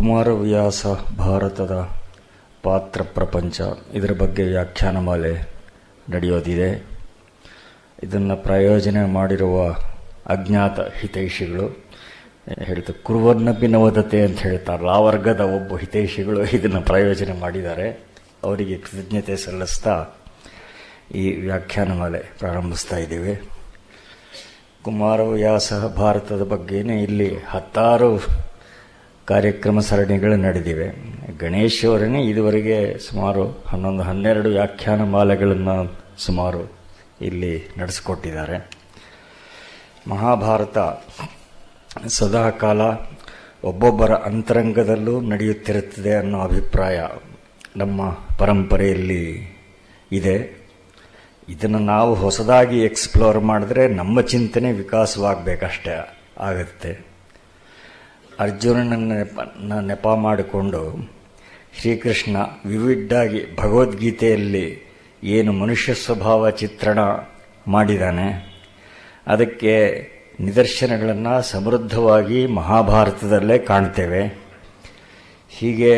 ಕುಮಾರವ್ಯಾಸ ಭಾರತದ ಪಾತ್ರ ಪ್ರಪಂಚ. ಇದರ ಬಗ್ಗೆ ವ್ಯಾಖ್ಯಾನಮಾಲೆ ನಡೆಯೋದಿದೆ. ಇದನ್ನು ಪ್ರಾಯೋಜನೆ ಮಾಡಿರುವ ಅಜ್ಞಾತ ಹಿತೈಷಿಗಳು ಹೇಳ್ತಾರೆ ಕುರುವನ್ನಪಿ ನವದತೆ ಅಂತ ಹೇಳ್ತಾರೆ ಆ ವರ್ಗದ ಒಬ್ಬ ಹಿತೈಷಿಗಳು ಇದನ್ನು ಪ್ರಾಯೋಜನೆ ಮಾಡಿದ್ದಾರೆ. ಅವರಿಗೆ ಕೃತಜ್ಞತೆ ಸಲ್ಲಿಸ್ತಾ ಈ ವ್ಯಾಖ್ಯಾನಮಾಲೆ ಪ್ರಾರಂಭಿಸ್ತಾ ಇದ್ದೀವಿ. ಕುಮಾರವ್ಯಾಸ ಭಾರತದ ಬಗ್ಗೆನೇ ಇಲ್ಲಿ ಹತ್ತಾರು ಕಾರ್ಯಕ್ರಮ ಸರಣಿಗಳು ನಡೆದಿವೆ. ಗಣೇಶ್ ಅವರೇ ಇದುವರೆಗೆ ಸುಮಾರು ಹನ್ನೊಂದು, ಹನ್ನೆರಡು ವ್ಯಾಖ್ಯಾನ ಮಾಲೆಗಳನ್ನು ಸುಮಾರು ಇಲ್ಲಿ ನಡೆಸಿಕೊಟ್ಟಿದ್ದಾರೆ. ಮಹಾಭಾರತ ಸದಾಕಾಲ ಒಬ್ಬೊಬ್ಬರ ಅಂತರಂಗದಲ್ಲೂ ನಡೆಯುತ್ತಿರುತ್ತದೆ ಅನ್ನೋ ಅಭಿಪ್ರಾಯ ನಮ್ಮ ಪರಂಪರೆಯಲ್ಲಿ ಇದೆ. ಇದನ್ನು ನಾವು ಹೊಸದಾಗಿ ಎಕ್ಸ್ಪ್ಲೋರ್ ಮಾಡಿದ್ರೆ ನಮ್ಮ ಚಿಂತನೆ ವಿಕಾಸವಾಗಬೇಕಷ್ಟೇ ಆಗುತ್ತೆ. ಅರ್ಜುನನ ನೆಪ ನೆಪ ಮಾಡಿಕೊಂಡು ಶ್ರೀಕೃಷ್ಣ ವಿವಿಡ್ಡಾಗಿ ಭಗವದ್ಗೀತೆಯಲ್ಲಿ ಏನು ಮನುಷ್ಯ ಸ್ವಭಾವ ಚಿತ್ರಣ ಮಾಡಿದ್ದಾನೆ, ಅದಕ್ಕೆ ನಿದರ್ಶನಗಳನ್ನು ಸಮೃದ್ಧವಾಗಿ ಮಹಾಭಾರತದಲ್ಲೇ ಕಾಣ್ತೇವೆ. ಹೀಗೆ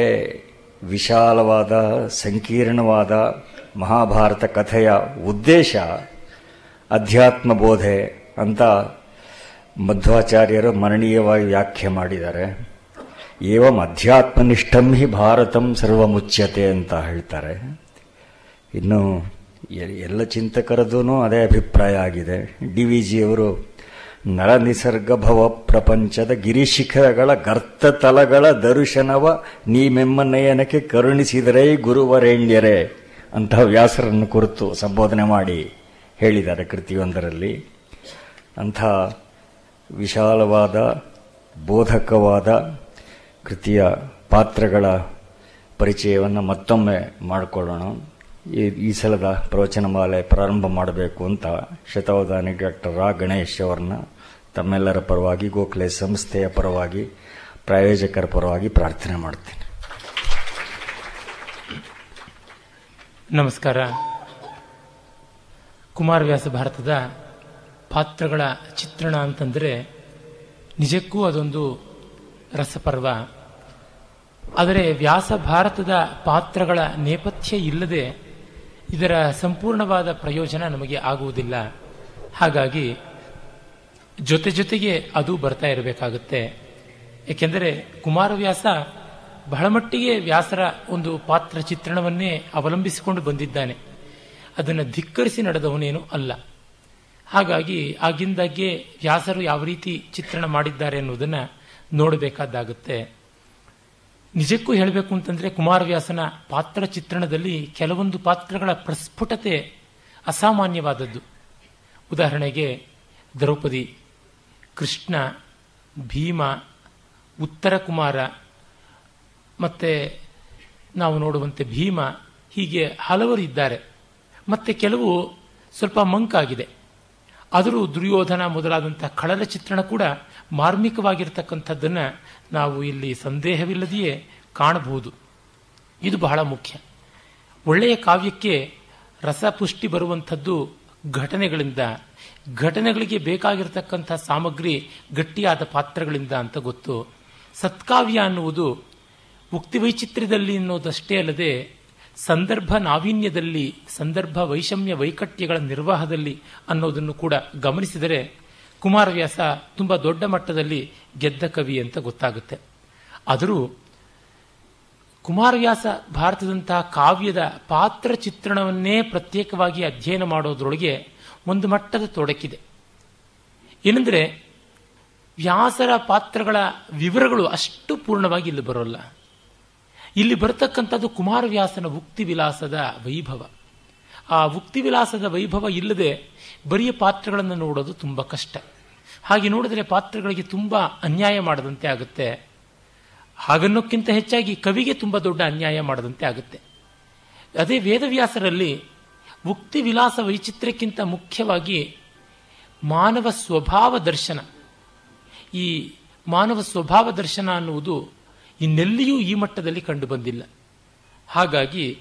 ವಿಶಾಲವಾದ, ಸಂಕೀರ್ಣವಾದ ಮಹಾಭಾರತ ಕಥೆಯ ಉದ್ದೇಶ ಅಧ್ಯಾತ್ಮ ಬೋಧೆ ಅಂತ ಮಧ್ವಾಚಾರ್ಯರು ಮರಣೀಯವಾಗಿ ವ್ಯಾಖ್ಯೆ ಮಾಡಿದ್ದಾರೆ. ಏವಂ ಅಧ್ಯಾತ್ಮನಿಷ್ಠಂ ಹಿ ಭಾರತಂ ಸರ್ವಮುಚ್ಯತೆ ಅಂತ ಹೇಳ್ತಾರೆ. ಇನ್ನು ಎಲ್ಲ ಚಿಂತಕರದೂ ಅದೇ ಅಭಿಪ್ರಾಯ ಆಗಿದೆ. ಡಿ ವಿ ಜಿಯವರು ನರ ನಿಸರ್ಗ ಭವ ಪ್ರಪಂಚದ ಗಿರಿಶಿಖರಗಳ ಗರ್ತತಲಗಳ ದರ್ಶನವ ನೀಮೆಮ್ಮನಯನಕ್ಕೆ ಕರುಣಿಸಿದರೆ ಗುರುವರೇಣ್ಯರೇ ಅಂತಹ ವ್ಯಾಸರನ್ನು ಕುರಿತು ಸಂಬೋಧನೆ ಮಾಡಿ ಹೇಳಿದ್ದಾರೆ ಕೃತಿಯೊಂದರಲ್ಲಿ. ಅಂಥ ವಿಶಾಲವಾದ, ಬೋಧಕವಾದ ಕೃತಿಯ ಪಾತ್ರಗಳ ಪರಿಚಯವನ್ನು ಮತ್ತೊಮ್ಮೆ ಮಾಡಿಕೊಳ್ಳೋಣ. ಈ ಈ ಸಲದ ಪ್ರವಚನಮಾಲೆ ಪ್ರಾರಂಭ ಮಾಡಬೇಕು ಅಂತ ಶತಾವಧಾನಿ ಡಾಕ್ಟರ್ ರಾ. ಗಣೇಶ್ ಅವರನ್ನ ತಮ್ಮೆಲ್ಲರ ಪರವಾಗಿ, ಗೋಖಲೆ ಸಂಸ್ಥೆಯ ಪರವಾಗಿ, ಪ್ರಾಯೋಜಕರ ಪರವಾಗಿ ಪ್ರಾರ್ಥನೆ ಮಾಡ್ತೀನಿ. ನಮಸ್ಕಾರ. ಕುಮಾರವ್ಯಾಸ ಭಾರತದ ಪಾತ್ರಗಳ ಚಿತ್ರಣ ಅಂತಂದರೆ ನಿಜಕ್ಕೂ ಅದೊಂದು ರಸಪರ್ವ. ಆದರೆ ವ್ಯಾಸ ಭಾರತದ ಪಾತ್ರಗಳ ನೇಪಥ್ಯ ಇಲ್ಲದೆ ಇದರ ಸಂಪೂರ್ಣವಾದ ಪ್ರಯೋಜನ ನಮಗೆ ಆಗುವುದಿಲ್ಲ. ಹಾಗಾಗಿ ಜೊತೆ ಜೊತೆಗೆ ಅದು ಬರ್ತಾ ಇರಬೇಕಾಗುತ್ತೆ. ಏಕೆಂದರೆ ಕುಮಾರವ್ಯಾಸ ಬಹಳ ಮಟ್ಟಿಗೆ ವ್ಯಾಸರ ಒಂದು ಪಾತ್ರ ಚಿತ್ರಣವನ್ನೇ ಅವಲಂಬಿಸಿಕೊಂಡು ಬಂದಿದ್ದಾನೆ. ಅದನ್ನು ಧಿಕ್ಕರಿಸಿ ನಡೆದವನೇನು ಅಲ್ಲ. ಹಾಗಾಗಿ ಆಗಿಂದಾಗ್ಗೆ ವ್ಯಾಸರು ಯಾವ ರೀತಿ ಚಿತ್ರಣ ಮಾಡಿದ್ದಾರೆ ಅನ್ನೋದನ್ನು ನೋಡಬೇಕಾದಾಗುತ್ತೆ. ನಿಜಕ್ಕೂ ಹೇಳಬೇಕು ಅಂತಂದ್ರೆ ಕುಮಾರವ್ಯಾಸನ ಪಾತ್ರ ಚಿತ್ರಣದಲ್ಲಿ ಕೆಲವೊಂದು ಪಾತ್ರಗಳ ಪ್ರಸ್ಫುಟತೆ ಅಸಾಮಾನ್ಯವಾದದ್ದು. ಉದಾಹರಣೆಗೆ ದ್ರೌಪದಿ, ಕೃಷ್ಣ, ಭೀಮ, ಉತ್ತರ ಕುಮಾರ ಮತ್ತೆ ನಾವು ನೋಡುವಂತೆ ಭೀಮ ಹೀಗೆ ಹಲವರು ಇದ್ದಾರೆ. ಮತ್ತೆ ಕೆಲವು ಸ್ವಲ್ಪ ಮಂಕಾಗಿದೆ. ಆದರೂ ದುರ್ಯೋಧನ ಮೊದಲಾದಂಥ ಕಳಲ ಚಿತ್ರಣ ಕೂಡ ಮಾರ್ಮಿಕವಾಗಿರ್ತಕ್ಕಂಥದ್ದನ್ನು ನಾವು ಇಲ್ಲಿ ಸಂದೇಹವಿಲ್ಲದೆಯೇ ಕಾಣಬಹುದು. ಇದು ಬಹಳ ಮುಖ್ಯ. ಒಳ್ಳೆಯ ಕಾವ್ಯಕ್ಕೆ ರಸಪುಷ್ಟಿ ಬರುವಂಥದ್ದು ಘಟನೆಗಳಿಂದ, ಘಟನೆಗಳಿಗೆ ಬೇಕಾಗಿರತಕ್ಕಂಥ ಸಾಮಗ್ರಿ ಗಟ್ಟಿಯಾದ ಪಾತ್ರಗಳಿಂದ ಅಂತ ಗೊತ್ತು. ಸತ್ಕಾವ್ಯ ಅನ್ನುವುದು ಉಕ್ತಿ ವೈಚಿತ್ರ್ಯದಲ್ಲಿ ಅನ್ನೋದಷ್ಟೇ ಅಲ್ಲದೆ ಸಂದರ್ಭ ನಾವೀನ್ಯದಲ್ಲಿ, ಸಂದರ್ಭ ವೈಷಮ್ಯ ವೈಕಟ್ಯಗಳ ನಿರ್ವಾಹದಲ್ಲಿ ಅನ್ನೋದನ್ನು ಕೂಡ ಗಮನಿಸಿದರೆ ಕುಮಾರವ್ಯಾಸ ತುಂಬ ದೊಡ್ಡ ಮಟ್ಟದಲ್ಲಿ ಗೆದ್ದ ಕವಿ ಅಂತ ಗೊತ್ತಾಗುತ್ತೆ. ಆದರೂ ಕುಮಾರವ್ಯಾಸ ಭಾರತದಂತಹ ಕಾವ್ಯದ ಪಾತ್ರ ಚಿತ್ರಣವನ್ನೇ ಪ್ರತ್ಯೇಕವಾಗಿ ಅಧ್ಯಯನ ಮಾಡೋದ್ರೊಳಗೆ ಒಂದು ಮಟ್ಟದ ತೊಡಕಿದೆ. ಏನೆಂದರೆ ವ್ಯಾಸರ ಪಾತ್ರಗಳ ವಿವರಗಳು ಅಷ್ಟು ಪೂರ್ಣವಾಗಿ ಇಲ್ಲಿ ಬರೋಲ್ಲ. ಇಲ್ಲಿ ಬರತಕ್ಕಂಥದ್ದು ಕುಮಾರವ್ಯಾಸನ ಉಕ್ತಿ ವಿಲಾಸದ ವೈಭವ. ಆ ಉಕ್ತಿ ವಿಲಾಸದ ವೈಭವ ಇಲ್ಲದೆ ಬರಿಯ ಪಾತ್ರಗಳನ್ನು ನೋಡೋದು ತುಂಬ ಕಷ್ಟ. ಹಾಗೆ ನೋಡಿದರೆ ಪಾತ್ರಗಳಿಗೆ ತುಂಬ ಅನ್ಯಾಯ ಮಾಡದಂತೆ ಆಗುತ್ತೆ. ಹಾಗನ್ನೋಕ್ಕಿಂತ ಹೆಚ್ಚಾಗಿ ಕವಿಗೆ ತುಂಬ ದೊಡ್ಡ ಅನ್ಯಾಯ ಮಾಡದಂತೆ ಆಗುತ್ತೆ. ಅದೇ ವೇದವ್ಯಾಸರಲ್ಲಿ ಉಕ್ತಿ ವಿಲಾಸ ವೈಚಿತ್ರ್ಯಕ್ಕಿಂತ ಮುಖ್ಯವಾಗಿ ಮಾನವ ಸ್ವಭಾವ ದರ್ಶನ. ಈ ಮಾನವ ಸ್ವಭಾವ ದರ್ಶನ ಅನ್ನುವುದು ಇನ್ನೆಲ್ಲಿಯೂ ಈ ಮಟ್ಟದಲ್ಲಿ ಕಂಡುಬಂದಿಲ್ಲ. ಹಾಗಾಗಿ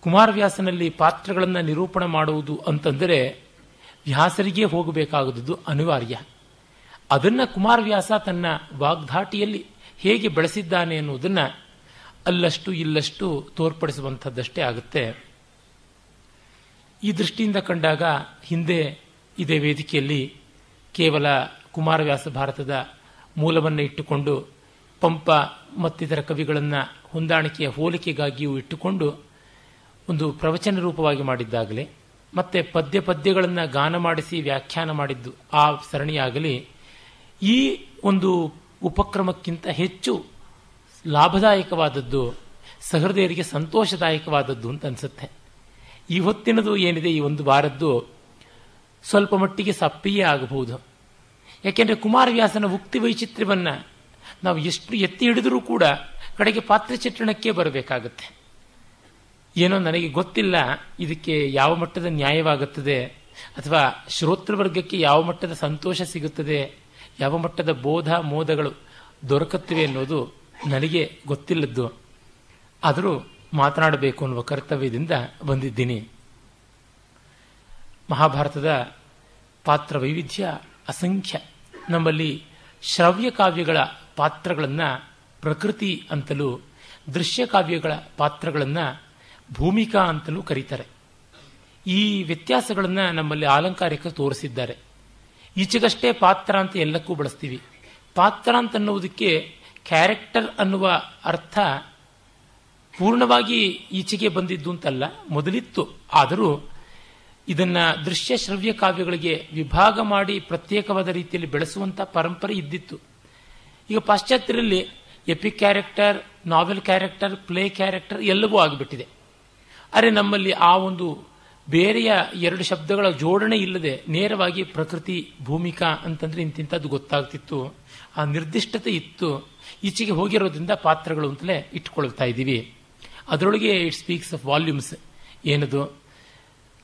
ಕುಮಾರವ್ಯಾಸನಲ್ಲಿ ಪಾತ್ರಗಳನ್ನು ನಿರೂಪಣೆ ಮಾಡುವುದು ಅಂತಂದರೆ ವ್ಯಾಸರಿಗೆ ಹೋಗಬೇಕಾಗುವುದು ಅನಿವಾರ್ಯ. ಅದನ್ನು ಕುಮಾರವ್ಯಾಸ ತನ್ನ ವಾಗ್ಧಾಟಿಯಲ್ಲಿ ಹೇಗೆ ಬೆಳೆಸಿದ್ದಾನೆ ಅನ್ನುವುದನ್ನು ಅಲ್ಲಷ್ಟು ಇಲ್ಲಷ್ಟು ತೋರ್ಪಡಿಸುವಂಥದ್ದಷ್ಟೇ ಆಗುತ್ತೆ. ಈ ದೃಷ್ಟಿಯಿಂದ ಕಂಡಾಗ ಹಿಂದೆ ಇದೇ ವೇದಿಕೆಯಲ್ಲಿ ಕೇವಲ ಕುಮಾರವ್ಯಾಸ ಭಾರತದ ಮೂಲವನ್ನು ಇಟ್ಟುಕೊಂಡು ಪಂಪ ಮತ್ತಿತರ ಕವಿಗಳನ್ನು ಹೊಂದಾಣಿಕೆಯ ಹೋಲಿಕೆಗಾಗಿಯೂ ಇಟ್ಟುಕೊಂಡು ಒಂದು ಪ್ರವಚನ ರೂಪವಾಗಿ ಮಾಡಿದ್ದಾಗಲಿ, ಮತ್ತೆ ಪದ್ಯ ಪದ್ಯಗಳನ್ನು ಗಾನ ಮಾಡಿಸಿ ವ್ಯಾಖ್ಯಾನ ಮಾಡಿದ್ದು ಆ ಸರಣಿಯಾಗಲಿ, ಈ ಒಂದು ಉಪಕ್ರಮಕ್ಕಿಂತ ಹೆಚ್ಚು ಲಾಭದಾಯಕವಾದದ್ದು, ಸಹೃದಯರಿಗೆ ಸಂತೋಷದಾಯಕವಾದದ್ದು ಅಂತ ಅನಿಸುತ್ತೆ. ಈ ಹೊತ್ತಿನದು ಏನಿದೆ, ಈ ಒಂದು ವಾರದ್ದು ಸ್ವಲ್ಪ ಮಟ್ಟಿಗೆ ಸಪ್ಪಿಯೇ ಆಗಬಹುದು. ಯಾಕೆಂದರೆ ಕುಮಾರವ್ಯಾಸನ ಉಕ್ತಿ ವೈಚಿತ್ರ್ಯವನ್ನು ನಾವು ಎಷ್ಟು ಎತ್ತಿ ಹಿಡಿದರೂ ಕೂಡ ಕಡೆಗೆ ಪಾತ್ರ ಚಿತ್ರಣಕ್ಕೆ ಬರಬೇಕಾಗತ್ತೆ. ಏನೋ ನನಗೆ ಗೊತ್ತಿಲ್ಲ ಇದಕ್ಕೆ ಯಾವ ಮಟ್ಟದ ನ್ಯಾಯವಾಗುತ್ತದೆ, ಅಥವಾ ಶ್ರೋತೃವರ್ಗಕ್ಕೆ ಯಾವ ಮಟ್ಟದ ಸಂತೋಷ ಸಿಗುತ್ತದೆ, ಯಾವ ಮಟ್ಟದ ಬೋಧ ಮೋದಗಳು ದೊರಕುತ್ತವೆ ಅನ್ನೋದು ನನಗೆ ಗೊತ್ತಿಲ್ಲದ್ದು. ಆದರೂ ಮಾತನಾಡಬೇಕು ಅನ್ನುವ ಕರ್ತವ್ಯದಿಂದ ಬಂದಿದ್ದೀನಿ. ಮಹಾಭಾರತದ ಪಾತ್ರ ವೈವಿಧ್ಯ ಅಸಂಖ್ಯ. ನಮ್ಮಲ್ಲಿ ಶ್ರವ್ಯ ಕಾವ್ಯಗಳ ಪಾತ್ರಗಳನ್ನು ಪ್ರಕೃತಿ ಅಂತಲೂ, ದೃಶ್ಯ ಕಾವ್ಯಗಳ ಪಾತ್ರಗಳನ್ನು ಭೂಮಿಕಾ ಅಂತಲೂ ಕರೀತಾರೆ. ಈ ವ್ಯತ್ಯಾಸಗಳನ್ನು ನಮ್ಮಲ್ಲಿ ಆಲಂಕಾರಿಕ ತೋರಿಸಿದ್ದಾರೆ. ಈಚೆಗಷ್ಟೇ ಪಾತ್ರ ಅಂತ ಎಲ್ಲಕ್ಕೂ ಬಳಸ್ತೀವಿ. ಪಾತ್ರ ಅಂತ ಅನ್ನುವುದಕ್ಕೆ ಕ್ಯಾರೆಕ್ಟರ್ ಅನ್ನುವ ಅರ್ಥ ಪೂರ್ಣವಾಗಿ ಈಚೆಗೆ ಬಂದಿದ್ದು ಅಂತಲ್ಲ, ಮೊದಲಿತ್ತು. ಆದರೂ ಇದನ್ನು ದೃಶ್ಯ ಶ್ರವ್ಯ ಕಾವ್ಯಗಳಿಗೆ ವಿಭಾಗ ಮಾಡಿ ಪ್ರತ್ಯೇಕವಾದ ರೀತಿಯಲ್ಲಿ ಬೆಳೆಸುವಂಥ ಪರಂಪರೆ ಇದ್ದಿತ್ತು. ಈಗ ಪಾಶ್ಚಾತ್ಯರಲ್ಲಿ epic character, novel character, play character ಎಲ್ಲವೂ ಆಗಿಬಿಟ್ಟಿದೆ. ಆದರೆ ನಮ್ಮಲ್ಲಿ ಆ ಒಂದು ಬೇರೆಯ ಎರಡು ಶಬ್ದಗಳ ಜೋಡಣೆ ಇಲ್ಲದೆ ನೇರವಾಗಿ ಪ್ರಕೃತಿ, ಭೂಮಿಕಾ ಅಂತಂದ್ರೆ ಇಂತಿಂಥದ್ದು ಗೊತ್ತಾಗ್ತಿತ್ತು. ಆ ನಿರ್ದಿಷ್ಟತೆ ಇತ್ತು. ಈಚೆಗೆ ಹೋಗಿರೋದ್ರಿಂದ ಪಾತ್ರಗಳು ಅಂತಲೇ ಇಟ್ಕೊಳ್ತಾ ಇದ್ದೀವಿ. ಅದರೊಳಗೆ ಇಟ್ ಸ್ಪೀಕ್ಸ್ ಆಫ್ ವಾಲ್ಯೂಮ್ಸ್ ಏನದು?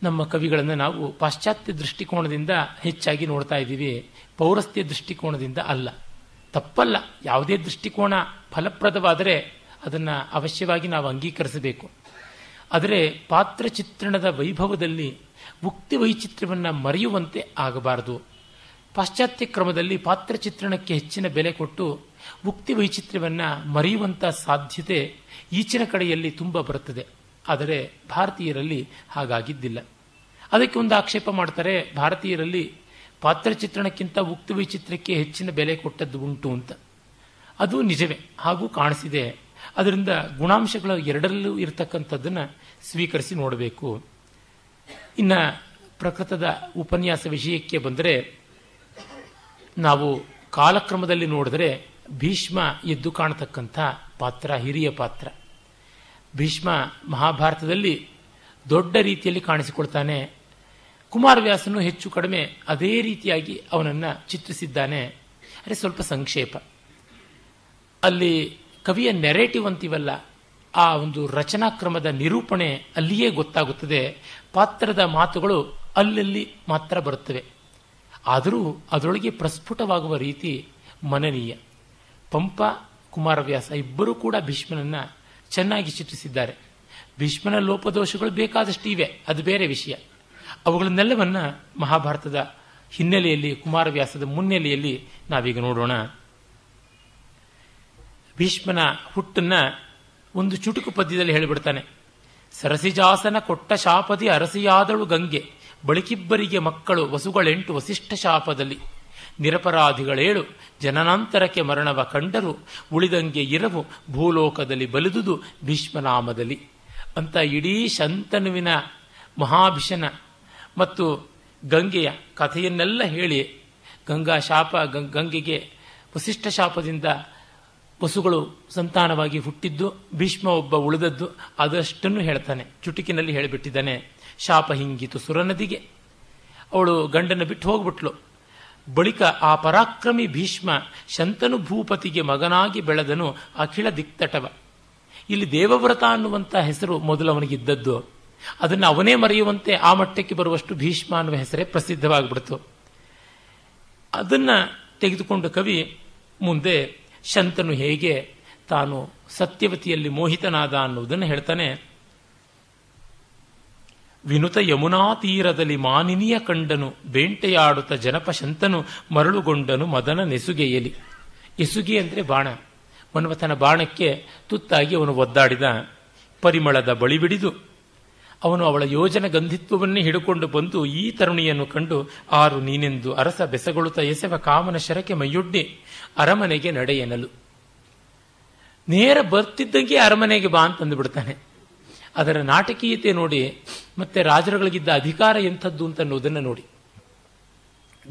ನಮ್ಮ ಕವಿಗಳನ್ನು ನಾವು ಪಾಶ್ಚಾತ್ಯ ದೃಷ್ಟಿಕೋನದಿಂದ ಹೆಚ್ಚಾಗಿ ನೋಡ್ತಾ ಇದ್ದೀವಿ. ಪೌರಸ್ತ್ಯ ದೃಷ್ಟಿಕೋನದಿಂದ ಅಲ್ಲ. ತಪ್ಪಲ್ಲ. ಯಾವುದೇ ದೃಷ್ಟಿಕೋನ ಫಲಪ್ರದವಾದರೆ ಅದನ್ನು ಅವಶ್ಯವಾಗಿ ನಾವು ಅಂಗೀಕರಿಸಬೇಕು. ಆದರೆ ಪಾತ್ರ ಚಿತ್ರಣದ ವೈಭವದಲ್ಲಿ ಮುಕ್ತಿ ವೈಚಿತ್ರ್ಯವನ್ನು ಮರೆಯುವಂತೆ ಆಗಬಾರದು. ಪಾಶ್ಚಾತ್ಯ ಕ್ರಮದಲ್ಲಿ ಪಾತ್ರ ಚಿತ್ರಣಕ್ಕೆ ಹೆಚ್ಚಿನ ಬೆಲೆ ಕೊಟ್ಟು ಮುಕ್ತಿ ವೈಚಿತ್ರ್ಯವನ್ನು ಮರೆಯುವಂಥ ಸಾಧ್ಯತೆ ಈಚಿನ ಕಡೆಯಲ್ಲಿ ತುಂಬ ಬರುತ್ತದೆ. ಆದರೆ ಭಾರತೀಯರಲ್ಲಿ ಹಾಗಾಗಿದ್ದಿಲ್ಲ. ಅದಕ್ಕೆ ಒಂದು ಆಕ್ಷೇಪ ಮಾಡ್ತಾರೆ, ಭಾರತೀಯರಲ್ಲಿ ಪಾತ್ರ ಚಿತ್ರಣಕ್ಕಿಂತ ಉಕ್ತ ವಿಚಿತ್ರಕ್ಕೆ ಹೆಚ್ಚಿನ ಬೆಲೆ ಕೊಟ್ಟದ್ದು ಉಂಟು ಅಂತ. ಅದು ನಿಜವೇ ಹಾಗೂ ಕಾಣಿಸಿದೆ. ಅದರಿಂದ ಗುಣಾಂಶಗಳು ಎರಡರಲ್ಲೂ ಇರತಕ್ಕಂಥದ್ದನ್ನು ಸ್ವೀಕರಿಸಿ ನೋಡಬೇಕು. ಇನ್ನು ಪ್ರಕೃತದ ಉಪನ್ಯಾಸ ವಿಷಯಕ್ಕೆ ಬಂದರೆ, ನಾವು ಕಾಲಕ್ರಮದಲ್ಲಿ ನೋಡಿದರೆ ಭೀಷ್ಮ ಎದ್ದು ಕಾಣತಕ್ಕಂಥ ಪಾತ್ರ, ಹಿರಿಯ ಪಾತ್ರ. ಭೀಷ್ಮ ಮಹಾಭಾರತದಲ್ಲಿ ದೊಡ್ಡ ರೀತಿಯಲ್ಲಿ ಕಾಣಿಸಿಕೊಳ್ತಾನೆ. ಕುಮಾರವ್ಯಾಸನು ಹೆಚ್ಚು ಕಡಿಮೆ ಅದೇ ರೀತಿಯಾಗಿ ಅವನನ್ನು ಚಿತ್ರಿಸಿದ್ದಾನೆ. ಅರೆ ಸ್ವಲ್ಪ ಸಂಕ್ಷೇಪ. ಅಲ್ಲಿ ಕವಿಯ ನೆರೇಟಿವ್ ಅಂತೀವಲ್ಲ, ಆ ಒಂದು ರಚನಾ ಕ್ರಮದ ನಿರೂಪಣೆ ಅಲ್ಲಿಯೇ ಗೊತ್ತಾಗುತ್ತದೆ. ಪಾತ್ರದ ಮಾತುಗಳು ಅಲ್ಲಲ್ಲಿ ಮಾತ್ರ ಬರುತ್ತವೆ. ಆದರೂ ಅದರೊಳಗೆ ಪ್ರಸ್ಫುಟವಾಗುವ ರೀತಿ ಮನನೀಯ. ಪಂಪ ಕುಮಾರವ್ಯಾಸ ಇಬ್ಬರೂ ಕೂಡ ಭೀಷ್ಮನನ್ನ ಚೆನ್ನಾಗಿ ಚಿತ್ರಿಸಿದ್ದಾರೆ. ಭೀಷ್ಮನ ಲೋಪದೋಷಗಳು ಬೇಕಾದಷ್ಟು ಇವೆ ಅದು ಬೇರೆ ವಿಷಯ. ಅವುಗಳನ್ನೆಲ್ಲವನ್ನ ಮಹಾಭಾರತದ ಹಿನ್ನೆಲೆಯಲ್ಲಿ, ಕುಮಾರವ್ಯಾಸದ ಮುನ್ನೆಲೆಯಲ್ಲಿ ನಾವೀಗ ನೋಡೋಣ. ಭೀಷ್ಮನ ಹುಟ್ಟನ್ನ ಒಂದು ಚುಟುಕು ಪದ್ಯದಲ್ಲಿ ಹೇಳಿಬಿಡ್ತಾನೆ. ಸರಸಿಜಾಸನ ಕೊಟ್ಟ ಶಾಪದಿ ಅರಸಿಯಾದಳು ಗಂಗೆ. ಬಳಿಕಿಬ್ಬರಿಗೆ ಮಕ್ಕಳು ವಸುಗಳೆಂಟು ವಸಿಷ್ಠ ಶಾಪದಲ್ಲಿ. ನಿರಪರಾಧಿಗಳೇಳು ಜನನಾಂತರಕ್ಕೆ ಮರಣವ ಕಂಡರು. ಉಳಿದಂಗೆ ಇರವು ಭೂಲೋಕದಲ್ಲಿ ಬಲಿದುದು ಭೀಷ್ಮನಾಮದಲ್ಲಿ. ಅಂತ ಇಡೀ ಶಂತನುವಿನ ಮಹಾಭಿಷನ ಮತ್ತು ಗಂಗೆಯ ಕಥೆಯನ್ನೆಲ್ಲ ಹೇಳಿ ಗಂಗಾ ಶಾಪ ಗಂಗೆಗೆ ವಸಿಷ್ಠ ಶಾಪದಿಂದ ಪಶುಗಳು ಸಂತಾನವಾಗಿ ಹುಟ್ಟಿದ್ದು, ಭೀಷ್ಮ ಒಬ್ಬ ಉಳಿದದ್ದು, ಅದಷ್ಟನ್ನು ಹೇಳ್ತಾನೆ. ಚುಟುಕಿನಲ್ಲಿ ಹೇಳಿಬಿಟ್ಟಿದ್ದಾನೆ, ಶಾಪ ಹಿಂಗಿತು ಸುರನದಿಗೆ. ಅವಳು ಗಂಡನ ಬಿಟ್ಟು ಹೋಗ್ಬಿಟ್ಲು. ಬಳಿಕ ಆ ಪರಾಕ್ರಮಿ ಭೀಷ್ಮ ಶಂತನು ಭೂಪತಿಗೆ ಮಗನಾಗಿ ಬೆಳೆದನು ಅಖಿಳ ದಿಕ್ತಟವ. ಇಲ್ಲಿ ದೇವವ್ರತ ಅನ್ನುವಂಥ ಹೆಸರು ಮೊದಲು ಅವನಿಗಿದ್ದದ್ದು ಅದನ್ನು ಅವನೇ ಮರೆಯುವಂತೆ ಆ ಮಟ್ಟಕ್ಕೆ ಬರುವಷ್ಟು ಭೀಷ್ಮ ಅನ್ನುವ ಹೆಸರೇ ಪ್ರಸಿದ್ಧವಾಗಿಬಿಡ್ತು. ಅದನ್ನ ತೆಗೆದುಕೊಂಡು ಕವಿ ಮುಂದೆ ಶಂತನು ಹೇಗೆ ತಾನು ಸತ್ಯವತಿಯಲ್ಲಿ ಮೋಹಿತನಾದ ಅನ್ನುವುದನ್ನು ಹೇಳ್ತಾನೆ. ವಿನುತ ಯಮುನಾ ತೀರದಲ್ಲಿ ಮಾನಿನಿಯ ಕಂಡನು, ಬೇಂಟೆಯಾಡುತ್ತ ಜನಪ ಶಂತನು ಮರಳುಗೊಂಡನು ಮದನ ನೆಸುಗೆಯಲಿ ಎಸುಗೆ ಅಂದರೆ ಬಾಣ. ಮನ್ಮಥನ ಬಾಣಕ್ಕೆ ತುತ್ತಾಗಿ ಅವನು ಒದ್ದಾಡಿದ. ಪರಿಮಳದ ಬಳಿ ಬಿಡಿದು ಅವನು ಅವಳ ಯೋಜನ ಗಂಧಿತ್ವವನ್ನೇ ಹಿಡುಕೊಂಡು ಬಂದು ಈ ತರುಣಿಯನ್ನು ಕಂಡು, ಆರು ನೀನೆಂದು ಅರಸ ಬೆಸಗೊಳುತ್ತ ಎಸೆವ ಕಾಮನ ಶರಕ್ಕೆ ಮೈಯೊಡ್ಡಿ, ಅರಮನೆಗೆ ನಡೆ ಎನ್ನಲು ನೇರ ಬರ್ತಿದ್ದಂಗೆ ಅರಮನೆಗೆ ಬಾ ಅಂತಂದು ಬಿಡ್ತಾನೆ. ಅದರ ನಾಟಕೀಯತೆ ನೋಡಿ, ಮತ್ತೆ ರಾಜರುಗಳಿಗಿದ್ದ ಅಧಿಕಾರ ಎಂಥದ್ದು ಅಂತ ಅನ್ನೋದನ್ನು ನೋಡಿ.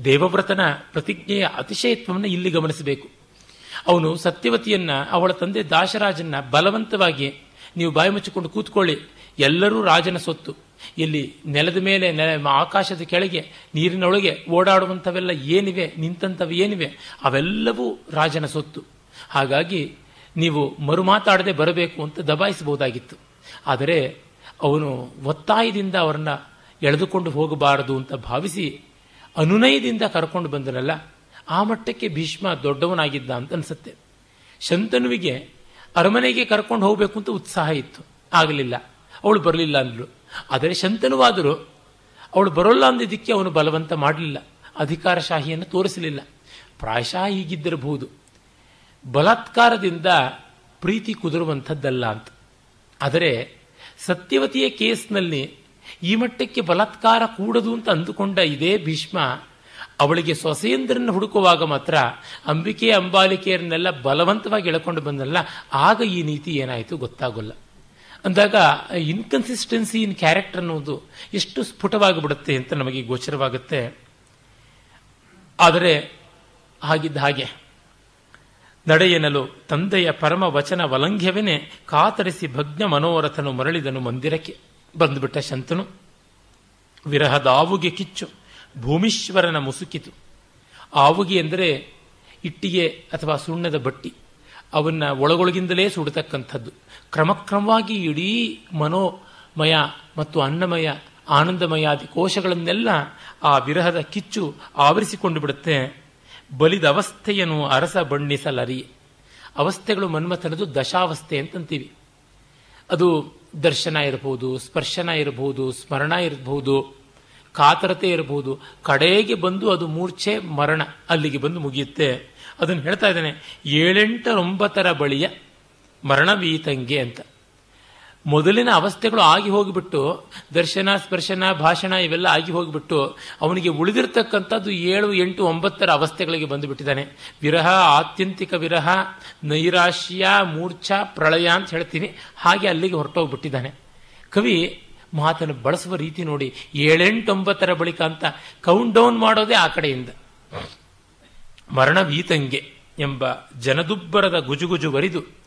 ದೇವವ್ರತನ ಪ್ರತಿಜ್ಞೆಯ ಅತಿಶಯತ್ವವನ್ನು ಇಲ್ಲಿ ಗಮನಿಸಬೇಕು. ಅವನು ಸತ್ಯವತಿಯನ್ನ, ಅವಳ ತಂದೆ ದಾಶರಾಜನ್ನ ಬಲವಂತವಾಗಿ ನೀವು ಬಾಯಿ ಮುಚ್ಚಿಕೊಂಡು ಕೂತ್ಕೊಳ್ಳಿ. ಎಲ್ಲರೂ ರಾಜನ ಸೊತ್ತು. ಇಲ್ಲಿ ನೆಲದ ಮೇಲೆ, ನೆಲ, ಆಕಾಶದ ಕೆಳಗೆ, ನೀರಿನೊಳಗೆ ಓಡಾಡುವಂಥವೆಲ್ಲ ಏನಿವೆ, ನಿಂತಂಥವು ಏನಿವೆ, ಅವೆಲ್ಲವೂ ರಾಜನ ಸೊತ್ತು. ಹಾಗಾಗಿ ನೀವು ಮರುಮಾತಾಡದೆ ಬರಬೇಕು ಅಂತ ದಬಾಯಿಸಬಹುದಾಗಿತ್ತು. ಆದರೆ ಅವನು ಒತ್ತಾಯದಿಂದ ಅವರನ್ನ ಎಳೆದುಕೊಂಡು ಹೋಗಬಾರದು ಅಂತ ಭಾವಿಸಿ ಅನುನಯದಿಂದ ಕರ್ಕೊಂಡು ಬಂದನಲ್ಲ, ಆ ಮಟ್ಟಕ್ಕೆ ಭೀಷ್ಮ ದೊಡ್ಡವನಾಗಿದ್ದ ಅಂತ ಅನಿಸುತ್ತೆ. ಶಂತನುವಿಗೆ ಅರಮನೆಗೆ ಕರ್ಕೊಂಡು ಹೋಗಬೇಕು ಅಂತ ಉತ್ಸಾಹ ಇತ್ತು. ಆಗಲಿಲ್ಲ. ಅವಳು ಬರಲಿಲ್ಲ ಅಂದರು ಆದರೆ ಶಂತನುವಾದರು, ಅವಳು ಬರೋಲ್ಲ ಅಂದಿದ್ದಕ್ಕೆ ಅವನು ಬಲವಂತ ಮಾಡಲಿಲ್ಲ. ಅಧಿಕಾರಶಾಹಿಯನ್ನು ತೋರಿಸಲಿಲ್ಲ. ಪ್ರಾಯಶಃ ಹೀಗಿದ್ದಿರಬಹುದು. ಬಲಾತ್ಕಾರದಿಂದ ಪ್ರೀತಿ ಕುದುರುವಂಥದ್ದಲ್ಲ ಅಂತ. ಆದರೆ ಸತ್ಯವತಿಯ ಕೇಸ್ನಲ್ಲಿ ಈ ಮಟ್ಟಕ್ಕೆ ಬಲಾತ್ಕಾರ ಕೂಡದು ಅಂತ ಅಂದುಕೊಂಡ ಇದೇ ಭೀಷ್ಮ ಅವಳಿಗೆ ಸೊಸೆಯಂದ್ರನ್ನು ಹುಡುಕುವಾಗ ಮಾತ್ರ ಅಂಬಿಕೆ ಅಂಬಾಲಿಕೆಯರನ್ನೆಲ್ಲ ಬಲವಂತವಾಗಿ ಎಳ್ಕೊಂಡು ಬಂದಲ್ಲ. ಆಗ ಈ ನೀತಿ ಏನಾಯಿತು ಗೊತ್ತಾಗೋಲ್ಲ. ಅಂದಾಗ ಇನ್ಕನ್ಸಿಸ್ಟೆನ್ಸಿ ಇನ್ ಕ್ಯಾರೆಕ್ಟರ್ ಅನ್ನೋದು ಎಷ್ಟು ಸ್ಫುಟವಾಗಿಬಿಡುತ್ತೆ ಅಂತ ನಮಗೆ ಗೋಚರವಾಗುತ್ತೆ. ಆದರೆ ಹಾಗಿದ್ದ ಹಾಗೆ ನಡೆಯನಲು ತಂದೆಯ ಪರಮ ವಚನ ವಲಂಘ್ಯವೇನೆ ಕಾತರಿಸಿ ಭಗ್ನ ಮನೋರಥನು ಮರಳಿದನು ಮಂದಿರಕ್ಕೆ ಬಂದುಬಿಟ್ಟ ಶಂತನು. ವಿರಹದ ಆವುಗೆ ಕಿಚ್ಚು, ಭೂಮೀಶ್ವರನ ಮುಸುಕಿತು. ಆವುಗೆ ಎಂದರೆ ಇಟ್ಟಿಗೆ ಅಥವಾ ಸುಣ್ಣದ ಬಟ್ಟಿ, ಅವನ್ನ ಒಳಗೊಳಗಿಂದಲೇ ಸುಡತಕ್ಕಂಥದ್ದು. ಕ್ರಮಕ್ರಮವಾಗಿ ಇಡೀ ಮನೋಮಯ ಮತ್ತು ಅನ್ನಮಯ ಆನಂದಮಯಾದಿ ಕೋಶಗಳನ್ನೆಲ್ಲ ಆ ವಿರಹದ ಕಿಚ್ಚು ಆವರಿಸಿಕೊಂಡು ಬಿಡುತ್ತೆ. ಬಲಿದ ಅವಸ್ಥೆಯನ್ನು ಅರಸ ಬಣ್ಣಿಸಲರಿ. ಅವಸ್ಥೆಗಳು ಮನ್ಮಥನದು ದಶಾವಸ್ಥೆ ಅಂತಂತೀವಿ. ಅದು ದರ್ಶನ ಇರಬಹುದು, ಸ್ಪರ್ಶನ ಇರಬಹುದು, ಸ್ಮರಣ ಇರಬಹುದು, ಕಾತರತೆ ಇರಬಹುದು. ಕಡೆಗೆ ಬಂದು ಅದು ಮೂರ್ಛೆ, ಮರಣ ಅಲ್ಲಿಗೆ ಬಂದು ಮುಗಿಯುತ್ತೆ. ಅದನ್ನು ಹೇಳ್ತಾ ಇದ್ದಾನೆ, ಏಳೆಂಟರೊಂಬತ್ತರ ಬಳಿಯ ಮರಣವೀತಂಗೆ ಅಂತ. ಮೊದಲಿನ ಅವಸ್ಥೆಗಳು ಆಗಿ ಹೋಗಿಬಿಟ್ಟು, ದರ್ಶನ, ಸ್ಪರ್ಶನ, ಭಾಷಣ ಇವೆಲ್ಲ ಆಗಿ ಹೋಗಿಬಿಟ್ಟು, ಅವನಿಗೆ ಉಳಿದಿರ್ತಕ್ಕಂಥದ್ದು ಏಳು, ಎಂಟು, ಒಂಬತ್ತರ ಅವಸ್ಥೆಗಳಿಗೆ ಬಂದು ಬಿಟ್ಟಿದ್ದಾನೆ ವಿರಹ, ಆತ್ಯಂತಿಕ ವಿರಹ, ನೈರಾಶ್ಯ, ಮೂರ್ಛ, ಪ್ರಳಯ ಅಂತ ಹೇಳ್ತೀನಿ. ಹಾಗೆ ಅಲ್ಲಿಗೆ ಹೊರಟೋಗ್ಬಿಟ್ಟಿದ್ದಾನೆ. ಕವಿ, ಮಾತನ್ನು ಬಳಸುವ ರೀತಿ ನೋಡಿ ಏಳೆಂಟೊಂಬತ್ತರ ಬಳಿಕ ಅಂತ ಕೌಂಟ್ ಡೌನ್ ಮಾಡೋದೇ ಆ ಕಡೆಯಿಂದ. ಮರಣವೀತಂಗೆ ಎಂಬ ಜನದುಬ್ಬರದ ಗುಜುಗುಜು ವರಿದು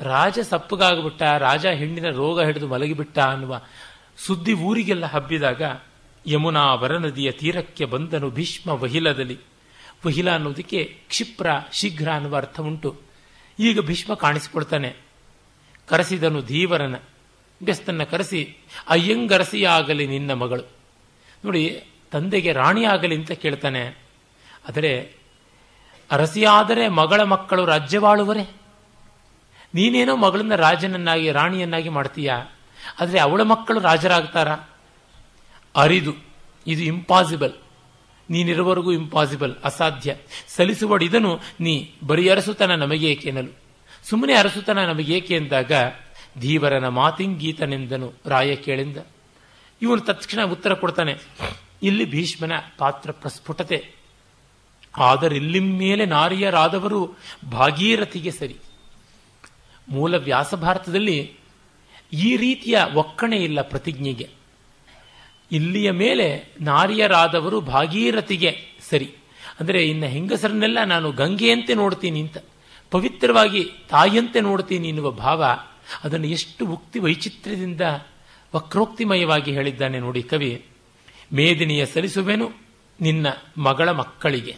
ರಾಜ ಸಪ್ಪಗಾಗ್ಬಿಟ್ಟ, ರಾಜ ಹೆಣ್ಣಿನ ರೋಗ ಹಿಡಿದು ಮಲಗಿಬಿಟ್ಟ ಅನ್ನುವ ಸುದ್ದಿ ಊರಿಗೆಲ್ಲ ಹಬ್ಬಿದಾಗ ಯಮುನಾ ವರನದಿಯ ತೀರಕ್ಕೆ ಬಂದನು ಭೀಷ್ಮ ವಹಿಲದಲ್ಲಿ. ವಹಿಲ ಅನ್ನೋದಕ್ಕೆ ಕ್ಷಿಪ್ರ, ಶೀಘ್ರ ಅನ್ನುವ ಅರ್ಥ ಉಂಟು. ಈಗ ಭೀಷ್ಮ ಕಾಣಿಸಿಕೊಳ್ತಾನೆ. ಕರೆಸಿದನು ಧೀವರನ. ಬೆಸ್ತನ್ನ ಕರೆಸಿ, ಅಯ್ಯಂಗರಸಿಯಾಗಲಿ ನಿನ್ನ ಮಗಳು. ನೋಡಿ, ತಂದೆಗೆ ರಾಣಿ ಆಗಲಿ ಅಂತ ಕೇಳ್ತಾನೆ. ಆದರೆ ಅರಸಿಯಾದರೆ ಮಗಳ ಮಕ್ಕಳು ರಾಜ್ಯವಾಳುವರೇ? ನೀನೇನೋ ಮಗಳನ್ನ ರಾಜನನ್ನಾಗಿ, ರಾಣಿಯನ್ನಾಗಿ ಮಾಡ್ತೀಯಾ? ಆದರೆ ಅವಳ ಮಕ್ಕಳು ರಾಜರಾಗ್ತಾರ? ಅರಿದು, ಇದು ಇಂಪಾಸಿಬಲ್ ನೀನಿರುವವರೆಗೂ ಇಂಪಾಸಿಬಲ್ ಅಸಾಧ್ಯ. ಸಲ್ಲಿಸುವಡಿದನು ನೀ ಬರೀ ಅರಸುತನ ನಮಗೇಕೆನಲು ಸುಮ್ಮನೆ ಅರಸುತನ ನಮಗೇಕೆ ಎಂದಾಗ ಧೀವರನ ಮಾತಿಂಗೀತನೆಂದನು ರಾಯ ಕೇಳಿಂದ. ಇವನು ತಕ್ಷಣ ಉತ್ತರ ಕೊಡ್ತಾನೆ, ಇಲ್ಲಿ ಭೀಷ್ಮನ ಪಾತ್ರ ಪ್ರಸ್ಫುಟತೆ. ಆದರಿಲ್ಲಿ ಮೇಲೆ ನಾರಿಯರಾದವರು ಭಾಗೀರಥಿಗೆ ಸರಿ. ಮೂಲ ವ್ಯಾಸ ಭಾರತದಲ್ಲಿ ಈ ರೀತಿಯ ಒಕ್ಕಣೆ ಇಲ್ಲ ಪ್ರತಿಜ್ಞೆಗೆ. ಇಲ್ಲಿಯ ಮೇಲೆ ನಾರಿಯರಾದವರು ಭಾಗೀರಥಿಗೆ ಸರಿ. ಅಂದರೆ ಇನ್ನು ಹೆಂಗಸರನ್ನೆಲ್ಲ ನಾನು ಗಂಗೆಯಂತೆ ನೋಡ್ತೀನಿ ಅಂತ, ಪವಿತ್ರವಾಗಿ ತಾಯಿಯಂತೆ ನೋಡ್ತೀನಿ ಎನ್ನುವ ಭಾವ, ಅದನ್ನು ಎಷ್ಟು ಉಕ್ತಿ ವೈಚಿತ್ರ್ಯದಿಂದ ವಕ್ರೋಕ್ತಿಮಯವಾಗಿ ಹೇಳಿದ್ದಾನೆ ನೋಡಿ ಕವಿ, ಮೇದಿನಿಯ ಸರಿಸುವೆನು ನಿನ್ನ ಮಗಳ ಮಕ್ಕಳಿಗೆ.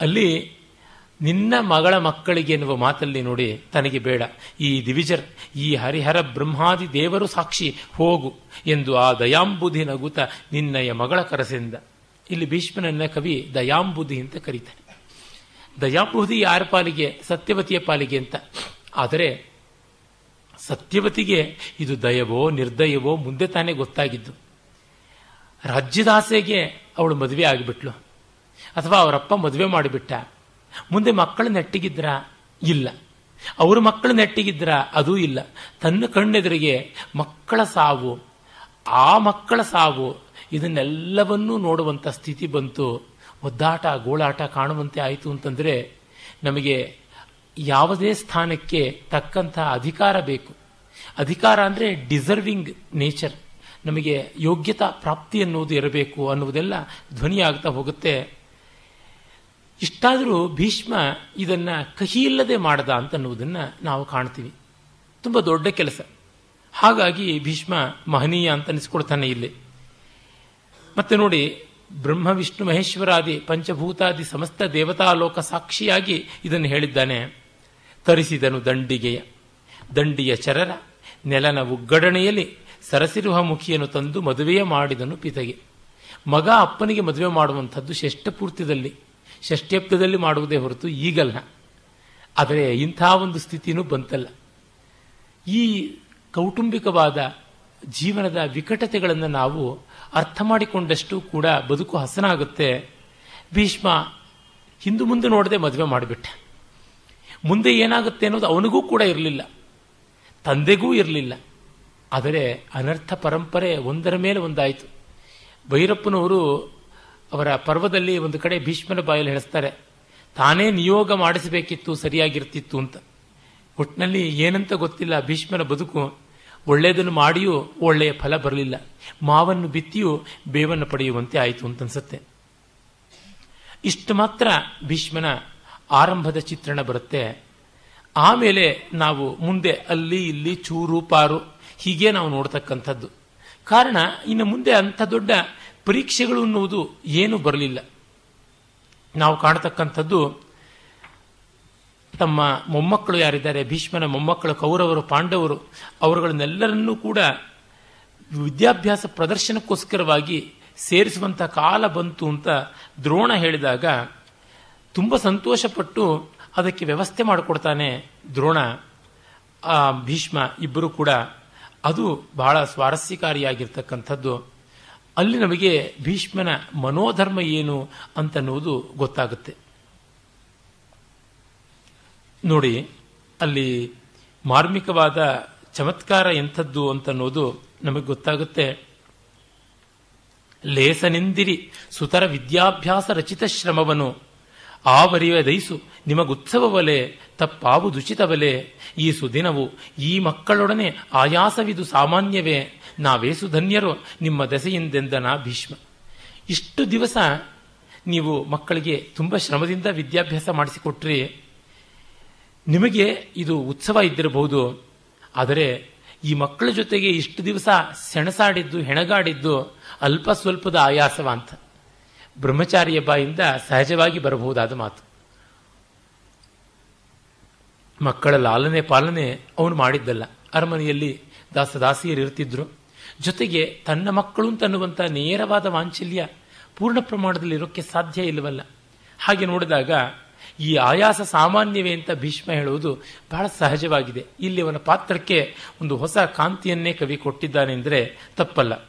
ಅಲ್ಲಿ ನಿನ್ನ ಮಗಳ ಮಕ್ಕಳಿಗೆ ಎನ್ನುವ ಮಾತಲ್ಲಿ ನೋಡಿ ತನಗೆ ಬೇಡ. ಈ ದಿವಿಜರ್, ಈ ಹರಿಹರ ಬ್ರಹ್ಮಾದಿ ದೇವರು ಸಾಕ್ಷಿ ಹೋಗು ಎಂದು ಆ ದಯಾಂಬುಧಿ ನಗುತ ನಿನ್ನಯ ಮಗಳ ಕರಸಿಂದ ಇಲ್ಲಿ ಭೀಷ್ಮನನ್ನ ಕವಿ ದಯಾಂಬುಧಿ ಅಂತ ಕರೀತಾನೆ. ದಯಾಂಬುಧಿ ಯಾರ ಪಾಲಿಗೆ? ಸತ್ಯವತಿಯ ಪಾಲಿಗೆ ಅಂತ. ಆದರೆ ಸತ್ಯವತಿಗೆ ಇದು ದಯವೋ ನಿರ್ದಯವೋ ಮುಂದೆ ತಾನೇ ಗೊತ್ತಾಗಿದ್ದು. ರಾಜ್ಯದಾಸೆಗೆ ಅವಳು ಮದುವೆ ಆಗಿಬಿಟ್ಲು. ಅಥವಾ ಅವರಪ್ಪ ಮದುವೆ ಮಾಡಿಬಿಟ್ಟ. ಮುಂದೆ ಮಕ್ಕಳು ನೆಟ್ಟಿಗಿದ್ರ ಇಲ್ಲ. ಅವರು ಮಕ್ಕಳು ನೆಟ್ಟಿಗಿದ್ರ ಅದೂ ಇಲ್ಲ. ತನ್ನ ಕಣ್ಣೆದುರಿಗೆ ಮಕ್ಕಳ ಸಾವು, ಆ ಮಕ್ಕಳ ಸಾವು, ಇದನ್ನೆಲ್ಲವನ್ನೂ ನೋಡುವಂಥ ಸ್ಥಿತಿ ಬಂತು. ಒದ್ದಾಟ, ಗೋಳಾಟ ಕಾಣುವಂತೆ ಆಯಿತು ಅಂತಂದರೆ ನಮಗೆ ಯಾವುದೇ ಸ್ಥಾನಕ್ಕೆ ತಕ್ಕಂತಹ ಅಧಿಕಾರ ಬೇಕು. ಅಧಿಕಾರ ಅಂದರೆ ಡಿಸರ್ವಿಂಗ್ ನೇಚರ್ ನಮಗೆ ಯೋಗ್ಯತಾ ಪ್ರಾಪ್ತಿ ಅನ್ನುವುದು ಇರಬೇಕು ಅನ್ನುವುದೆಲ್ಲ ಧ್ವನಿಯಾಗ್ತಾ ಹೋಗುತ್ತೆ. ಇಷ್ಟಾದರೂ ಭೀಷ್ಮ ಇದನ್ನು ಕಹಿ ಇಲ್ಲದೆ ಮಾಡದ ಅಂತನ್ನುವುದನ್ನು ನಾವು ಕಾಣ್ತೀವಿ. ತುಂಬ ದೊಡ್ಡ ಕೆಲಸ. ಹಾಗಾಗಿ ಭೀಷ್ಮ ಮಹನೀಯ ಅಂತ ಅನಿಸ್ಕೊಳ್ತಾನೆ ಇಲ್ಲಿ. ಮತ್ತೆ ನೋಡಿ, ಬ್ರಹ್ಮ, ವಿಷ್ಣು, ಮಹೇಶ್ವರಾದಿ, ಪಂಚಭೂತಾದಿ ಸಮಸ್ತ ದೇವತಾಲೋಕ ಸಾಕ್ಷಿಯಾಗಿ ಇದನ್ನು ಹೇಳಿದ್ದಾನೆ. ತರಿಸಿದನು ದಂಡಿಗೆಯ. ದಂಡಿಯ ಚರರ, ನೆಲನ ಉಗ್ಗಡಣೆಯಲ್ಲಿ ಸರಸಿರುವ ಮುಖಿಯನ್ನು ತಂದು ಮದುವೆಯ ಮಾಡಿದನು ಪಿತಗೆ. ಮಗ ಅಪ್ಪನಿಗೆ ಮದುವೆ ಮಾಡುವಂಥದ್ದು ಷಷ್ಠಪೂರ್ತಿದಲ್ಲಿ ಷಷ್ಠ್ಯಪ್ತದಲ್ಲಿ ಮಾಡುವುದೇ ಹೊರತು ಈಗಲ್ಲ. ಆದರೆ ಇಂಥ ಒಂದು ಸ್ಥಿತಿನೂ ಬಂತಲ್ಲ. ಈ ಕೌಟುಂಬಿಕವಾದ ಜೀವನದ ವಿಕಟತೆಗಳನ್ನು ನಾವು ಅರ್ಥ ಮಾಡಿಕೊಂಡಷ್ಟು ಕೂಡ ಬದುಕು ಹಸನಾಗುತ್ತೆ. ಭೀಷ್ಮ ಹಿಂದು ಮುಂದೆ ನೋಡದೆ ಮದುವೆ ಮಾಡಿಬಿಟ್ಟ. ಮುಂದೆ ಏನಾಗುತ್ತೆ ಅನ್ನೋದು ಅವನಿಗೂ ಕೂಡ ಇರಲಿಲ್ಲ. ತಂದೆಗೂ ಇರಲಿಲ್ಲ. ಆದರೆ ಅನರ್ಥ ಪರಂಪರೆ ಒಂದರ ಮೇಲೆ ಒಂದಾಯಿತು. ಭೈರಪ್ಪನವರು ಅವರ ಪರ್ವದಲ್ಲಿ ಒಂದು ಕಡೆ ಭೀಷ್ಮನ ಬಾಯಲ್ಲಿ ಹೇಳಿಸ್ತಾರೆ, ತಾನೇ ನಿಯೋಗ ಮಾಡಿಸಬೇಕಿತ್ತು, ಸರಿಯಾಗಿರ್ತಿತ್ತು ಅಂತ. ಒಟ್ಟಿನಲ್ಲಿ ಏನಂತ ಗೊತ್ತಿಲ್ಲ ಭೀಷ್ಮನ ಬದುಕು. ಒಳ್ಳೆಯದನ್ನು ಮಾಡಿಯೂ ಒಳ್ಳೆಯ ಫಲ ಬರಲಿಲ್ಲ. ಮಾವನ್ನು ಬಿತ್ತಿಯೂ ಬೇವನ್ನು ಪಡೆಯುವಂತೆ ಆಯಿತು ಅಂತ ಅನ್ಸುತ್ತೆ ಇಷ್ಟು ಮಾತ್ರ ಭೀಷ್ಮನ ಆರಂಭದ ಚಿತ್ರಣ ಬರುತ್ತೆ. ಆಮೇಲೆ ನಾವು ಮುಂದೆ ಅಲ್ಲಿ, ಇಲ್ಲಿ, ಚೂರು, ಪಾರು ಹೀಗೆ ನಾವು ನೋಡ್ತಕ್ಕಂಥದ್ದು. ಕಾರಣ ಇನ್ನು ಮುಂದೆ ಅಂಥ ದೊಡ್ಡ ಪರೀಕ್ಷೆಗಳು ಅನ್ನುವುದು ಏನು ಬರಲಿಲ್ಲ. ನಾವು ಕಾಣತಕ್ಕಂಥದ್ದು ತಮ್ಮ ಮೊಮ್ಮಕ್ಕಳು ಯಾರಿದ್ದಾರೆ, ಭೀಷ್ಮನ ಮೊಮ್ಮಕ್ಕಳು, ಕೌರವರು, ಪಾಂಡವರು, ಅವರುಗಳನ್ನೆಲ್ಲರನ್ನೂ ಕೂಡ ವಿದ್ಯಾಭ್ಯಾಸ ಪ್ರದರ್ಶನಕ್ಕೋಸ್ಕರವಾಗಿ ಸೇರಿಸುವಂಥ ಕಾಲ ಬಂತು ಅಂತ ದ್ರೋಣ ಹೇಳಿದಾಗ ತುಂಬ ಸಂತೋಷಪಟ್ಟು ಅದಕ್ಕೆ ವ್ಯವಸ್ಥೆ ಮಾಡಿಕೊಡ್ತಾನೆ ದ್ರೋಣ. ಭೀಷ್ಮ ಇಬ್ಬರು ಕೂಡ ಅದು ಬಹಳ ಸ್ವಾರಸ್ಯಕಾರಿಯಾಗಿರ್ತಕ್ಕಂಥದ್ದು. ಅಲ್ಲಿ ನಮಗೆ ಭೀಷ್ಮನ ಮನೋಧರ್ಮ ಏನು ಅಂತನ್ನುವುದು ಗೊತ್ತಾಗುತ್ತೆ. ನೋಡಿ, ಅಲ್ಲಿ ಮಾರ್ಮಿಕವಾದ ಚಮತ್ಕಾರ ಎಂಥದ್ದು ಅಂತನ್ನೋದು ನಮಗೆ ಗೊತ್ತಾಗುತ್ತೆ. ಲೇಸನೆಂದಿರಿ ಸುತರ ವಿದ್ಯಾಭ್ಯಾಸ ರಚಿತ ಶ್ರಮವನು ಆವರಿವ ದೈಸು ನಿಮಗುತ್ಸವವಲೆ ತಪ್ಪಾವುದುಚಿತವಲೆ ಈ ಸುದಿನವು ಈ ಮಕ್ಕಳೊಡನೆ ಆಯಾಸವಿದು ಸಾಮಾನ್ಯವೇ. ನಾವೇ ಸುಧನ್ಯರು ನಿಮ್ಮ ದೆಸೆಯಿಂದೆಂದನ ಭೀಷ್ಮ. ಇಷ್ಟು ದಿವಸ ನೀವು ಮಕ್ಕಳಿಗೆ ತುಂಬ ಶ್ರಮದಿಂದ ವಿದ್ಯಾಭ್ಯಾಸ ಮಾಡಿಸಿಕೊಟ್ರಿ. ನಿಮಗೆ ಇದು ಉತ್ಸವ ಇದ್ದಿರಬಹುದು. ಆದರೆ ಈ ಮಕ್ಕಳ ಜೊತೆಗೆ ಇಷ್ಟು ದಿವಸ ಸೆಣಸಾಡಿದ್ದು, ಹೆಣಗಾಡಿದ್ದು, ಅಲ್ಪ ಸ್ವಲ್ಪದ ಆಯಾಸವ ಅಂತ ಬ್ರಹ್ಮಚಾರಿಯ ಬಾಯಿಂದ ಸಹಜವಾಗಿ ಬರಬಹುದಾದ ಮಾತು. ಮಕ್ಕಳ ಲಾಲನೆ ಪಾಲನೆ ಅವನು ಮಾಡಿದ್ದಲ್ಲ. ಅರಮನೆಯಲ್ಲಿ ದಾಸದಾಸಿಯರು ಇರ್ತಿದ್ರು. ಜೊತೆಗೆ ತನ್ನ ಮಕ್ಕಳು ಅಂತನ್ನುವಂಥ ನೇರವಾದ ವಾಂಚಲ್ಯ ಪೂರ್ಣ ಪ್ರಮಾಣದಲ್ಲಿ ಇರೋಕ್ಕೆ ಸಾಧ್ಯ ಇಲ್ಲವಲ್ಲ. ಹಾಗೆ ನೋಡಿದಾಗ ಈ ಆಯಾಸ ಸಾಮಾನ್ಯವೇ ಅಂತ ಭೀಷ್ಮ ಹೇಳುವುದು ಬಹಳ ಸಹಜವಾಗಿದೆ. ಇಲ್ಲಿ ಅವನ ಪಾತ್ರಕ್ಕೆ ಒಂದು ಹೊಸ ಕಾಂತಿಯನ್ನೇ ಕವಿ ಕೊಟ್ಟಿದ್ದಾನೆ ಅಂದರೆ ತಪ್ಪಲ್ಲ.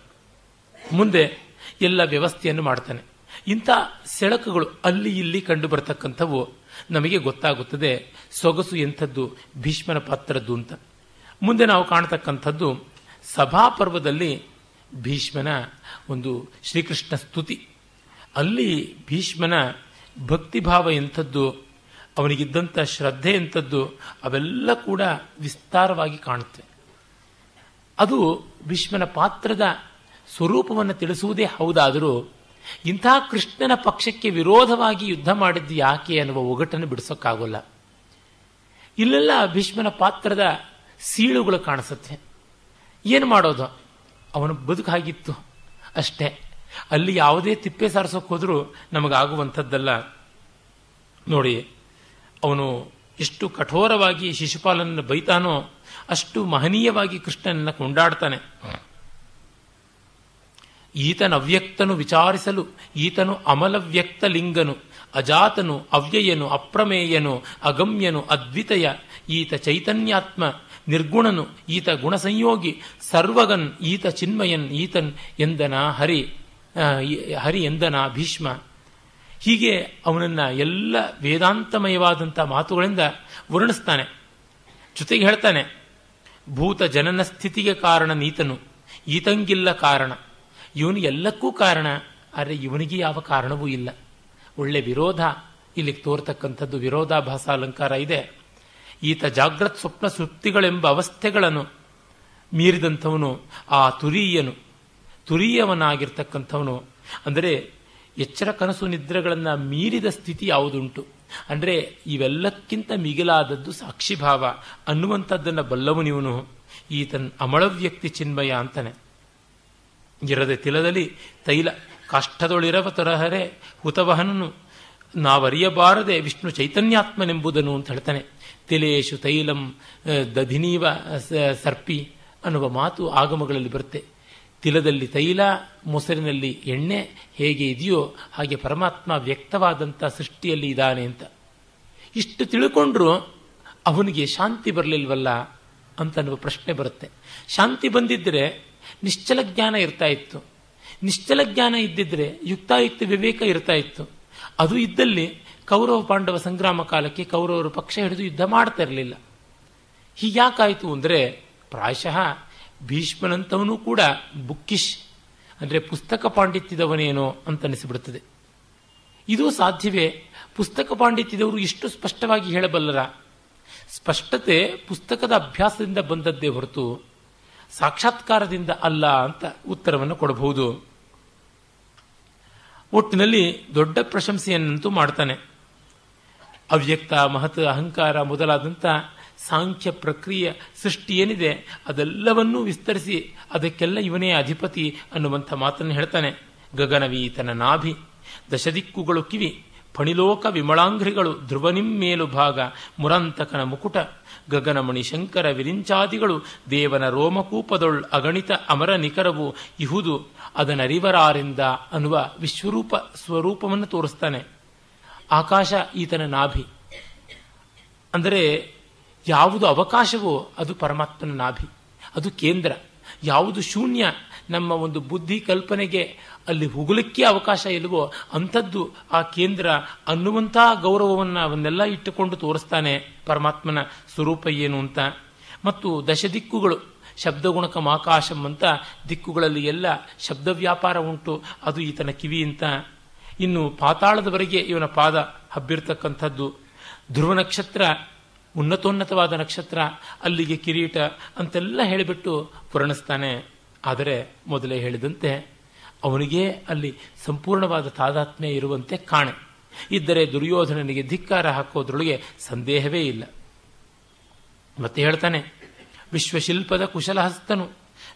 ಮುಂದೆ ಎಲ್ಲ ವ್ಯವಸ್ಥೆಯನ್ನು ಮಾಡ್ತಾನೆ. ಇಂಥ ಸೆಳಕುಗಳು ಅಲ್ಲಿ ಇಲ್ಲಿ ಕಂಡು ಬರತಕ್ಕಂಥವು ನಮಗೆ ಗೊತ್ತಾಗುತ್ತದೆ ಸೊಗಸು ಎಂಥದ್ದು ಭೀಷ್ಮನ ಪಾತ್ರದ್ದು ಅಂತ. ಮುಂದೆ ನಾವು ಕಾಣತಕ್ಕಂಥದ್ದು ಸಭಾಪರ್ವದಲ್ಲಿ ಭೀಷ್ಮನ ಒಂದು ಶ್ರೀಕೃಷ್ಣ ಸ್ತುತಿ. ಅಲ್ಲಿ ಭೀಷ್ಮನ ಭಕ್ತಿಭಾವ ಎಂಥದ್ದು, ಅವನಿಗಿದ್ದಂಥ ಶ್ರದ್ಧೆ ಎಂಥದ್ದು, ಅವೆಲ್ಲ ಕೂಡ ವಿಸ್ತಾರವಾಗಿ ಕಾಣುತ್ತೆ. ಅದು ಭೀಷ್ಮನ ಪಾತ್ರದ ಸ್ವರೂಪವನ್ನು ತಿಳಿಸುವುದೇ ಹೌದಾದರೂ ಇಂಥ ಕೃಷ್ಣನ ಪಕ್ಷಕ್ಕೆ ವಿರೋಧವಾಗಿ ಯುದ್ಧ ಮಾಡಿದ್ದು ಯಾಕೆ ಅನ್ನುವ ಒಗಟನ್ನು ಬಿಡಿಸೋಕ್ಕಾಗೋಲ್ಲ. ಇಲ್ಲೆಲ್ಲ ಭೀಷ್ಮನ ಪಾತ್ರದ ಸೀಳುಗಳು ಕಾಣಿಸುತ್ತೆ. ಏನು ಮಾಡೋದು? ಅವನು ಬದುಕಾಗಿತ್ತು ಅಷ್ಟೇ. ಅಲ್ಲಿ ಯಾವುದೇ ತಿಪ್ಪೆ ಸಾರಿಸೋಕೆ ಹೋದರೂ ನಮಗಾಗುವಂಥದ್ದಲ್ಲ. ನೋಡಿ, ಅವನು ಎಷ್ಟು ಕಠೋರವಾಗಿ ಶಿಶುಪಾಲನನ್ನು ಬೈತಾನೋ ಅಷ್ಟು ಮಹನೀಯವಾಗಿ ಕೃಷ್ಣನನ್ನು ಕೊಂಡಾಡ್ತಾನೆ. ಈತನ ಅವ್ಯಕ್ತನು ವಿಚಾರಿಸಲು, ಈತನು ಅಮಲವ್ಯಕ್ತ ಲಿಂಗನು, ಅಜಾತನು ಅವ್ಯಯನು, ಅಪ್ರಮೇಯನು, ಅಗಮ್ಯನು, ಅದ್ವಿತಯ, ಈತ ಚೈತನ್ಯಾತ್ಮ, ನಿರ್ಗುಣನು, ಈತ ಗುಣಸಂಯೋಗಿ, ಸರ್ವಗನ್, ಈತ ಚಿನ್ಮಯನ್, ಈತನ್ ಎಂದನ ಹರಿ ಹರಿ ಎಂದನ ಭೀಷ್ಮ. ಹೀಗೆ ಅವನನ್ನ ಎಲ್ಲ ವೇದಾಂತಮಯವಾದಂಥ ಮಾತುಗಳಿಂದ ವರ್ಣಿಸ್ತಾನೆ. ಜೊತೆಗೆ ಹೇಳ್ತಾನೆ, ಭೂತ ಜನನ ಸ್ಥಿತಿಗೆ ಕಾರಣ ನೀತನು, ಈತಂಗಿಲ್ಲ ಕಾರಣ. ಇವನು ಎಲ್ಲಕ್ಕೂ ಕಾರಣ, ಆದರೆ ಇವನಿಗೆ ಯಾವ ಕಾರಣವೂ ಇಲ್ಲ. ಒಳ್ಳೆ ವಿರೋಧ, ಇಲ್ಲಿಗೆ ತೋರ್ತಕ್ಕಂಥದ್ದು ವಿರೋಧಾಭಾಸ ಅಲಂಕಾರ ಇದೆ. ಈತ ಜಾಗ್ರತ್ ಸ್ವಪ್ನ ಸುಪ್ತಿಗಳೆಂಬ ಅವಸ್ಥೆಗಳನ್ನು ಮೀರಿದಂಥವನು, ಆ ತುರೀಯನು, ತುರೀಯವನಾಗಿರ್ತಕ್ಕಂಥವನು. ಅಂದರೆ ಎಚ್ಚರ ಕನಸು ನಿದ್ರೆಗಳನ್ನು ಮೀರಿದ ಸ್ಥಿತಿ ಯಾವುದುಂಟು? ಅಂದರೆ ಇವೆಲ್ಲಕ್ಕಿಂತ ಮಿಗಿಲಾದದ್ದು ಸಾಕ್ಷಿಭಾವ ಅನ್ನುವಂಥದ್ದನ್ನು ಬಲ್ಲವನಿವನು. ಈತನ್ ಅಮಳವ್ಯಕ್ತಿ ಚಿನ್ಮಯ ಅಂತಾನೆ. ಇರದೆ ತಿಲದಲ್ಲಿ ತೈಲ ಕಷ್ಟದೊಳಿರವ ತರಹರೆ ಹುತವಹನನು. ನಾವರಿಯಬಾರದೆ ವಿಷ್ಣು ಚೈತನ್ಯಾತ್ಮನೆಂಬುದನ್ನು ಅಂತ ಹೇಳ್ತಾನೆ. ತಿಲೇಶು ತೈಲಂ ದಧಿನೀವ ಸರ್ಪಿ ಅನ್ನುವ ಮಾತು ಆಗಮಗಳಲ್ಲಿ ಬರುತ್ತೆ. ತಿಲದಲ್ಲಿ ತೈಲ, ಮೊಸರಿನಲ್ಲಿ ಎಣ್ಣೆ ಹೇಗೆ ಇದೆಯೋ ಹಾಗೆ ಪರಮಾತ್ಮ ವ್ಯಕ್ತವಾದಂಥ ಸೃಷ್ಟಿಯಲ್ಲಿ ಇದ್ದಾನೆ ಅಂತ. ಇಷ್ಟು ತಿಳ್ಕೊಂಡ್ರು ಅವನಿಗೆ ಶಾಂತಿ ಬರಲಿಲ್ವಲ್ಲ ಅಂತ ಅನ್ನುವ ಪ್ರಶ್ನೆ ಬರುತ್ತೆ. ಶಾಂತಿ ಬಂದಿದ್ದರೆ ನಿಶ್ಚಲ ಜ್ಞಾನ ಇರ್ತಾ ಇತ್ತು. ನಿಶ್ಚಲ ಜ್ಞಾನ ಇದ್ದಿದ್ರೆ ಯುಕ್ತಾಯುಕ್ತ ವಿವೇಕ ಇರ್ತಾ ಇತ್ತು. ಅದು ಇದ್ದಲ್ಲಿ ಕೌರವ ಪಾಂಡವ ಸಂಗ್ರಾಮ ಕಾಲಕ್ಕೆ ಕೌರವರು ಪಕ್ಷ ಹಿಡಿದು ಯುದ್ಧ ಮಾಡ್ತಾ ಇರಲಿಲ್ಲ. ಹೀಗ್ಯಾಕಾಯಿತು ಅಂದರೆ ಪ್ರಾಯಶಃ ಭೀಷ್ಮನಂತವನು ಕೂಡ ಬುಕ್ಕಿಶ್, ಅಂದರೆ ಪುಸ್ತಕ ಪಾಂಡಿತ್ಯದವನೇನೋ ಅಂತ ಅನಿಸಿಬಿಡುತ್ತದೆ ಇದು ಸಾಧ್ಯವೇ? ಪುಸ್ತಕ ಪಾಂಡಿತ್ಯದವರು ಇಷ್ಟು ಸ್ಪಷ್ಟವಾಗಿ ಹೇಳಬಲ್ಲರ? ಸ್ಪಷ್ಟತೆ ಪುಸ್ತಕದ ಅಭ್ಯಾಸದಿಂದ ಬಂದದ್ದೇ ಹೊರತು ಸಾಕ್ಷಾತ್ಕಾರದಿಂದ ಅಲ್ಲ ಅಂತ ಉತ್ತರವನ್ನು ಕೊಡಬಹುದು. ಒಟ್ಟಿನಲ್ಲಿ ದೊಡ್ಡ ಪ್ರಶಂಸೆಯನ್ನಂತೂ ಮಾಡ್ತಾನೆ. ಅವ್ಯಕ್ತ, ಮಹತ್, ಅಹಂಕಾರ ಮೊದಲಾದಂಥ ಸಾಂಖ್ಯ ಪ್ರಕ್ರಿಯೆ ಸೃಷ್ಟಿ ಏನಿದೆ ಅದೆಲ್ಲವನ್ನೂ ವಿಸ್ತರಿಸಿ ಅದಕ್ಕೆಲ್ಲ ಇವನೇ ಅಧಿಪತಿ ಅನ್ನುವಂಥ ಮಾತನ್ನು ಹೇಳ್ತಾನೆ. ಗಗನವೀತನ ನಾಭಿ, ದಶದಿಕ್ಕುಗಳು ಕಿವಿ, ಫಣಿಲೋಕ ವಿಮಳಾಂಘ್ರಿಗಳು ಧ್ರುವನಿಮ್ಮೇಲು ಭಾಗ, ಮುರಂತಕನ ಮುಕುಟ ಗಗನಮಣಿ ಶಂಕರ ವಿರಿಂಚಾದಿಗಳು ದೇವನ ರೋಮಕೂಪದೊಳ್ ಅಗಣಿತ ಅಮರ ನಿಖರವು ಇಹುದು, ಅದನರಿವರಾರಿಂದ ಅನ್ನುವ ವಿಶ್ವರೂಪ ಸ್ವರೂಪವನ್ನು ತೋರಿಸ್ತಾನೆ. ಆಕಾಶ ಈತನ ನಾಭಿ. ಅಂದರೆ, ಯಾವುದು ಅವಕಾಶವೋ ಅದು ಪರಮಾತ್ಮನ ನಾಭಿ. ಅದು ಕೇಂದ್ರ. ಯಾವುದು ಶೂನ್ಯ, ನಮ್ಮ ಒಂದು ಬುದ್ಧಿ ಕಲ್ಪನೆಗೆ ಅಲ್ಲಿ ಹುಗುಲಿಕ್ಕೆ ಅವಕಾಶ ಇಲ್ಲವೋ ಅಂಥದ್ದು ಆ ಕೇಂದ್ರ ಅನ್ನುವಂಥ ಗೌರವವನ್ನು ಅವನ್ನೆಲ್ಲ ಇಟ್ಟುಕೊಂಡು ತೋರಿಸ್ತಾನೆ ಪರಮಾತ್ಮನ ಸ್ವರೂಪ ಏನು ಅಂತ. ಮತ್ತು ದಶ ದಿಕ್ಕುಗಳು ಶಬ್ದಗುಣಕ ಆಕಾಶಂ ಅಂತ ದಿಕ್ಕುಗಳಲ್ಲಿ ಎಲ್ಲ ಶಬ್ದ ವ್ಯಾಪಾರ ಉಂಟು, ಅದು ಈತನ ಕಿವಿ ಅಂತ. ಇನ್ನು ಪಾತಾಳದವರೆಗೆ ಇವನ ಪಾದ ಹಬ್ಬಿರ್ತಕ್ಕಂಥದ್ದು. ಧ್ರುವ ನಕ್ಷತ್ರ, ಉನ್ನತೋನ್ನತವಾದ ನಕ್ಷತ್ರ, ಅಲ್ಲಿಗೆ ಕಿರೀಟ ಅಂತೆಲ್ಲ ಹೇಳಿಬಿಟ್ಟು ಪುರಣಿಸ್ತಾನೆ ಆದರೆ ಮೊದಲೇ ಹೇಳಿದಂತೆ ಅವನಿಗೆ ಅಲ್ಲಿ ಸಂಪೂರ್ಣವಾದ ತಾದಾತ್ಮ್ಯ ಇರುವಂತೆ ಕಾಣೆ. ಇದ್ದರೆ ದುರ್ಯೋಧನನಿಗೆ ಧಿಕ್ಕಾರ ಹಾಕೋದ್ರೊಳಗೆ ಸಂದೇಹವೇ ಇಲ್ಲ. ಮತ್ತೆ ಹೇಳ್ತಾನೆ, ವಿಶ್ವಶಿಲ್ಪದ ಕುಶಲಹಸ್ತನು,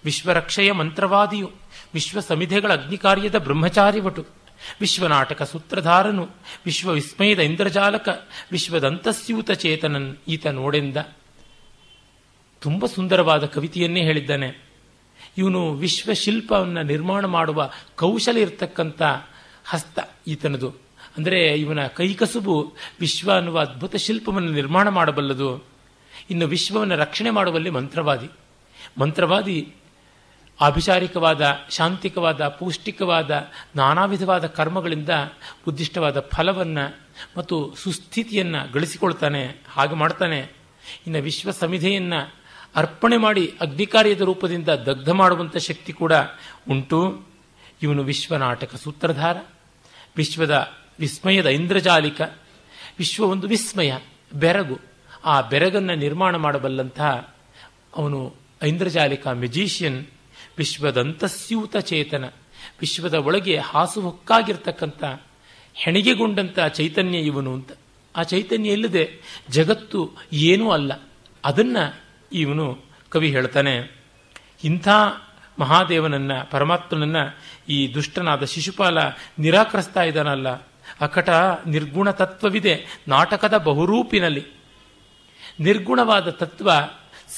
ವಿಶ್ವರಕ್ಷೆಯ ಮಂತ್ರವಾದಿಯು ವಿಶ್ವ ಸಮಿಧೆಗಳ ಅಗ್ನಿಕಾರ್ಯದ ಬ್ರಹ್ಮಚಾರಿವಟು, ವಿಶ್ವನಾಟಕ ಸೂತ್ರಧಾರನು ವಿಶ್ವ ವಿಸ್ಮಯದ ಇಂದ್ರಜಾಲಕ, ವಿಶ್ವದಂತಸ್ಯೂತ ಚೇತನನ್ ಈತ ನೋಡೆಂದ. ತುಂಬ ಸುಂದರವಾದ ಕವಿತೆಯನ್ನೇ ಹೇಳಿದ್ದಾನೆ. ಇವನು ವಿಶ್ವಶಿಲ್ಪವನ್ನು ನಿರ್ಮಾಣ ಮಾಡುವ ಕೌಶಲ ಇರತಕ್ಕಂಥ ಹಸ್ತ ಈತನದು. ಅಂದರೆ ಇವನ ಕೈಕಸುಬು ವಿಶ್ವ ಅನ್ನುವ ಅದ್ಭುತ ಶಿಲ್ಪವನ್ನು ನಿರ್ಮಾಣ ಮಾಡಬಲ್ಲದು. ಇನ್ನು ವಿಶ್ವವನ್ನು ರಕ್ಷಣೆ ಮಾಡುವಲ್ಲಿ ಮಂತ್ರವಾದಿ. ಮಂತ್ರವಾದಿ ಆಭಿಚಾರಿಕವಾದ ಶಾಂತಿಕವಾದ, ಪೌಷ್ಟಿಕವಾದ ನಾನಾ ವಿಧವಾದ ಕರ್ಮಗಳಿಂದ ಉದ್ದಿಷ್ಟವಾದ ಫಲವನ್ನು ಮತ್ತು ಸುಸ್ಥಿತಿಯನ್ನು ಗಳಿಸಿಕೊಳ್ತಾನೆ, ಹಾಗೆ ಮಾಡ್ತಾನೆ. ಇನ್ನು ವಿಶ್ವ ಸಮಿಧೆಯನ್ನು ಅರ್ಪಣೆ ಮಾಡಿ ಅಗ್ನಿಕಾರ್ಯದ ರೂಪದಿಂದ ದಗ್ಧ ಮಾಡುವಂಥ ಶಕ್ತಿ ಕೂಡ ಉಂಟು. ಇವನು ವಿಶ್ವನಾಟಕ ಸೂತ್ರಧಾರ, ವಿಶ್ವದ ವಿಸ್ಮಯದ ಇಂದ್ರಜಾಲಿಕ, ವಿಶ್ವ ಒಂದು ವಿಸ್ಮಯ, ಬೆರಗು. ಆ ಬೆರಗನ್ನು ನಿರ್ಮಾಣ ಮಾಡಬಲ್ಲಂತಹ ಅವನು ಐಂದ್ರಜಾಲಿಕ ಮೆಜಿಷಿಯನ್, ವಿಶ್ವದಂತಸ್ಯೂತ ಚೇತನ, ವಿಶ್ವದ ಒಳಗೆ ಹಾಸುಹೊಕ್ಕಾಗಿರ್ತಕ್ಕಂಥ ಹೆಣಿಗೆಗೊಂಡಂಥ ಚೈತನ್ಯ ಇವನು ಅಂತ. ಆ ಚೈತನ್ಯ ಇಲ್ಲದೆ ಜಗತ್ತು ಏನೂ ಅಲ್ಲ. ಅದನ್ನ ಇವನು ಕವಿ ಹೇಳ್ತಾನೆ, ಇಂಥ ಮಹಾದೇವನನ್ನ, ಪರಮಾತ್ಮನನ್ನು ಈ ದುಷ್ಟನಾದ ಶಿಶುಪಾಲ ನಿರಾಕರಿಸ್ತಾ ಇದ್ದಾನಲ್ಲ, ಅಕಟ ನಿರ್ಗುಣ ತತ್ವವಿದೆ ನಾಟಕದ ಬಹುರೂಪಿನಲ್ಲಿ. ನಿರ್ಗುಣವಾದ ತತ್ವ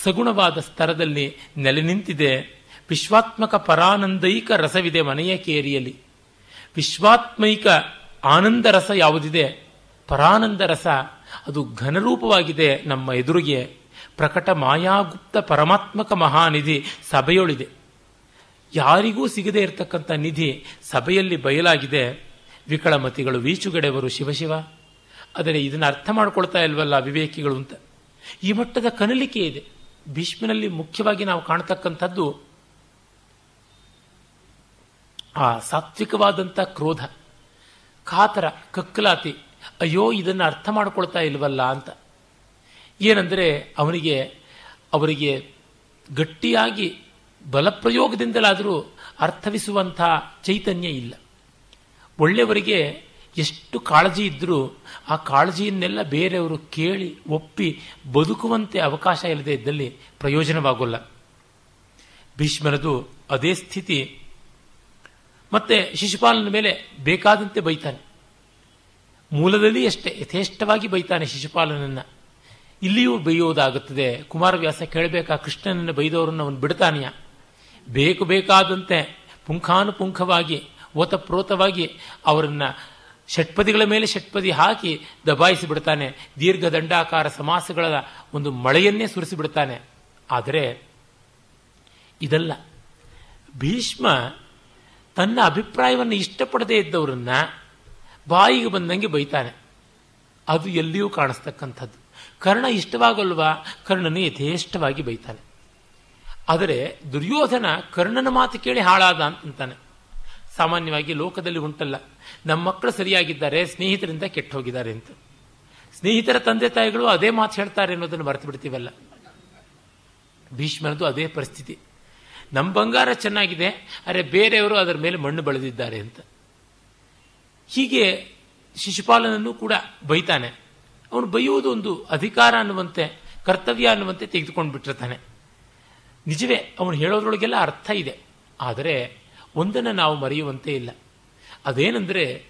ಸಗುಣವಾದ ಸ್ತರದಲ್ಲಿ ನೆಲೆ ನಿಂತಿದೆ, ವಿಶ್ವಾತ್ಮಕ ಪರಾನಂದೈಕ ರಸವಿದೆ ಮನೆಯ ಕೇರಿಯಲ್ಲಿ. ವಿಶ್ವಾತ್ಮೈಕ ಆನಂದ ರಸ ಯಾವುದಿದೆ? ಪರಾನಂದ ರಸ, ಅದು ಘನರೂಪವಾಗಿದೆ ನಮ್ಮ ಎದುರಿಗೆ. ಪ್ರಕಟ ಮಾಯಾಗುಪ್ತ ಪರಮಾತ್ಮಕ ಮಹಾನಿಧಿ ಸಭೆಯೊಳಿದೆ. ಯಾರಿಗೂ ಸಿಗದೇ ಇರತಕ್ಕಂಥ ನಿಧಿ ಸಭೆಯಲ್ಲಿ ಬಯಲಾಗಿದೆ. ವಿಕಳಮತಿಗಳು ವೀಚುಗಡೆಯವರು ಶಿವಶಿವ ಆದರೆ ಇದನ್ನು ಅರ್ಥ ಮಾಡ್ಕೊಳ್ತಾ ಇಲ್ವಲ್ಲ ವಿವೇಕಿಗಳು ಅಂತ. ಈ ಮಟ್ಟದ ಕನಲಿಕೆ ಇದೆ. ಭೀಷ್ಮನಲ್ಲಿ ಮುಖ್ಯವಾಗಿ ನಾವು ಕಾಣತಕ್ಕಂಥದ್ದು ಆ ಸಾತ್ವಿಕವಾದಂಥ ಕ್ರೋಧ, ಕಾತರ, ಕಕ್ಕಲಾತಿ. ಅಯ್ಯೋ, ಇದನ್ನು ಅರ್ಥ ಮಾಡ್ಕೊಳ್ತಾ ಇಲ್ವಲ್ಲ ಅಂತ. ಏನಂದರೆ ಅವನಿಗೆ, ಅವರಿಗೆ ಗಟ್ಟಿಯಾಗಿ ಬಲಪ್ರಯೋಗದಿಂದಲಾದರೂ ಅರ್ಥವಿಸುವಂಥ ಚೈತನ್ಯ ಇಲ್ಲ. ಒಳ್ಳೆಯವರಿಗೆ ಎಷ್ಟು ಕಾಳಜಿ ಇದ್ದರೂ ಆ ಕಾಳಜಿಯನ್ನೆಲ್ಲ ಬೇರೆಯವರು ಕೇಳಿ, ಒಪ್ಪಿ ಬದುಕುವಂತೆ ಅವಕಾಶ ಇಲ್ಲದೆ ಇದ್ದಲ್ಲಿ ಪ್ರಯೋಜನವಾಗೋಲ್ಲ. ಭೀಷ್ಮನದು ಅದೇ ಸ್ಥಿತಿ. ಮತ್ತೆ ಶಿಶುಪಾಲನ ಮೇಲೆ ಬೇಕಾದಂತೆ ಬೈತಾನೆ. ಮೂಲದಲ್ಲಿ ಅಷ್ಟೇ, ಯಥೇಷ್ಟವಾಗಿ ಬೈತಾನೆ ಶಿಶುಪಾಲನನ್ನ. ಇಲ್ಲಿಯೂ ಬೈಯೋದಾಗುತ್ತದೆ ಕುಮಾರವ್ಯಾಸ ಕೇಳಬೇಕಾ, ಕೃಷ್ಣನನ್ನು ಬೈದವರನ್ನು ಅವನು ಬಿಡ್ತಾನೆಯ? ಬೇಕು ಬೇಕಾದಂತೆ ಪುಂಖಾನುಪುಂಖವಾಗಿ, ಓತಪ್ರೋತವಾಗಿ ಅವರನ್ನ ಷಟ್ಪದಿಗಳ ಮೇಲೆ ಷಟ್ಪದಿ ಹಾಕಿ ದಬಾಯಿಸಿ ಬಿಡ್ತಾನೆ. ದೀರ್ಘ ದಂಡಾಕಾರ ಸಮಾಸಗಳ ಒಂದು ಮಳೆಯನ್ನೇ ಸುರಿಸಿ ಬಿಡ್ತಾನೆ. ಆದರೆ ಇದಲ್ಲ. ಭೀಷ್ಮ ತನ್ನ ಅಭಿಪ್ರಾಯವನ್ನು ಇಷ್ಟಪಡದೇ ಇದ್ದವರನ್ನ ಬಾಯಿಗೆ ಬಂದಂಗೆ ಬೈತಾನೆ. ಅದು ಎಲ್ಲಿಯೂ ಕಾಣಿಸ್ತಕ್ಕಂಥದ್ದು. ಕರ್ಣ ಇಷ್ಟವಾಗಲ್ವಾ? ಕರ್ಣನು ಯಥೇಷ್ಟವಾಗಿ ಬೈತಾನೆ. ಆದರೆ ದುರ್ಯೋಧನ ಕರ್ಣನ ಮಾತು ಕೇಳಿ ಹಾಳಾದ ಅಂತಾನೆ. ಸಾಮಾನ್ಯವಾಗಿ ಲೋಕದಲ್ಲಿ ಉಂಟಲ್ಲ. ನಮ್ಮ ಮಕ್ಕಳು ಸರಿಯಾಗಿದ್ದಾರೆ, ಸ್ನೇಹಿತರಿಂದ ಕೆಟ್ಟು ಹೋಗಿದ್ದಾರೆ ಅಂತ. ಸ್ನೇಹಿತರ ತಂದೆ ತಾಯಿಗಳು ಅದೇ ಮಾತು ಹೇಳ್ತಾರೆ ಅನ್ನೋದನ್ನು ಮರೆತು ಬಿಡ್ತೀವಲ್ಲ. ಭೀಷ್ಮನದು ಅದೇ ಪರಿಸ್ಥಿತಿ. ನಮ್ಮ ಬಂಗಾರ ಚೆನ್ನಾಗಿದೆ, ಅರೆ ಬೇರೆಯವರು ಅದರ ಮೇಲೆ ಮಣ್ಣು ಬೆಳೆದಿದ್ದಾರೆ ಅಂತ. ಹೀಗೆ ಶಿಶುಪಾಲನನ್ನು ಕೂಡ ಬೈತಾನೆ. ಅವನು ಬೈಯುವುದು ಒಂದು ಅಧಿಕಾರ ಅನ್ನುವಂತೆ, ಕರ್ತವ್ಯ ಅನ್ನುವಂತೆ ತೆಗೆದುಕೊಂಡು ಬಿಟ್ಟಿರ್ತಾನೆ ನಿಜವೇ, ಅವನು ಹೇಳೋದ್ರೊಳಗೆಲ್ಲ ಅರ್ಥ ಇದೆ. ಆದರೆ ಒಂದನ್ನು ನಾವು ಮರೆಯುವಂತೆ ಇಲ್ಲ. ಅದೇನೆಂದರೆ,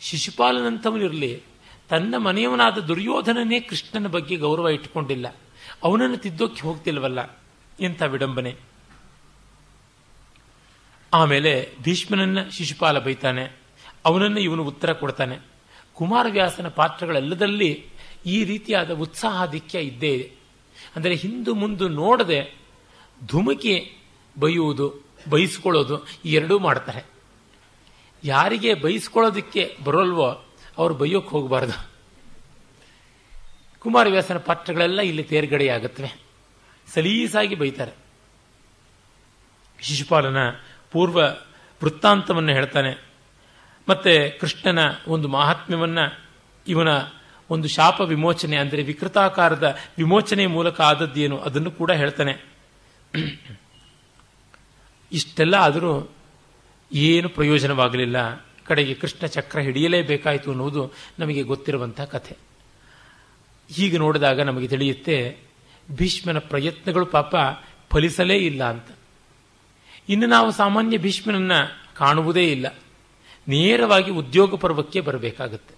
ಶಿಶುಪಾಲನಂಥವನಿರಲಿ, ತನ್ನ ಮನೆಯವನಾದ ದುರ್ಯೋಧನನೇ ಕೃಷ್ಣನ ಬಗ್ಗೆ ಗೌರವ ಇಟ್ಟುಕೊಂಡಿಲ್ಲ. ಅವನನ್ನು ತಿದ್ದೋಕ್ಕೆ ಹೋಗ್ತಿಲ್ವಲ್ಲ? ಎಂಥ ವಿಡಂಬನೆ. ಆಮೇಲೆ ಭೀಷ್ಮನನ್ನ ಶಿಶುಪಾಲ ಬೈತಾನೆ. ಅವನನ್ನು ಇವನು ಉತ್ತರ ಕೊಡ್ತಾನೆ. ಕುಮಾರವ್ಯಾಸನ ಪಾತ್ರಗಳೆಲ್ಲದಲ್ಲಿ ಈ ರೀತಿಯಾದ ಉತ್ಸಾಹಾಧಿಕ್ಯ ಇದ್ದೇ ಇದೆ. ಅಂದರೆ ಹಿಂದು ಮುಂದು ನೋಡದೆ ಧುಮುಕಿ ಬೈಯುವುದು ಬಯಸ್ಕೊಳ್ಳೋದು ಈ ಎರಡೂ ಮಾಡ್ತಾರೆ. ಯಾರಿಗೆ ಬೈಸ್ಕೊಳ್ಳೋದಕ್ಕೆ ಬರೋಲ್ವೋ ಅವರು ಬೈಯೋಕ್ಕೆ ಹೋಗಬಾರ್ದು. ಕುಮಾರವ್ಯಾಸನ ಪಾತ್ರಗಳೆಲ್ಲ ಇಲ್ಲಿ ತೇರ್ಗಡೆಯಾಗುತ್ತವೆ. ಸಲೀಸಾಗಿ ಬೈತಾರೆ. ಶಿಶುಪಾಲನ ಪೂರ್ವ ವೃತ್ತಾಂತವನ್ನು ಹೇಳ್ತಾನೆ. ಮತ್ತೆ ಕೃಷ್ಣನ ಒಂದು ಮಹಾತ್ಮ್ಯವನ್ನ, ಇವನ ಒಂದು ಶಾಪ ವಿಮೋಚನೆ ಅಂದರೆ ವಿಕೃತಾಕಾರದ ವಿಮೋಚನೆ ಮೂಲಕ ಆದದ್ದೇನು ಅದನ್ನು ಕೂಡ ಹೇಳ್ತಾನೆ. ಇಷ್ಟೆಲ್ಲ ಆದರೂ ಏನು ಪ್ರಯೋಜನವಾಗಲಿಲ್ಲ. ಕಡೆಗೆ ಕೃಷ್ಣ ಚಕ್ರ ಹಿಡಿಯಲೇಬೇಕಾಯಿತು ಅನ್ನುವುದು ನಮಗೆ ಗೊತ್ತಿರುವಂಥ ಕಥೆ. ಹೀಗೆ ನೋಡಿದಾಗ ನಮಗೆ ತಿಳಿಯುತ್ತೆ, ಭೀಷ್ಮನ ಪ್ರಯತ್ನಗಳು ಪಾಪ ಫಲಿಸಲೇ ಇಲ್ಲ ಅಂತ. ಇನ್ನು ನಾವು ಸಾಮಾನ್ಯ ಭೀಷ್ಮನನ್ನು ಕಾಣುವುದೇ ಇಲ್ಲ. ನೇರವಾಗಿ ಉದ್ಯೋಗ ಪರ್ವಕ್ಕೆ ಬರಬೇಕಾಗುತ್ತೆ.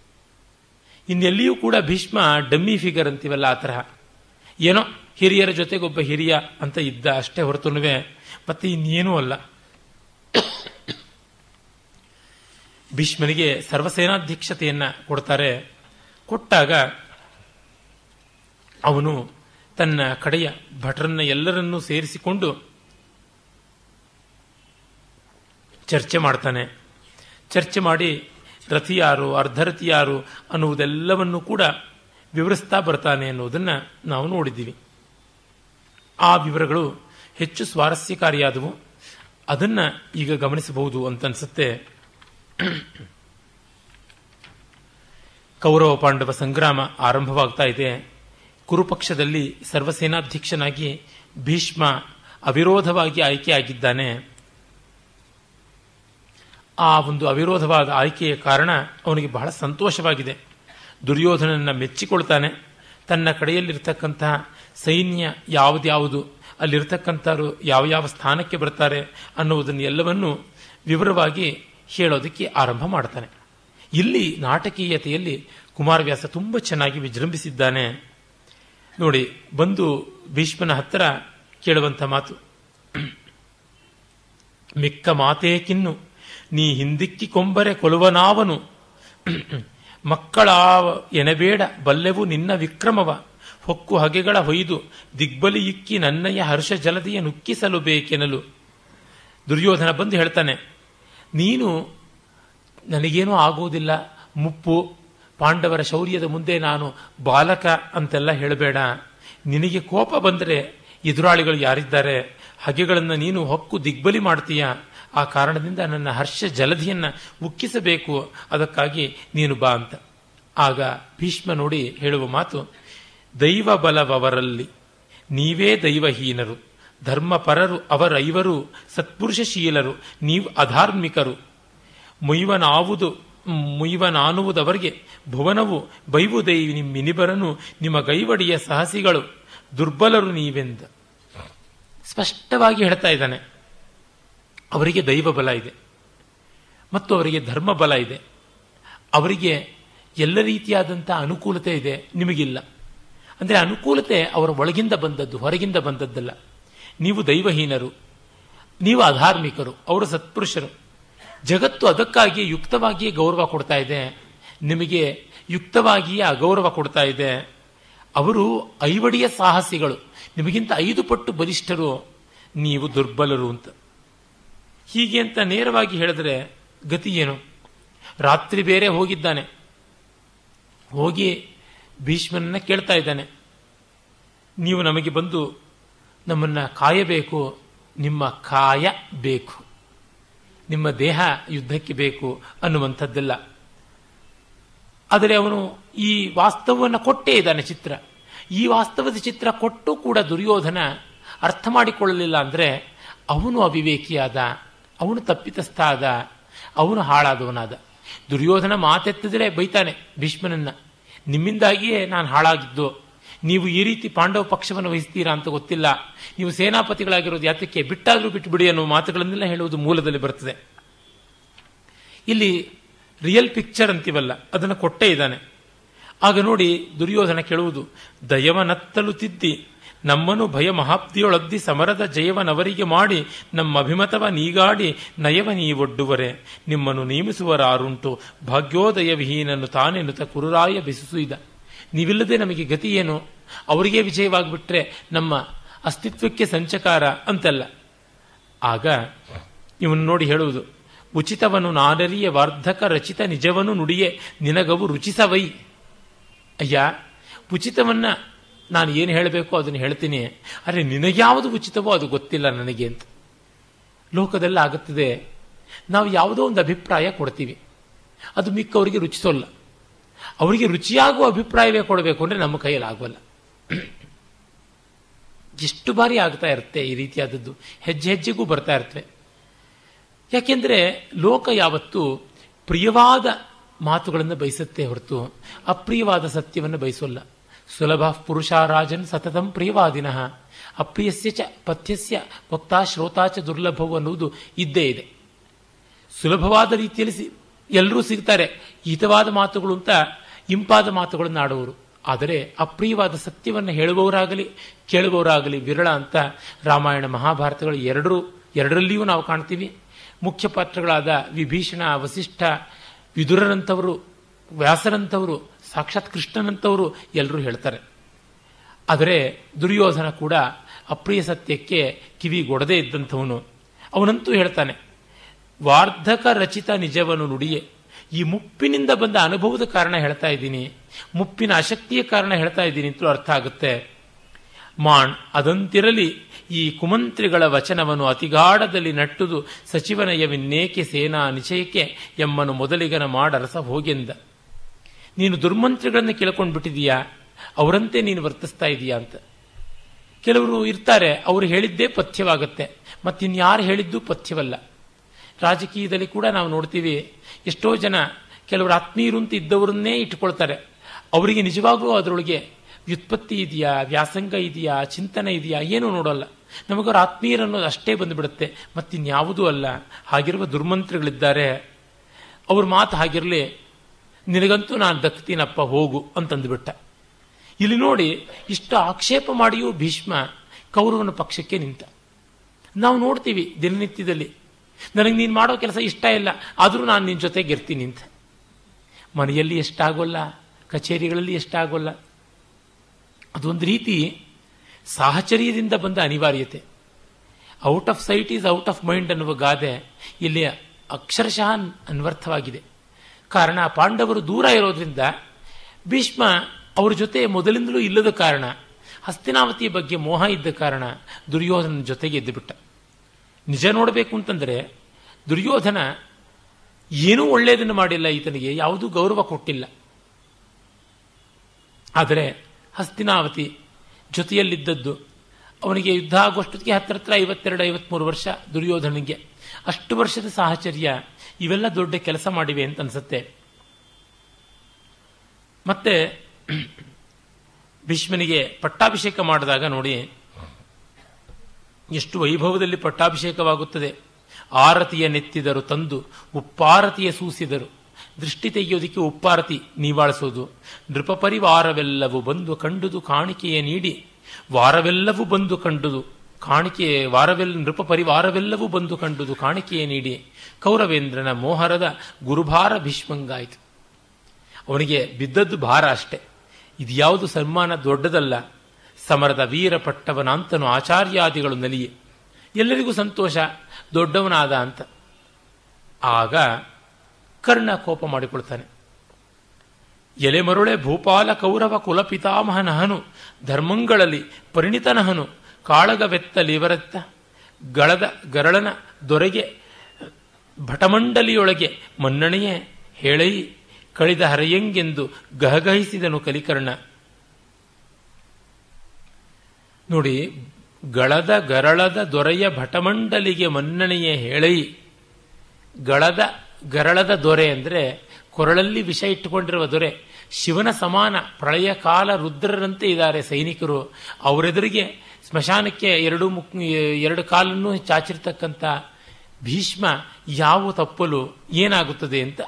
ಇನ್ನೆಲ್ಲಿಯೂ ಕೂಡ ಭೀಷ್ಮ ಡಮ್ಮಿ ಫಿಗರ್ ಅಂತೀವಲ್ಲ ಆ ತರಹ. ಏನೋ ಹಿರಿಯರ ಜೊತೆಗೊಬ್ಬ ಹಿರಿಯ ಅಂತ ಇದ್ದ ಅಷ್ಟೇ ಹೊರತುನುವೆ ಮತ್ತೆ ಇನ್ನೇನೂ ಅಲ್ಲ. ಭೀಷ್ಮನಿಗೆ ಸರ್ವಸೇನಾಧ್ಯಕ್ಷತೆಯನ್ನ ಕೊಡ್ತಾರೆ. ಕೊಟ್ಟಾಗ ಅವನು ತನ್ನ ಕಡೆಯ ಭಟರನ್ನ ಎಲ್ಲರನ್ನೂ ಸೇರಿಸಿಕೊಂಡು ಚರ್ಚೆ ಮಾಡ್ತಾನೆ. ಚರ್ಚೆ ಮಾಡಿ ರಥಿ ಯಾರು ಅರ್ಧರಥಿ ಯಾರು ಅನ್ನುವುದೆಲ್ಲವನ್ನು ಕೂಡ ವಿವರಿಸ್ತಾ ಬರ್ತಾನೆ ಅನ್ನೋದನ್ನು ನಾವು ನೋಡಿದ್ದೀವಿ. ಆ ವಿವರಗಳು ಹೆಚ್ಚು ಸ್ವಾರಸ್ಯಕಾರಿಯಾದವು. ಅದನ್ನ ಈಗ ಗಮನಿಸಬಹುದು ಅಂತ ಅನ್ಸುತ್ತೆ ಕೌರವ ಪಾಂಡವ ಸಂಗ್ರಾಮ ಆರಂಭವಾಗ್ತಾ ಇದೆ. ಕುರುಪಕ್ಷದಲ್ಲಿ ಸರ್ವಸೇನಾಧ್ಯಕ್ಷನಾಗಿ ಭೀಷ್ಮ ಅವಿರೋಧವಾಗಿ ಆಯ್ಕೆಯಾಗಿದ್ದಾನೆ. ಆ ಒಂದು ಅವಿರೋಧವಾದ ಆಯ್ಕೆಯ ಕಾರಣ ಅವನಿಗೆ ಬಹಳ ಸಂತೋಷವಾಗಿದೆ. ದುರ್ಯೋಧನನ್ನ ಮೆಚ್ಚಿಕೊಳ್ತಾನೆ. ತನ್ನ ಕಡೆಯಲ್ಲಿರ್ತಕ್ಕಂತಹ ಸೈನ್ಯ ಯಾವುದ್ಯಾವುದು, ಅಲ್ಲಿರ್ತಕ್ಕಂಥವ್ರು ಯಾವ ಯಾವ ಸ್ಥಾನಕ್ಕೆ ಬರ್ತಾರೆ ಅನ್ನುವುದನ್ನು ಎಲ್ಲವನ್ನೂ ವಿವರವಾಗಿ ಹೇಳೋದಕ್ಕೆ ಆರಂಭ ಮಾಡ್ತಾನೆ. ಇಲ್ಲಿ ನಾಟಕೀಯತೆಯಲ್ಲಿ ಕುಮಾರವ್ಯಾಸ ತುಂಬ ಚೆನ್ನಾಗಿ ವಿಜೃಂಭಿಸಿದ್ದಾನೆ. ನೋಡಿ, ಬಂದು ಭೀಷ್ಮನ ಹತ್ತಿರ ಕೇಳುವಂಥ ಮಾತು. ಮಿಕ್ಕ ಮಾತೇಕಿನ್ನು ನೀ ಹಿಂದಿಕ್ಕಿ ಕೊಂಬರೆ ಕೊಲುವನಾವನು. ಮಕ್ಕಳಾವ ಎನಬೇಡ ಬಲ್ಲೆವು ನಿನ್ನ ವಿಕ್ರಮವ. ಹೊಕ್ಕು ಹಗೆಗಳ ಹೊಯ್ದು, ದಿಗ್ಬಲಿ ಇಕ್ಕಿ ನನ್ನಯ್ಯ ಹರ್ಷ ಜಲದಿಯ ನುಕ್ಕಿಸಲು ಬೇಕೆನಲು. ದುರ್ಯೋಧನ ಬಂದು ಹೇಳ್ತಾನೆ, ನೀನು ನನಗೇನೂ ಆಗುವುದಿಲ್ಲ, ಮುಪ್ಪು, ಪಾಂಡವರ ಶೌರ್ಯದ ಮುಂದೆ ನಾನು ಬಾಲಕ ಅಂತೆಲ್ಲ ಹೇಳಬೇಡ. ನಿನಗೆ ಕೋಪ ಬಂದರೆ ಎದುರಾಳಿಗಳು ಯಾರಿದ್ದಾರೆ? ಹಗೆಗಳನ್ನು ನೀನು ಹೊಕ್ಕು ದಿಗ್ಬಲಿ ಮಾಡ್ತೀಯ? ಆ ಕಾರಣದಿಂದ ನನ್ನ ಹರ್ಷ ಜಲಧಿಯನ್ನು ಉಕ್ಕಿಸಬೇಕು, ಅದಕ್ಕಾಗಿ ನೀನು ಬಾ ಅಂತ. ಆಗ ಭೀಷ್ಮ ನೋಡಿ ಹೇಳುವ ಮಾತು, ದೈವ ಬಲವರಲ್ಲಿ ನೀವೇ ದೈವಹೀನರು. ಧರ್ಮಪರರು ಅವರೈವರು ಸತ್ಪುರುಷಶೀಲರು, ನೀವು ಅಧಾರ್ಮಿಕರು. ಮುಯ್ವನಾವುದು, ಮುಯ್ವನಾನುವುದವರಿಗೆ ಭುವನವು ಬೈವು ದೈವಿ ನಿಮ್ಮಿನಿಬರನು ನಿಮ್ಮ ಗೈವಡಿಯ ಸಾಹಸಿಗಳು. ದುರ್ಬಲರು ನೀವೆಂದ. ಸ್ಪಷ್ಟವಾಗಿ ಹೇಳ್ತಾ ಇದ್ದಾನೆ. ಅವರಿಗೆ ದೈವ ಬಲ ಇದೆ. ಮತ್ತು ಅವರಿಗೆ ಧರ್ಮ ಬಲ ಇದೆ. ಅವರಿಗೆ ಎಲ್ಲ ರೀತಿಯಾದಂಥ ಅನುಕೂಲತೆ ಇದೆ. ನಿಮಗಿಲ್ಲ. ಅಂದರೆ ಅನುಕೂಲತೆ ಅವರ ಒಳಗಿಂದ ಬಂದದ್ದು, ಹೊರಗಿಂದ ಬಂದದ್ದಲ್ಲ. ನೀವು ದೈವಹೀನರು. ನೀವು ಅಧಾರ್ಮಿಕರು. ಅವರು ಸತ್ಪುರುಷರು. ಜಗತ್ತು ಅದಕ್ಕಾಗಿ ಯುಕ್ತವಾಗಿಯೇ ಗೌರವ ಕೊಡ್ತಾ ಇದೆ. ನಿಮಗೆ ಯುಕ್ತವಾಗಿಯೇ ಅಗೌರವ ಕೊಡ್ತಾ ಇದೆ. ಅವರು ಐವಡಿಯ ಸಾಹಸಿಗಳು. ನಿಮಗಿಂತ ಐದು ಪಟ್ಟು ಬಲಿಷ್ಠರು. ನೀವು ದುರ್ಬಲರು ಅಂತ. ಹೀಗೆ ಅಂತ ನೇರವಾಗಿ ಹೇಳಿದ್ರೆ ಗತಿ ಏನು? ರಾತ್ರಿ ಬೇರೆ ಹೋಗಿದ್ದಾನೆ. ಹೋಗಿ ಭೀಷ್ಮನನ್ನ ಕೇಳ್ತಾ ಇದ್ದಾನೆ. ನೀವು ನಮಗೆ ಬಂದು ನಮ್ಮನ್ನ ಕಾಯಬೇಕು, ನಿಮ್ಮ ಕಾಯ ಬೇಕು. ನಿಮ್ಮ ದೇಹ ಯುದ್ಧಕ್ಕೆ ಬೇಕು ಅನ್ನುವಂಥದ್ದೆಲ್ಲ. ಆದರೆ ಅವನು ಈ ವಾಸ್ತವವನ್ನು ಕೊಟ್ಟೇ ಇದ್ದಾನೆ ಚಿತ್ರ. ಈ ವಾಸ್ತವದ ಚಿತ್ರ ಕೊಟ್ಟು ಕೂಡ ದುರ್ಯೋಧನ ಅರ್ಥ ಮಾಡಿಕೊಳ್ಳಲಿಲ್ಲ ಅಂದರೆ ಅವನು ಅವಿವೇಕಿಯಾದ ಅವನು ತಪ್ಪಿತಸ್ಥ ಆದ ಅವನು ಹಾಳಾದವನಾದ. ದುರ್ಯೋಧನ ಮಾತೆತ್ತಿದ್ರೆ ಬೈತಾನೆ, ಭೀಷ್ಮನನ್ನ, ನಿಮ್ಮಿಂದಾಗಿಯೇ ನಾನು ಹಾಳಾಗಿದ್ದು, ನೀವು ಈ ರೀತಿ ಪಾಂಡವ ಪಕ್ಷವನ್ನು ವಹಿಸ್ತೀರಾ ಅಂತ ಗೊತ್ತಿಲ್ಲ, ನೀವು ಸೇನಾಪತಿಗಳಾಗಿರೋದು ಯಾತಕ್ಕೆ, ಬಿಟ್ಟಾದರೂ ಬಿಟ್ಟುಬಿಡಿ ಅನ್ನೋ ಮಾತುಗಳನ್ನೆಲ್ಲ ಹೇಳುವುದು ಮೂಲದಲ್ಲಿ ಬರ್ತದೆ. ಇಲ್ಲಿ ರಿಯಲ್ ಪಿಕ್ಚರ್ ಅಂತೀವಲ್ಲ, ಅದನ್ನು ಕೊಟ್ಟೇ ಇದ್ದಾನೆ. ಆಗ ನೋಡಿ ದುರ್ಯೋಧನ ಕೇಳುವುದು ದಯವನತ್ತಲು ತಿದ್ದಿ ನಮ್ಮನು ಭಯ ಮಹಾಬ್ದಿಯೊಳದ್ದಿ ಸಮರದ ಜಯವನವರಿಗೆ ಮಾಡಿ ನಮ್ಮ ಅಭಿಮತವ ನೀಗಾಡಿ ನಯವ ನೀವೊಡ್ಡುವರೆ ನಿಮ್ಮನ್ನು ನೇಮಿಸುವರಾರುಂಟು ಭಾಗ್ಯೋದಯ ವಿಹೀನನ್ನು ತಾನೆನ್ನುತ್ತ ಕುರುರಾಯ ಬಿಸಿಸುಯಿದ ನೀವಿಲ್ಲದೆ ನಮಗೆ ಗತಿ ಏನು? ಅವರಿಗೆ ವಿಜಯವಾಗಿಬಿಟ್ರೆ ನಮ್ಮ ಅಸ್ತಿತ್ವಕ್ಕೆ ಸಂಚಕಾರ ಅಂತಲ್ಲ. ಆಗ ಇವನು ನೋಡಿ ಹೇಳುವುದು, ಉಚಿತವನು ನಾನರಿಯ ವಾರ್ಧಕ ರಚಿತ ನಿಜವನು ನುಡಿಯೇ, ನಿನಗವು ರುಚಿಸವೈ. ಅಯ್ಯ, ಉಚಿತವನ್ನ ನಾನು ಏನು ಹೇಳಬೇಕು ಅದನ್ನು ಹೇಳ್ತೀನಿ. ಆದರೆ ನಿನಗ್ಯಾವುದು ಉಚಿತವೋ ಅದು ಗೊತ್ತಿಲ್ಲ ನನಗೆ ಅಂತ. ಲೋಕದಲ್ಲಿ ಆಗುತ್ತದೆ. ನಾವು ಯಾವುದೋ ಒಂದು ಅಭಿಪ್ರಾಯ ಕೊಡ್ತೀವಿ. ಅದು ಮಿಕ್ಕವರಿಗೆ ರುಚಿಸೋಲ್ಲ. ಅವರಿಗೆ ರುಚಿಯಾಗುವ ಅಭಿಪ್ರಾಯವೇ ಕೊಡಬೇಕು ಅಂದರೆ ನಮ್ಮ ಕೈಯಲ್ಲಿ ಆಗೋಲ್ಲ. ಎಷ್ಟು ಬಾರಿ ಆಗ್ತಾ ಇರುತ್ತೆ ಈ ರೀತಿಯಾದದ್ದು. ಹೆಜ್ಜೆ ಹೆಜ್ಜೆಗೂ ಬರ್ತಾ ಇರ್ತವೆ ಯಾಕೆಂದರೆ ಲೋಕ ಯಾವತ್ತು ಪ್ರಿಯವಾದ ಮಾತುಗಳನ್ನು ಬಯಸುತ್ತೆ ಹೊರತು ಅಪ್ರಿಯವಾದ ಸತ್ಯವನ್ನು ಬಯಸೋಲ್ಲ. ಸುಲಭ ಪುರುಷಾರಾಜನ್ ಸತತಂ ಪ್ರಿಯವಾದಿನ ಅಪ್ರಿಯಸ್ಯ ಚ ಪಥ್ಯಸ್ಯ ವಕ್ತಾ ಶ್ರೋತಾ ಚ ದುರ್ಲಭವು ಅನ್ನುವುದು ಇದ್ದೇ ಇದೆ. ಸುಲಭವಾದ ರೀತಿಯಲ್ಲಿ ಎಲ್ಲರೂ ಸಿಗ್ತಾರೆ, ಹಿತವಾದ ಮಾತುಗಳು ಅಂತ ಇಂಪಾದ ಮಾತುಗಳನ್ನು ಆಡುವರು ಆದರೆ ಅಪ್ರಿಯವಾದ ಸತ್ಯವನ್ನು ಹೇಳುವವರಾಗಲಿ, ಕೇಳುವವರಾಗಲಿ ವಿರಳ ಅಂತ ರಾಮಾಯಣ ಮಹಾಭಾರತಗಳು ಎರಡರೂ, ಎರಡರಲ್ಲಿಯೂ ನಾವು ಕಾಣ್ತೀವಿ. ಮುಖ್ಯ ಪಾತ್ರಗಳಾದ ವಿಭೀಷಣ, ವಸಿಷ್ಠ, ವಿದುರರಂಥವರು, ವ್ಯಾಸರಂಥವರು ಸಾಕ್ಷಾತ್ ಕೃಷ್ಣನಂತವರು ಎಲ್ಲರೂ ಹೇಳ್ತಾರೆ. ಆದರೆ ದುರ್ಯೋಧನ ಕೂಡ ಅಪ್ರಿಯ ಸತ್ಯಕ್ಕೆ ಕಿವಿಗೊಡದೇ ಇದ್ದಂಥವನು. ಅವನಂತೂ ಹೇಳ್ತಾನೆ, ವಾರ್ಧಕ ರಚಿತ ನಿಜವನು ನುಡಿಯೇ. ಈ ಮುಪ್ಪಿನಿಂದ ಬಂದ ಅನುಭವದ ಕಾರಣ ಹೇಳ್ತಾ ಇದ್ದೀನಿ. ಮುಪ್ಪಿನ ಅಶಕ್ತಿಯ ಕಾರಣ ಹೇಳ್ತಾ ಇದ್ದೀನಿ ಅಂತಲೂ ಅರ್ಥ ಆಗುತ್ತೆ. ಮಾಣ್ ಅದಂತಿರಲಿ. ಈ ಕುಮಂತ್ರಿಗಳ ವಚನವನ್ನು ಅತಿಗಾಢದಲ್ಲಿ ನಟ್ಟುದು ಸಚಿವನಯವಿನ್ನೇಕೆ ಸೇನಾ ನಿಚಯಕ್ಕೆ ಎಮ್ಮನು ಮೊದಲಿಗನ ಮಾಡರಸ ಹೋಗೆಂದ. ನೀನು ದುರ್ಮಂತ್ರಗಳನ್ನು ಕೇಳ್ಕೊಂಡು ಬಿಟ್ಟಿದೀಯಾ? ಅವರಂತೆ ನೀನು ವರ್ತಿಸ್ತಾ ಇದೀಯಾ ಅಂತ. ಕೆಲವರು ಇರ್ತಾರೆ, ಅವರು ಹೇಳಿದ್ದೇ ಪಥ್ಯವಾಗುತ್ತೆ. ಮತ್ತಿನ್ಯಾರು ಹೇಳಿದ್ದು ಪಥ್ಯವಲ್ಲ. ರಾಜಕೀಯದಲ್ಲಿ ಕೂಡ ನಾವು ನೋಡ್ತೀವಿ, ಎಷ್ಟೋ ಜನ ಕೆಲವರು ಆತ್ಮೀಯರು ಅಂತ ಇದ್ದವರನ್ನೇ ಇಟ್ಕೊಳ್ತಾರೆ ಅವರಿಗೆ ನಿಜವಾಗ್ಲೂ ಅದರೊಳಗೆ ವ್ಯುತ್ಪತ್ತಿ ಇದೆಯಾ, ವ್ಯಾಸಂಗ ಇದೆಯಾ, ಚಿಂತನೆ ಇದೆಯಾ, ಏನೂ ನೋಡೋಲ್ಲ. ನಮಗವ್ರ ಆತ್ಮೀಯರನ್ನೋದು ಅಷ್ಟೇ ಬಂದುಬಿಡುತ್ತೆ, ಮತ್ತಿನ್ಯಾವುದೂ ಅಲ್ಲ. ಹಾಗಿರುವ ದುರ್ಮಂತ್ರಗಳಿದ್ದಾರೆ. ಅವ್ರ ಮಾತು ಹಾಗಿರಲಿ ನಿನಗಂತೂ ನಾನು ದಕ್ತೀನಪ್ಪ, ಹೋಗು ಅಂತಂದುಬಿಟ್ಟ. ಇಲ್ಲಿ ನೋಡಿ, ಇಷ್ಟು ಆಕ್ಷೇಪ ಮಾಡಿಯೂ ಭೀಷ್ಮ ಕೌರವನ ಪಕ್ಷಕ್ಕೆ ನಿಂತ. ನಾವು ನೋಡ್ತೀವಿ ದಿನನಿತ್ಯದಲ್ಲಿ, ನನಗೆ ನೀನು ಮಾಡೋ ಕೆಲಸ ಇಷ್ಟ ಇಲ್ಲ, ಆದರೂ ನಾನು ನಿನ್ನ ಜೊತೆಗೆ ಇರ್ತೀನಿ ಅಂತ. ಮನೆಯಲ್ಲಿ ಎಷ್ಟಾಗೋಲ್ಲ, ಕಚೇರಿಗಳಲ್ಲಿ ಎಷ್ಟಾಗೋಲ್ಲ. ಅದೊಂದು ರೀತಿ ಸಾಹಚರ್ಯದಿಂದ ಬಂದ ಅನಿವಾರ್ಯತೆ. Out of sight is out of mind ಅನ್ನುವ ಗಾದೆ ಇಲ್ಲಿ ಅಕ್ಷರಶಃ ಅನ್ವರ್ಥವಾಗಿದೆ. ಕಾರಣ, ಪಾಂಡವರು ದೂರ ಇರೋದ್ರಿಂದ ಭೀಷ್ಮ ಅವ್ರ ಜೊತೆ ಮೊದಲಿಂದಲೂ ಇಲ್ಲದ ಕಾರಣ, ಹಸ್ತಿನಾವತಿಯ ಬಗ್ಗೆ ಮೋಹ ಇದ್ದ ಕಾರಣ ದುರ್ಯೋಧನ ಜೊತೆಗೆ ಎದ್ದುಬಿಟ್ಟ. ನಿಜ ನೋಡಬೇಕು ಅಂತಂದರೆ, ದುರ್ಯೋಧನ ಏನೂ ಒಳ್ಳೆಯದನ್ನು ಮಾಡಿಲ್ಲ, ಈತನಿಗೆ ಯಾವುದೂ ಗೌರವ ಕೊಟ್ಟಿಲ್ಲ. ಆದರೆ ಹಸ್ತಿನಾವತಿ ಜೊತೆಯಲ್ಲಿದ್ದದ್ದು, ಅವನಿಗೆ ಯುದ್ಧ ಆಗೋಷ್ಟೊತ್ತಿಗೆ ಹತ್ತಿರ ಹತ್ರ ಐವತ್ತೆರಡು, ಐವತ್ಮೂರು ವರ್ಷ ದುರ್ಯೋಧನಿಗೆ. ಅಷ್ಟು ವರ್ಷದ ಸಾಹಚರ್ಯ ಇವೆಲ್ಲ ದೊಡ್ಡ ಕೆಲಸ ಮಾಡಿವೆ ಅಂತ ಅನ್ಸುತ್ತೆ. ಮತ್ತೆ ಭೀಷ್ಮನಿಗೆ ಪಟ್ಟಾಭಿಷೇಕ ಮಾಡಿದಾಗ ನೋಡಿ, ಎಷ್ಟು ವೈಭವದಲ್ಲಿ ಪಟ್ಟಾಭಿಷೇಕವಾಗುತ್ತದೆ. ಆರತಿಯ ನೆತ್ತಿದರು ತಂದು, ಉಪ್ಪಾರತಿಯ ಸೂಸಿದರು. ದೃಷ್ಟಿ ತೆಗೆಯೋದಕ್ಕೆ ಉಪ್ಪಾರತಿ ನೀವಾಳಿಸೋದು. ನೃಪ ಪರಿವಾರವೆಲ್ಲವೂ ಬಂದು ಕಂಡುದು ಕಾಣಿಕೆಯ ನೀಡಿ, ವಾರವೆಲ್ಲವೂ ಬಂದು ಕಂಡುದು ಕಾಣಿಕೆ ವಾರವೆಲ್ಲ ನೃಪ ಪರಿವಾರವೆಲ್ಲವೂ ಬಂದು ಕಂಡುದು ಕಾಣಿಕೆಯ ನೀಡಿ. ಕೌರವೇಂದ್ರನ ಮೋಹರದ ಗುರುಭಾರ ಭೀಷ್ಮಂಗಾಯಿತು. ಅವನಿಗೆ ಬಿದ್ದದ್ದು ಭಾರ ಅಷ್ಟೆ. ಇದ್ಯಾವುದು ಸನ್ಮಾನ ದೊಡ್ಡದಲ್ಲ. ಸಮರದ ವೀರ ಪಟ್ಟವನಾಂತನು ಆಚಾರ್ಯಾದಿಗಳು ನಲಿಯೆ. ಎಲ್ಲರಿಗೂ ಸಂತೋಷ, ದೊಡ್ಡವನಾದ ಅಂತ. ಆಗ ಕರ್ಣ ಕೋಪ ಮಾಡಿಕೊಳ್ತಾನೆ. ಎಲೆ ಮರುಳೆ ಭೂಪಾಲ ಕೌರವ ಕುಲಪಿತಾಮಹನಹನು, ಧರ್ಮಗಳಲ್ಲಿ ಪರಿಣಿತನಹನು. ಕಾಳಗವೆತ್ತಲಿವರತ್ತ ಗಳದ ಗರಳನ ದೊರೆಗೆ, ಭಟಮಂಡಲಿಯೊಳಗೆ ಮನ್ನಣೆಯೇ ಹೇಳೈ, ಕಳಿದ ಹರೆಯಂಗೆಂದು ಗಹಗಹಿಸಿದನು ಕಲಿಕರ್ಣ. ನೋಡಿ, ಗಳದ ಗರಳದ ದೊರೆಯ ಭಟಮಂಡಲಿಗೆ ಮನ್ನಣೆಯೇ ಹೇಳೈ, ಗಳದ ಗರಳದ ದೊರೆ ಅಂದರೆ ಕೊರಳಲ್ಲಿ ವಿಷ ಇಟ್ಟುಕೊಂಡಿರುವ ದೊರೆ. ಶಿವನ ಸಮಾನ ಪ್ರಳಯ ಕಾಲ ರುದ್ರರಂತೆ ಇದ್ದಾರೆ ಸೈನಿಕರು. ಅವರೆದುರಿಗೆ ಸ್ಮಶಾನಕ್ಕೆ ಎರಡು ಮುಕ್, ಎರಡು ಕಾಲನ್ನು ಚಾಚಿರ್ತಕ್ಕಂಥ ಭೀಷ್ಮ ಯಾವ ತಪ್ಪಲು ಏನಾಗುತ್ತದೆ ಅಂತ.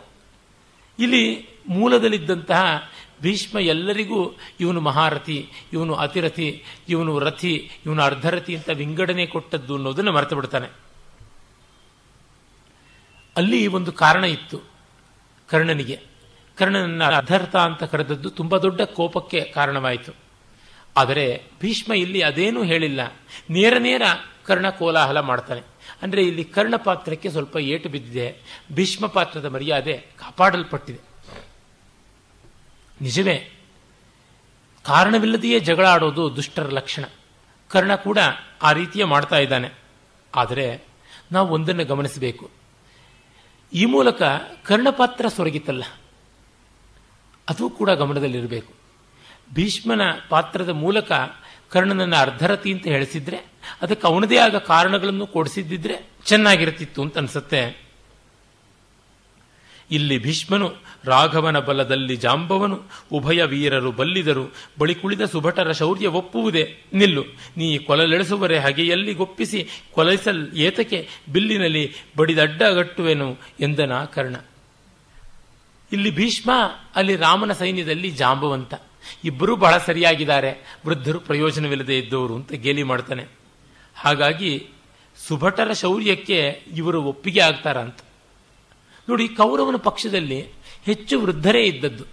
ಇಲ್ಲಿ ಮೂಲದಲ್ಲಿದ್ದಂತಹ ಭೀಷ್ಮ ಎಲ್ಲರಿಗೂ ಇವನು ಮಹಾರಥಿ, ಇವನು ಅತಿರಥಿ, ಇವನು ರಥಿ, ಇವನು ಅರ್ಧರಥಿ ಅಂತ ವಿಂಗಡಣೆ ಕೊಟ್ಟದ್ದು ಅನ್ನೋದನ್ನು ಮರೆತು ಬಿಡ್ತಾನೆ. ಅಲ್ಲಿ ಒಂದು ಕಾರಣ ಇತ್ತು ಕರ್ಣನಿಗೆ. ಕರ್ಣನನ್ನ ಅಧರ್ಥ ಅಂತ ಕರೆದದ್ದು ತುಂಬಾ ದೊಡ್ಡ ಕೋಪಕ್ಕೆ ಕಾರಣವಾಯಿತು. ಆದರೆ ಭೀಷ್ಮ ಇಲ್ಲಿ ಅದೇನೂ ಹೇಳಿಲ್ಲ. ನೇರ ನೇರ ಕರ್ಣ ಕೋಲಾಹಲ ಮಾಡ್ತಾನೆ. ಅಂದ್ರೆ ಇಲ್ಲಿ ಕರ್ಣ ಪಾತ್ರಕ್ಕೆ ಸ್ವಲ್ಪ ಏಟು ಬಿದ್ದಿದೆ. ಭೀಷ್ಮ ಪಾತ್ರದ ಮರ್ಯಾದೆ ಕಾಪಾಡಲ್ಪಟ್ಟಿದೆ. ನಿಜವೇ, ಕಾರಣವಿಲ್ಲದೆಯೇ ಜಗಳ ಆಡೋದು ದುಷ್ಟರ ಲಕ್ಷಣ. ಕರ್ಣ ಕೂಡ ಆ ರೀತಿಯ ಮಾಡ್ತಾ ಇದ್ದಾನೆ. ಆದರೆ ನಾವು ಒಂದನ್ನು ಗಮನಿಸಬೇಕು. ಈ ಮೂಲಕ ಕರ್ಣಪಾತ್ರ ಸೊರಗಿತಲ್ಲ. ಅದು ಕೂಡ ಗಮನದಲ್ಲಿರಬೇಕು. ಭೀಷ್ಮನ ಪಾತ್ರದ ಮೂಲಕ ಕರ್ಣನನ್ನ ಅರ್ಧರತಿ ಅಂತ ಹೇಳಿಸಿದ್ರೆ, ಅದಕ್ಕೆ ಅವನದೇ ಆದ ಕಾರಣಗಳನ್ನು ಕೊಡಿಸಿದ್ದಿದ್ರೆ ಚೆನ್ನಾಗಿರ್ತಿತ್ತು ಅಂತ ಅನ್ಸುತ್ತೆ. ಇಲ್ಲಿ ಭೀಷ್ಮನು ರಾಘವನ ಬಲದಲ್ಲಿ ಜಾಂಬವನು, ಉಭಯ ವೀರರು ಬಲ್ಲಿದರು, ಬಳಿ ಕುಳಿದ ಸುಭಟರ ಶೌರ್ಯ ಒಪ್ಪುವುದೇ. ನಿಲ್ಲು, ನೀ ಕೊಲಲೆಳೆಸುವರೆ ಹಗೆಯಲ್ಲಿ ಗೊಪ್ಪಿಸಿ ಕೊಲೈಸಲ್ ಏತಕ್ಕೆ ಬಿಲ್ಲಿನಲ್ಲಿ ಬಡಿದಡ್ಡಗಟ್ಟುವೆನು ಎಂದನ ಕರ್ಣ. ಇಲ್ಲಿ ಭೀಷ್ಮ ಅಲ್ಲಿ ರಾಮನ ಸೈನ್ಯದಲ್ಲಿ ಜಾಂಬವಂತ. ಇಬ್ಬರೂ ಬಹಳ ಸರಿಯಾಗಿದ್ದಾರೆ. ವೃದ್ಧರು ಪ್ರಯೋಜನವಿಲ್ಲದೆ ಇದ್ದವರು ಅಂತ ಗೇಲಿ ಮಾಡ್ತಾನೆ. ಹಾಗಾಗಿ ಸುಭಟರ ಶೌರ್ಯಕ್ಕೆ ಇವರು ಒಪ್ಪಿಗೆ ಆಗ್ತಾರ ಅಂತ. ನೋಡಿ, ಕೌರವನ ಪಕ್ಷದಲ್ಲಿ ಹೆಚ್ಚು ವೃದ್ಧರೇ ಇದ್ದದ್ದು.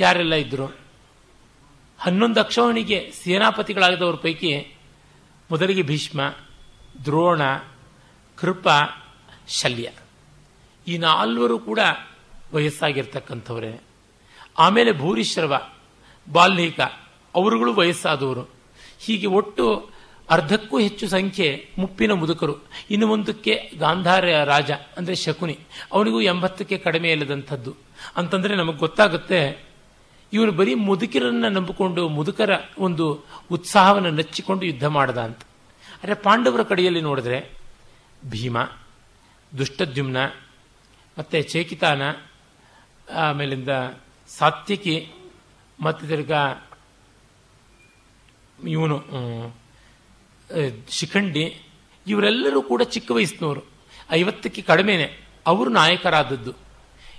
ಯಾರೆಲ್ಲ ಇದ್ದರು ಹನ್ನೊಂದು ಅಕ್ಷವನಿಗೆ ಸೇನಾಪತಿಗಳಾಗದವ್ರ ಪೈಕಿ ಮೊದಲಿಗೆ ಭೀಷ್ಮ, ದ್ರೋಣ, ಕೃಪ, ಶಲ್ಯ. ಈ ನಾಲ್ವರು ಕೂಡ ವಯಸ್ಸಾಗಿರ್ತಕ್ಕಂಥವ್ರೆ. ಆಮೇಲೆ ಭೂರಿಶ್ರವ ಬಾಲ್ಮೀಕ ಅವರುಗಳು ವಯಸ್ಸಾದವರು. ಹೀಗೆ ಒಟ್ಟು ಅರ್ಧಕ್ಕೂ ಹೆಚ್ಚು ಸಂಖ್ಯೆ ಮುಪ್ಪಿನ ಮುದುಕರು. ಇನ್ನು ಮುಂದಕ್ಕೆ ಗಾಂಧಾರ ರಾಜ, ಅಂದರೆ ಶಕುನಿ. ಅವನಿಗೂ ಎಂಬತ್ತಕ್ಕೆ ಕಡಿಮೆ ಇಲ್ಲದಂಥದ್ದು. ಅಂತಂದರೆ ನಮಗೆ ಗೊತ್ತಾಗುತ್ತೆ ಇವನು ಬರೀ ಮುದುಕಿರನ್ನು ನಂಬಿಕೊಂಡು ಮುದುಕರ ಒಂದು ಉತ್ಸಾಹವನ್ನು ನಚ್ಚಿಕೊಂಡು ಯುದ್ಧ ಮಾಡದ ಅಂತ. ಆದರೆ ಪಾಂಡವರ ಕಡೆಯಲ್ಲಿ ನೋಡಿದ್ರೆ, ಭೀಮ, ದುಷ್ಟದ್ಯುಮ್ನ, ಮತ್ತು ಚೇಕಿತಾನ, ಆಮೇಲಿಂದ ಸಾತ್ವಿಕಿ ಮತ್ತು ತಿರ್ಗಾ ಇವನು ಶಿಖಂಡಿ, ಇವರೆಲ್ಲರೂ ಕೂಡ ಚಿಕ್ಕ ವಯಸ್ಸಿನವರು. ಐವತ್ತಕ್ಕೆ ಕಡಿಮೆನೆ. ಅವರು ನಾಯಕರಾದದ್ದು.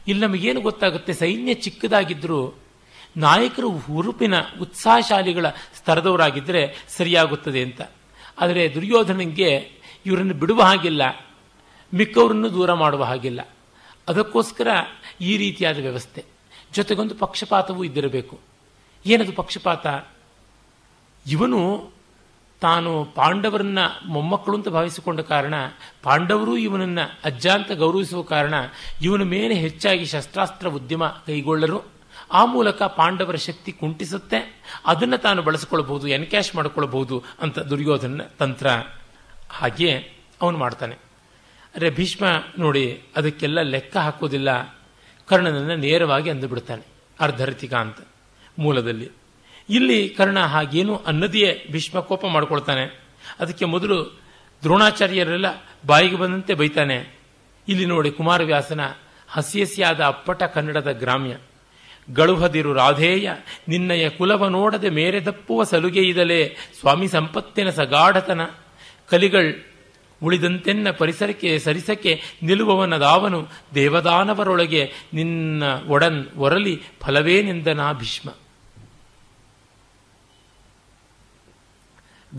ಇಲ್ಲಿ ನಮಗೇನು ಗೊತ್ತಾಗುತ್ತೆ? ಸೈನ್ಯ ಚಿಕ್ಕದಾಗಿದ್ದರೂ ನಾಯಕರು ಹುರುಪಿನ ಉತ್ಸಾಹಶಾಲಿಗಳ ಸ್ತರದವರಾಗಿದ್ದರೆ ಸರಿಯಾಗುತ್ತದೆ ಅಂತ. ಆದರೆ ದುರ್ಯೋಧನಿಗೆ ಇವರನ್ನು ಬಿಡುವ ಹಾಗಿಲ್ಲ. ಮಿಕ್ಕವರನ್ನು ದೂರ ಮಾಡುವ ಹಾಗಿಲ್ಲ. ಅದಕ್ಕೋಸ್ಕರ ಈ ರೀತಿಯಾದ ವ್ಯವಸ್ಥೆ. ಜೊತೆಗೊಂದು ಪಕ್ಷಪಾತವೂ ಇದ್ದಿರಬೇಕು. ಏನದು ಪಕ್ಷಪಾತ? ಇವನು ತಾನು ಪಾಂಡವರನ್ನ ಮೊಮ್ಮಕ್ಕಳು ಅಂತ ಭಾವಿಸಿಕೊಂಡ ಕಾರಣ, ಪಾಂಡವರು ಇವನನ್ನ ಅಜ್ಜ ಅಂತ ಗೌರವಿಸುವ ಕಾರಣ, ಇವನ ಮೇಲೆ ಹೆಚ್ಚಾಗಿ ಶಸ್ತ್ರಾಸ್ತ್ರ ಉದ್ಯಮ ಕೈಗೊಳ್ಳರು. ಆ ಮೂಲಕ ಪಾಂಡವರ ಶಕ್ತಿ ಕುಂಟಿಸುತ್ತೆ ಅದನ್ನು ತಾನು ಬಳಸಿಕೊಳ್ಳಬಹುದು ಎನ್ಕ್ಯಾಶ್ ಮಾಡಿಕೊಳ್ಳಬಹುದು ಅಂತ ದುರ್ಯೋಧನ ತಂತ್ರ. ಹಾಗೆ ಅವನು ಮಾಡ್ತಾನೆ. ಅರೆ ಭೀಷ್ಮ ನೋಡಿ, ಅದಕ್ಕೆಲ್ಲ ಲೆಕ್ಕ ಹಾಕೋದಿಲ್ಲ. ಕರ್ಣನನ್ನು ನೇರವಾಗಿ ಅಂದುಬಿಡ್ತಾನೆ ಅರ್ಧರ್ತಿಕ ಅಂತ ಮೂಲದಲ್ಲಿ. ಇಲ್ಲಿ ಕರ್ಣ ಹಾಗೇನು ಅನ್ನದೆಯೇ ಭೀಷ್ಮ ಕೋಪ ಮಾಡ್ಕೊಳ್ತಾನೆ. ಅದಕ್ಕೆ ಮೊದಲು ದ್ರೋಣಾಚಾರ್ಯರೆಲ್ಲ ಬಾಯಿಗೆ ಬಂದಂತೆ ಬೈತಾನೆ. ಇಲ್ಲಿ ನೋಡಿ ಕುಮಾರವ್ಯಾಸನ ಹಸಿ ಹಸಿಯಾದ ಅಪ್ಪಟ ಕನ್ನಡದ ಗ್ರಾಮ್ಯ. ಗಳುಹದಿರು ರಾಧೇಯ, ನಿನ್ನಯ ಕುಲವ ನೋಡದೆ ಮೇರೆ ದಪ್ಪುವ ಇದಲೇ ಸ್ವಾಮಿ ಸಂಪತ್ತಿನ ಸಗಾಢತನ ಕಲಿಗಳ್ ಉಳಿದಂತೆನ್ನ ಪರಿಸರಕ್ಕೆ, ಸರಿಸಕ್ಕೆ ನಿಲ್ಲುವವನದಾವನು ದೇವದಾನವರೊಳಗೆ ನಿನ್ನ ಒಡನ್ ಒರಲಿ ಫಲವೇನೆಂದನಾ ಭೀಷ್ಮ.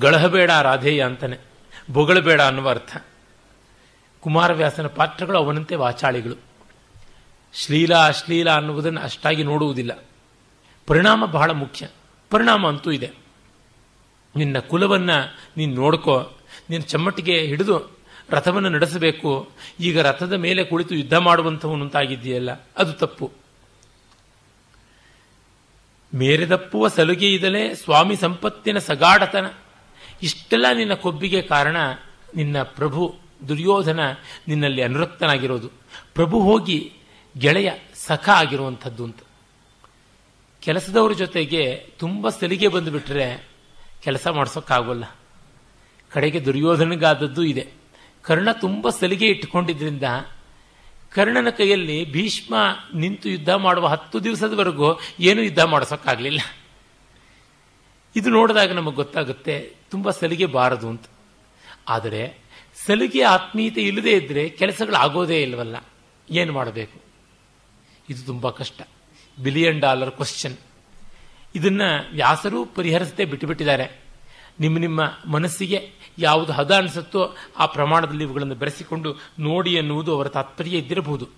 ಗಳಹಬೇಡ ರಾಧೇಯ ಅಂತಾನೆ. ಬೊಗಳಬೇಡ ಅನ್ನುವ ಅರ್ಥ. ಕುಮಾರವ್ಯಾಸನ ಪಾತ್ರಗಳು ಅವನಂತೆ ವಾಚಾಳಿಗಳು. ಶ್ಲೀಲ ಅಶ್ಲೀಲ ಅನ್ನುವುದನ್ನು ಅಷ್ಟಾಗಿ ನೋಡುವುದಿಲ್ಲ. ಪರಿಣಾಮ ಬಹಳ ಮುಖ್ಯ. ಪರಿಣಾಮ ಅಂತೂ ಇದೆ. ನಿನ್ನ ಕುಲವನ್ನ ನೀನು ನೋಡ್ಕೋ. ನಿನ್ನ ಚಮ್ಮಟ್ಟಿಗೆ ಹಿಡಿದು ರಥವನ್ನು ನಡೆಸಬೇಕು. ಈಗ ರಥದ ಮೇಲೆ ಕುಳಿತು ಯುದ್ಧ ಮಾಡುವಂಥವನುಂತಾಗಿದ್ದೀಯಲ್ಲ ಅದು ತಪ್ಪು. ಮೇರೆದಪ್ಪುವ ಸಲುಗೆ ಇದಲೇ ಸ್ವಾಮಿ ಸಂಪತ್ತಿನ ಸಗಾಡತನ. ಇಷ್ಟೆಲ್ಲ ನಿನ್ನ ಕೊಬ್ಬಿಗೆ ಕಾರಣ ನಿನ್ನ ಪ್ರಭು ದುರ್ಯೋಧನ ನಿನ್ನಲ್ಲಿ ಅನುರಕ್ತನಾಗಿರೋದು. ಪ್ರಭು ಹೋಗಿ ಗೆಳೆಯ ಸಖ ಆಗಿರುವಂಥದ್ದು ಅಂತ. ಕೆಲಸದವರ ಜೊತೆಗೆ ತುಂಬ ಸಲಿಗೆ ಬಂದುಬಿಟ್ರೆ ಕೆಲಸ ಮಾಡಿಸೋಕ್ಕಾಗೋಲ್ಲ. ಕಡೆಗೆ ದುರ್ಯೋಧನಗಾದದ್ದು ಇದೆ. ಕರ್ಣ ತುಂಬ ಸಲಿಗೆ ಇಟ್ಟುಕೊಂಡಿದ್ದರಿಂದ ಕರ್ಣನ ಕೈಯಲ್ಲಿ ಭೀಷ್ಮ ನಿಂತು ಯುದ್ಧ ಮಾಡುವ ಹತ್ತು ದಿವಸದವರೆಗೂ ಏನೂ ಯುದ್ಧ ಮಾಡಿಸೋಕ್ಕಾಗಲಿಲ್ಲ. ಇದು ನೋಡಿದಾಗ ನಮಗೆ ಗೊತ್ತಾಗುತ್ತೆ ತುಂಬ ಸಲಿಗೆ ಬಾರದು ಅಂತ. ಆದರೆ ಸಲಿಗೆ ಆತ್ಮೀಯತೆ ಇಲ್ಲದೇ ಇದ್ದರೆ ಕೆಲಸಗಳಾಗೋದೇ ಇಲ್ಲವಲ್ಲ ಏನು ಮಾಡಬೇಕು? ಇದು ತುಂಬ ಕಷ್ಟ. ಬಿಲಿಯನ್ ಡಾಲರ್ ಕ್ವಶನ್ ಇದನ್ನು ವ್ಯಾಸರೂ ಪರಿಹರಿಸದೆ ಬಿಟ್ಟುಬಿಟ್ಟಿದ್ದಾರೆ. ನಿಮ್ಮ ನಿಮ್ಮ ಮನಸ್ಸಿಗೆ ಯಾವುದು ಹದ ಅನಿಸುತ್ತೋ ಆ ಪ್ರಮಾಣದಲ್ಲಿ ಇವುಗಳನ್ನು ಬೆರೆಸಿಕೊಂಡು ನೋಡಿ ಎನ್ನುವುದು ಅವರ ತಾತ್ಪರ್ಯ ಇದ್ದಿರಬಹುದು.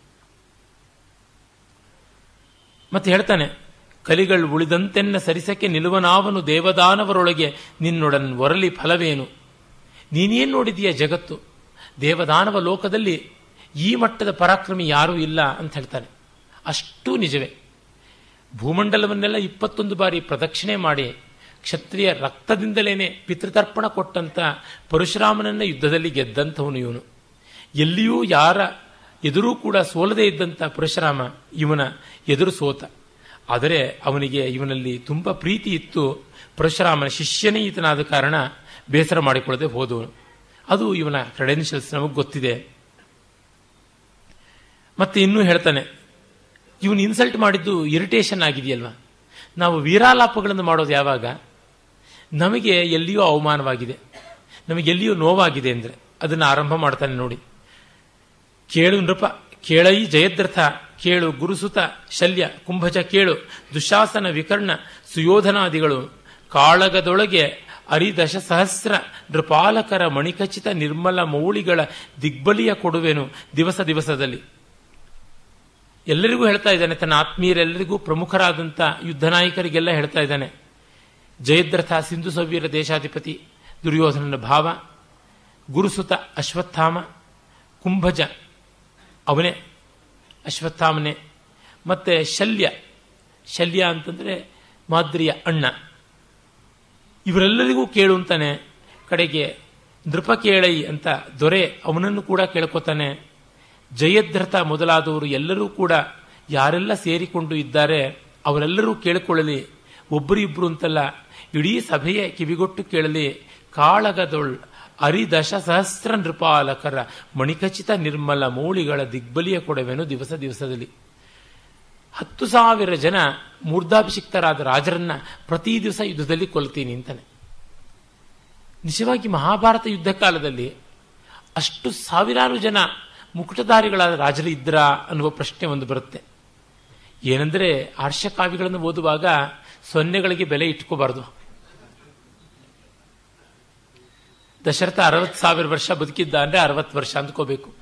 ಮತ್ತೆ ಹೇಳ್ತಾನೆ, ಕಲಿಗಳು ಉಳಿದಂತೆನ್ನ ಸರಿಸಕ್ಕೆ ನಿಲುವನಾವನು ದೇವದಾನವರೊಳಗೆ ನಿನ್ನೊಡನ್ ಒರಲಿ ಫಲವೇನು? ನೀನೇನು ನೋಡಿದೀಯ ಜಗತ್ತು? ದೇವದಾನವ ಲೋಕದಲ್ಲಿ ಈ ಮಟ್ಟದ ಪರಾಕ್ರಮಿ ಯಾರೂ ಇಲ್ಲ ಅಂತ ಹೇಳ್ತಾನೆ. ಅಷ್ಟೂ ನಿಜವೇ. ಭೂಮಂಡಲವನ್ನೆಲ್ಲ ಇಪ್ಪತ್ತೊಂದು ಬಾರಿ ಪ್ರದಕ್ಷಿಣೆ ಮಾಡಿ ಕ್ಷತ್ರಿಯ ರಕ್ತದಿಂದಲೇ ಪಿತೃತರ್ಪಣ ಕೊಟ್ಟಂತ ಪರಶುರಾಮನನ್ನು ಯುದ್ಧದಲ್ಲಿ ಗೆದ್ದಂಥವನು ಇವನು. ಎಲ್ಲಿಯೂ ಯಾರ ಎದುರೂ ಕೂಡ ಸೋಲದೇ ಇದ್ದಂಥ ಪರಶುರಾಮ ಇವನ ಎದುರು ಸೋತ. ಆದರೆ ಅವನಿಗೆ ಇವನಲ್ಲಿ ತುಂಬ ಪ್ರೀತಿ ಇತ್ತು. ಪರಶುರಾಮನ ಶಿಷ್ಯನೇ ಈತನಾದ ಕಾರಣ ಬೇಸರ ಮಾಡಿಕೊಳ್ಳದೆ ಹೋದವನು. ಅದು ಇವನ ಕ್ರೆಡೆನ್ಷಿಯಲ್ಸ್ ನಮಗೆ ಗೊತ್ತಿದೆ. ಮತ್ತೆ ಇನ್ನೂ ಹೇಳ್ತಾನೆ, ಇವನು ಇನ್ಸಲ್ಟ್ ಮಾಡಿದ್ದು ಇರಿಟೇಷನ್ ಆಗಿದೆಯಲ್ವಾ? ನಾವು ವೀರಾಲಾಪಗಳನ್ನು ಮಾಡೋದು ಯಾವಾಗ? ನಮಗೆ ಎಲ್ಲಿಯೂ ಅವಮಾನವಾಗಿದೆ. ನಮಗೆ ಎಲ್ಲಿಯೂ ನೋವಾಗಿದೆ ಅಂದರೆ ಅದನ್ನು ಆರಂಭ ಮಾಡ್ತಾನೆ ನೋಡಿ. ಕೇಳು ನೃಪ, ಕೇಳೈ ಜಯದ್ರಥ, ಕೇಳು ಗುರುಸುತ, ಶಲ್ಯ, ಕುಂಭಜ ಕೇಳು, ದುಶಾಸನ ವಿಕರ್ಣ, ಸುಯೋಧನಾದಿಗಳು, ಕಾಳಗದೊಳಗೆ ಅರಿದಶ ಸಹಸ್ರ ನೃಪಾಲಕರ ಮಣಿಕಚಿತ ನಿರ್ಮಲ ಮೌಳಿಗಳ ದಿಗ್ಬಲಿಯ ಕೊಡುವೆನು ದಿವಸ ದಿವಸದಲ್ಲಿ. ಎಲ್ಲರಿಗೂ ಹೇಳ್ತಾ ಇದ್ದಾನೆ, ತನ್ನ ಆತ್ಮೀಯರೆಲ್ಲರಿಗೂ ಪ್ರಮುಖರಾದಂಥ ಯುದ್ಧ ನಾಯಕರಿಗೆಲ್ಲ ಹೇಳ್ತಾ ಇದ್ದಾನೆ. ಜಯದ್ರಥ ಸಿಂಧು ಸವ್ಯರ ದೇಶಾಧಿಪತಿ ದುರ್ಯೋಧನನ ಭಾವ, ಗುರುಸುತ ಅಶ್ವತ್ಥಾಮ, ಕುಂಭಜ ಅವನೇ, ಅಶ್ವತ್ಥಾಮನೆ, ಮತ್ತೆ ಶಲ್ಯ ಶಲ್ಯ ಅಂತಂದರೆ ಮಾದ್ರಿಯ ಅಣ್ಣ. ಇವರೆಲ್ಲರಿಗೂ ಕೇಳು ಅಂತಾನೆ, ಕಡೆಗೆ ನೃಪ ಕೇಳೈ ಅಂತ ದೊರೆ ಅವನನ್ನು ಕೂಡ ಕೇಳ್ಕೊತಾನೆ. ಜಯದ್ರಥ ಮೊದಲಾದವರು ಎಲ್ಲರೂ ಕೂಡ ಯಾರೆಲ್ಲ ಸೇರಿಕೊಂಡು ಇದ್ದಾರೆ ಅವರೆಲ್ಲರೂ ಕೇಳಿಕೊಳ್ಳಲಿ ಒಬ್ಬರಿಬ್ಬರು ಅಂತಲ್ಲ ಇಡೀ ಸಭೆಯೇ ಕಿವಿಗೊಟ್ಟು ಕೇಳಲಿ. ಕಾಳಗದೊಳ್ ಅರಿದಶ ಸಹಸ್ರ ನೃಪಾಲಕರ ಮಣಿಕಚಿತ ನಿರ್ಮಲ ಮೌಳಿಗಳ ದಿಗ್ಬಲಿಯ ಕೊಡವೆನು ದಿವಸ ದಿವಸದಲ್ಲಿ. ಹತ್ತು ಸಾವಿರ ಜನ ಮೂರ್ಧಾಭಿಷಿಕ್ತರಾದ ರಾಜರನ್ನ ಪ್ರತಿ ದಿವಸ ಯುದ್ಧದಲ್ಲಿ ಕೊಲ್ತೀನಿ ಅಂತಾನೆ. ನಿಜವಾಗಿ ಮಹಾಭಾರತ ಯುದ್ಧ ಕಾಲದಲ್ಲಿ ಅಷ್ಟು ಸಾವಿರಾರು ಜನ ಮುಕುಟಧಾರಿಗಳಾದ ರಾಜರು ಇದ್ರಾ ಅನ್ನುವ ಪ್ರಶ್ನೆ ಒಂದು ಬರುತ್ತೆ. ಏನಂದ್ರೆ ಕಾವ್ಯಗಳನ್ನು ಓದುವಾಗ ಸೊನ್ನೆಗಳಿಗೆ ಬೆಲೆ ಇಟ್ಕೋಬಾರ್ದು. ದಶರಥ ಅರವತ್ತು ಸಾವಿರ ವರ್ಷ ಬದುಕಿದ್ದ ಅಂದರೆ ಅರವತ್ತು ವರ್ಷ ಅಂದ್ಕೋಬೇಕು.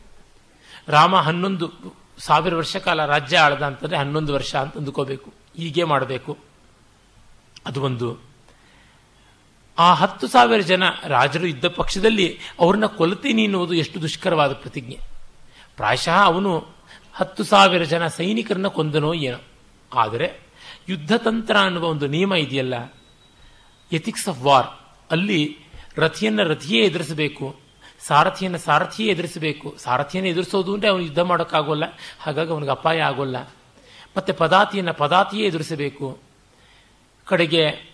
ರಾಮ ಹನ್ನೊಂದು ಸಾವಿರ ವರ್ಷ ಕಾಲ ರಾಜ್ಯ ಆಳ್ದ ಅಂತಂದರೆ ಹನ್ನೊಂದು ವರ್ಷ ಅಂತ ಅಂದ್ಕೋಬೇಕು. ಹೀಗೆ ಮಾಡಬೇಕು. ಅದು ಒಂದು. ಆ ಹತ್ತು ಸಾವಿರ ಜನ ರಾಜರು ಇದ್ದ ಪಕ್ಷದಲ್ಲಿ ಅವ್ರನ್ನ ಕೊಲ್ತೀನಿ ಎನ್ನುವುದು ಎಷ್ಟು ದುಷ್ಕರವಾದ ಪ್ರತಿಜ್ಞೆ. ಪ್ರಾಯಶಃ ಅವನು ಹತ್ತು ಸಾವಿರ ಜನ ಸೈನಿಕರನ್ನ ಕೊಂದನೋ ಏನೋ. ಆದರೆ ಯುದ್ಧತಂತ್ರ ಅನ್ನುವ ಒಂದು ನಿಯಮ ಇದೆಯಲ್ಲ? ಎಥಿಕ್ಸ್ ಆಫ್ ವಾರ್ ಅಲ್ಲಿ ರಥಿಯನ್ನ ರಥಿಯೇ ಎದುರಿಸಬೇಕು. ಸಾರಥಿಯನ್ನು ಸಾರಥಿಯೇ ಎದುರಿಸಬೇಕು. ಸಾರಥಿಯನ್ನು ಎದುರಿಸೋದು ಅಂದರೆ ಅವನು ಯುದ್ಧ ಮಾಡೋಕ್ಕಾಗೋಲ್ಲ. ಹಾಗಾಗಿ ಅವನಿಗೆ ಅಪಾಯ ಆಗೋಲ್ಲ. ಮತ್ತು ಪದಾತಿಯನ್ನು ಪದಾತಿಯೇ ಎದುರಿಸಬೇಕು. ಕಡೆಗೆ